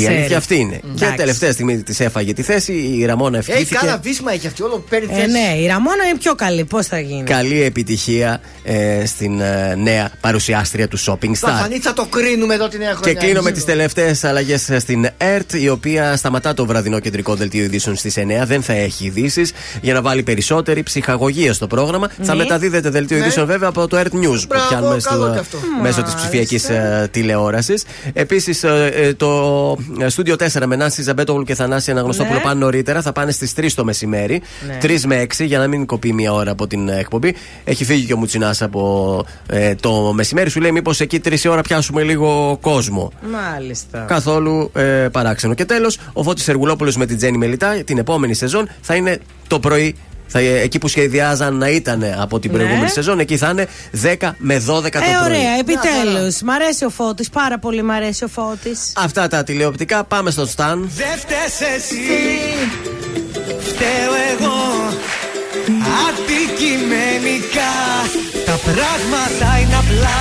Η Ξέρει. αλήθεια αυτή είναι. Και Εντάξει. τελευταία στιγμή της έφαγε τη θέση, η Ραμόνα Έχει ευχήθηκε. κάνα βίσμα έχει αυτή, όλο παίρνει Ε, θέση. ναι, η Ραμόνα είναι πιο καλή. Πώς θα γίνει; Καλή επιτυχία ε, στην ε, νέα παρουσιάστρια του Shopping Θα Star. φανεί, θα το κρίνουμε εδώ τη νέα Και χρονιά. κλείνω με έτσι. τις τελευταίες αλλαγές στην ΕΡΤ, η οποία σταματά το βραδινό κεντρικό δελτίο ειδήσεων στις 9. Δεν θα έχει ειδήσεις για να βάλει περισσότερη ψυχαγωγία στο πρόγραμμα. Θα Ναι. μεταδίδεται δελτίο Ναι. ειδήσεων βέβαια από το ERT News που Μπράβο, πιάνουμε καλό και αυτό. μέσω της ψηφιακής τηλεόρασης. Επίσης, το ε, στούντιο 4 με Νάση Ζαμπέτογλου και Θανάση Αναγνωστόπουλο Ναι. πάνε νωρίτερα. Θα πάνε στις 3 το μεσημέρι. Ναι. 3 με 6 για να μην κοπεί μία ώρα από την εκπομπή. Έχει φύγει και ο Μουτσινάς από ε, το μεσημέρι. Σου λέει μήπως εκεί 3 η ώρα πιάσουμε λίγο κόσμο. Μάλιστα. Καθόλου ε, παράξενο. Και τέλος, ο Φώτης Εργουλόπουλος με την Τζέννη Μελιτά την επόμενη σεζόν θα είναι το πρωί. Θα, ε, εκεί που σχεδιάζαν να ήταν από την Ναι. προηγούμενη σεζόν, εκεί θα είναι 10 με 12 το Ε, πρωί. ωραία, επιτέλου. Μ' αρέσει ο Φώτης, πάρα πολύ μ' αρέσει ο Φώτης. Αυτά τα τηλεοπτικά. Πάμε στον Σταν. Δεν φταίς εσύ Φταίω εγώ Αντικειμενικά Τα πράγματα είναι απλά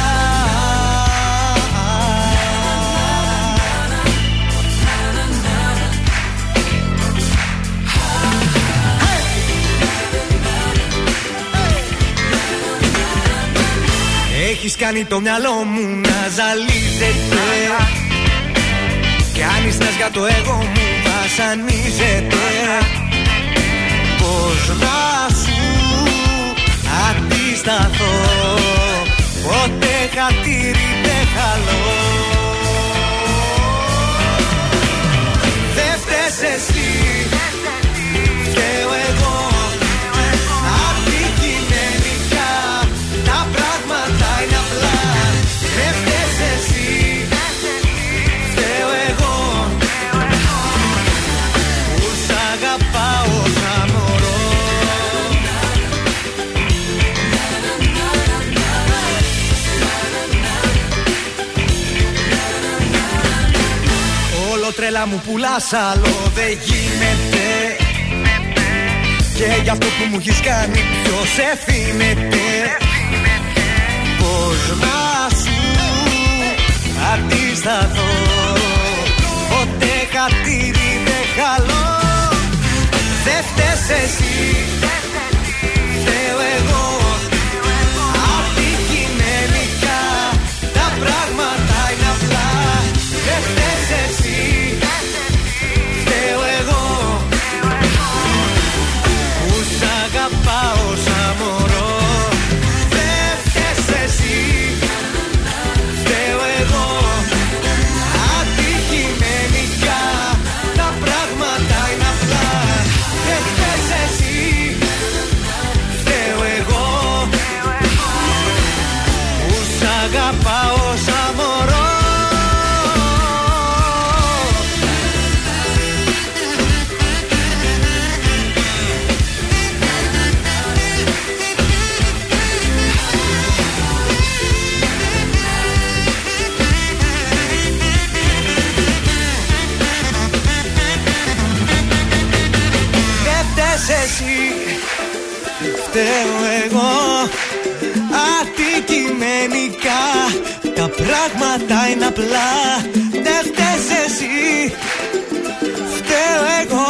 Έχεις κάνει το μυαλό μου να ζαλίζεται. Κάνεις νες για το εγώ μου βασανίζεται. Πώς να σου αντισταθώ Ποτέ χατήρι δεν χαλώ Όλο τρέλα μου πουλάς άλλο δεν γίνεται. Και για αυτό που μου έχεις κάνει ποιος ευθύνεται. Πώς να σου αντισταθώ. Ποτέ χατήρι δεν χαλώ. Δεν φταίς εσύ. Φταίω εγώ. Αντικειμενικά Τα πράγματα Φταίω εγώ Αντικειμενικά Τα πράγματα είναι απλά Δεν φταίς εσύ Φταίω εγώ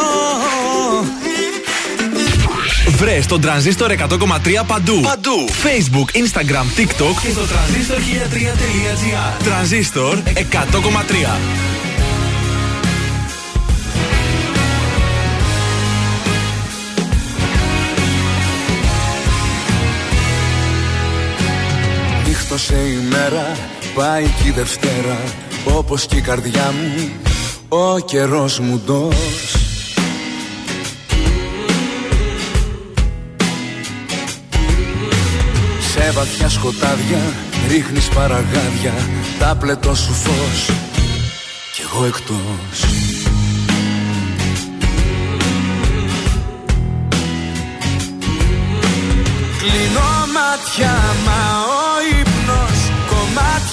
Βρες τον τρανζίστορ 100,3 παντού. Παντού. Facebook, Instagram, TikTok και στο τρανζίστορ 1003.gr. Τρανζίστορ 100,3. Νύχτωσε η μέρα, πάει και η Δευτέρα Όπως και η καρδιά μου, ο καιρός μου ντός. Σε βαθιά σκοτάδια ρίχνεις παραγάδια Τα πλετό σου φως κι εγώ εκτός. Κλείνω μάτια μα ο ύπνος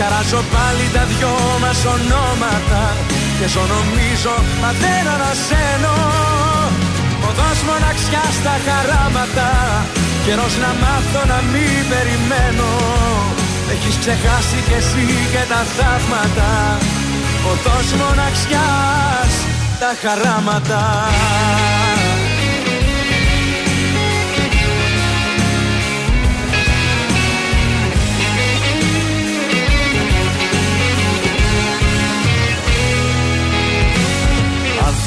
Καράζω πάλι τα δυο μας ονόματα Και ζω νομίζω μα δεν ανασένω. Οδός μοναξιάς στα χαράματα Καιρός να μάθω να μην περιμένω. Έχεις ξεχάσει κι εσύ και τα θαύματα Οδός μοναξιάς τα χαράματα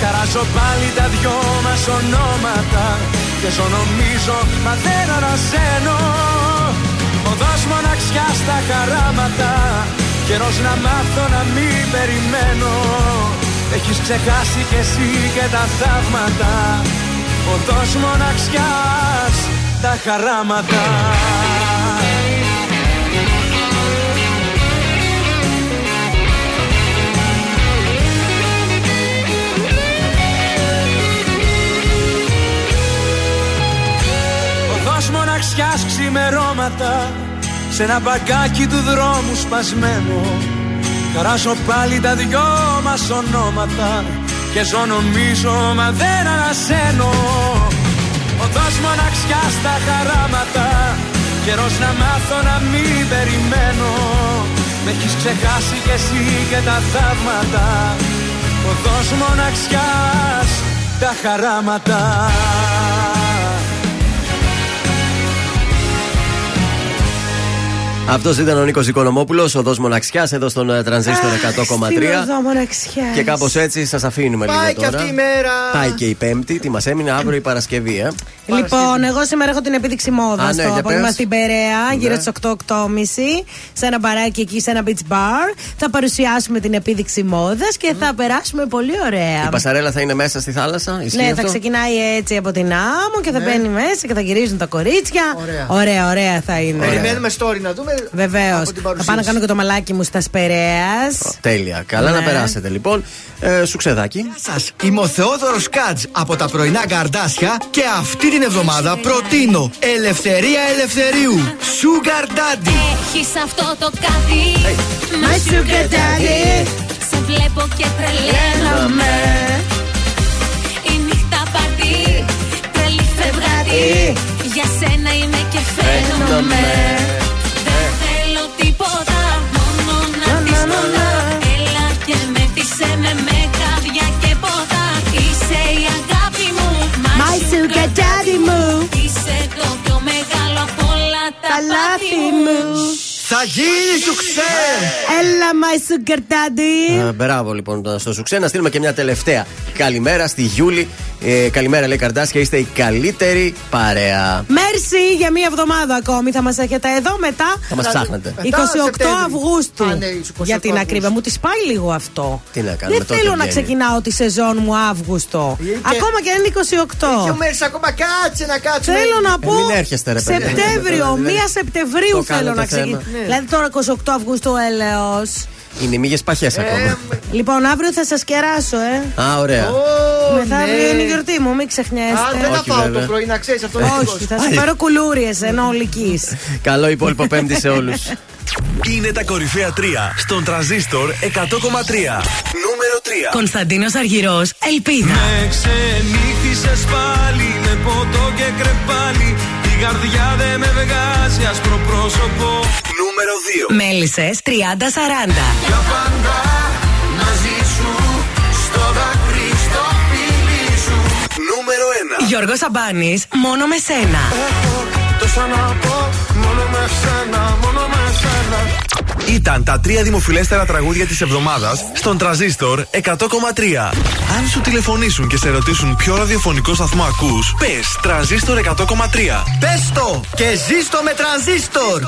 Χαράζω πάλι τα δυο μας ονόματα Και ζω νομίζω μα δεν ανασένω. Οδός μοναξιάς στα χαράματα Καιρός να μάθω να μην περιμένω. Έχεις ξεχάσει κι εσύ και τα θαύματα Οδός μοναξιάς τα χαράματα Οδός μοναξιάς ξημερώματα Σ' ένα μπαγκάκι του δρόμου σπασμένο. Χαράσω πάλι τα δυο μας ονόματα Και ζω νομίζω μα δεν ανασένω. Οδός μοναξιά στα χαράματα Καιρός να μάθω να μην περιμένω. Με έχεις ξεχάσει κι εσύ και τα θαύματα. Οδός μοναξιάς τα χαράματα Αυτός ήταν ο Νίκος Οικονομόπουλος, οδό Μοναξιάς, εδώ στον ε, Τρανζίστορ 100,3. Και κάπως έτσι σας αφήνουμε Πάει λίγο και τώρα. αυτή η μέρα. Πάει και η Πέμπτη, τι μας έμεινε αύριο η Παρασκευή, ε. Λοιπόν, εγώ σήμερα έχω την επίδειξη μόδας Α, ναι, στο για απόγευμα πες. στην Περαία, Ναι. γύρω στις 8-8.30, σε ένα μπαράκι εκεί, σε ένα beach bar. Θα παρουσιάσουμε την επίδειξη μόδας και θα περάσουμε πολύ ωραία. Η Πασαρέλα θα είναι μέσα στη θάλασσα, ισχύει Ναι, αυτό; θα ξεκινάει έτσι από την άμμο και θα Ναι. μπαίνει μέσα και θα γυρίζουν τα κορίτσια. Ωραία. ωραία, ωραία θα είναι. Περιμένουμε story να δούμε. Βεβαίως. από την Θα παρουσίαση. πάω να κάνω και το μαλάκι μου στα Περαία. Τέλεια. Καλά να Ναι. περάσετε λοιπόν. Ε, σουξεδάκι. Σας, είμαι ο Θεόδωρος Κάτζ από τα πρωινά καρδάσια και αυτή την εβδομάδα προτείνω Ελευθερία Ελευθερίου. Sugar Daddy. Έχεις αυτό το κάτι My sugar daddy. Σε βλέπω και τρελαίνομαι Η νύχτα παρτί Τρελή φευγάτη Για σένα είμαι και φαίνομαι Θα γίνει σου Έλα, my sugar daddy. Ε, μπράβο λοιπόν στο Σουξέ. Να στείλουμε και μια τελευταία καλημέρα στη Γιούλη. Ε, καλημέρα λέει Καρδάσια, είστε η καλύτερη παρέα. Μέρση για μία εβδομάδα ακόμη. Θα μας έχετε εδώ μετά. Θα μας ψάχνετε. 28 Σεπτέμβρη. Αυγούστου. Α, ναι, 28 για την ακρίβεια. Αυγούστου. Μου τη πάει λίγο αυτό. Τι να κάνουμε Δεν τότε θέλω να βγαίνει. ξεκινάω τη σεζόν μου Αύγουστο. Και- Ακόμα και αν είναι 28. Δύο μέρε ακόμα κάτσε να κάτσουμε. Θέλω να πω. μην έρχεστε, ρε παιδιά. Σεπτέμβριο, Δηλαδή, 1 Σεπτεμβρίου το θέλω κάνετε να θέμα. ξεκινήσω. Ναι. Δηλαδή τώρα 28 Αυγούστου έλεος. Είναι μύγες παχές ακόμα. Λοιπόν, αύριο θα σας κεράσω, ε. Α, ωραία. Ω, Μεθαύριο ναι. είναι η γιορτή μου, μην Α, ξεχνιέστε. δεν θα Όχι, φάω βέβαια. το πρωί να ξέρεις αυτό. είναι Όχι, δικός. θα σου φέρω κουλούριες ενώ ολικής. [LAUGHS] Καλό υπόλοιπο Πέμπτη σε όλους. Είναι τα κορυφαία 3 στον τραζίστορ 100,3. Νούμερο 3. Κωνσταντίνος Αργυρός, Ελπίδα. Με ξενύχτησες πάλι με ποτό και κρεπάλι Η καρδιά δεν με βγάζει άσπρο πρόσωπο Νούμερο 2. Μέλισσες 30-40. Για πάντα μαζί σου στο δάκρυ στο φίλι σου Νούμερο 1. Γιώργος Σαμπάνης, μόνο με σένα. Τόσα να πω μόνο με σένα, μόνο με σένα Ήταν τα τρία δημοφιλέστερα τραγούδια της εβδομάδας στον τραζίστορ 100,3. Αν σου τηλεφωνήσουν και σε ρωτήσουν ποιο ραδιοφωνικό σταθμό ακούς, πες τραζίστορ 100,3. Πες το και ζήστο με τρανζίστορ.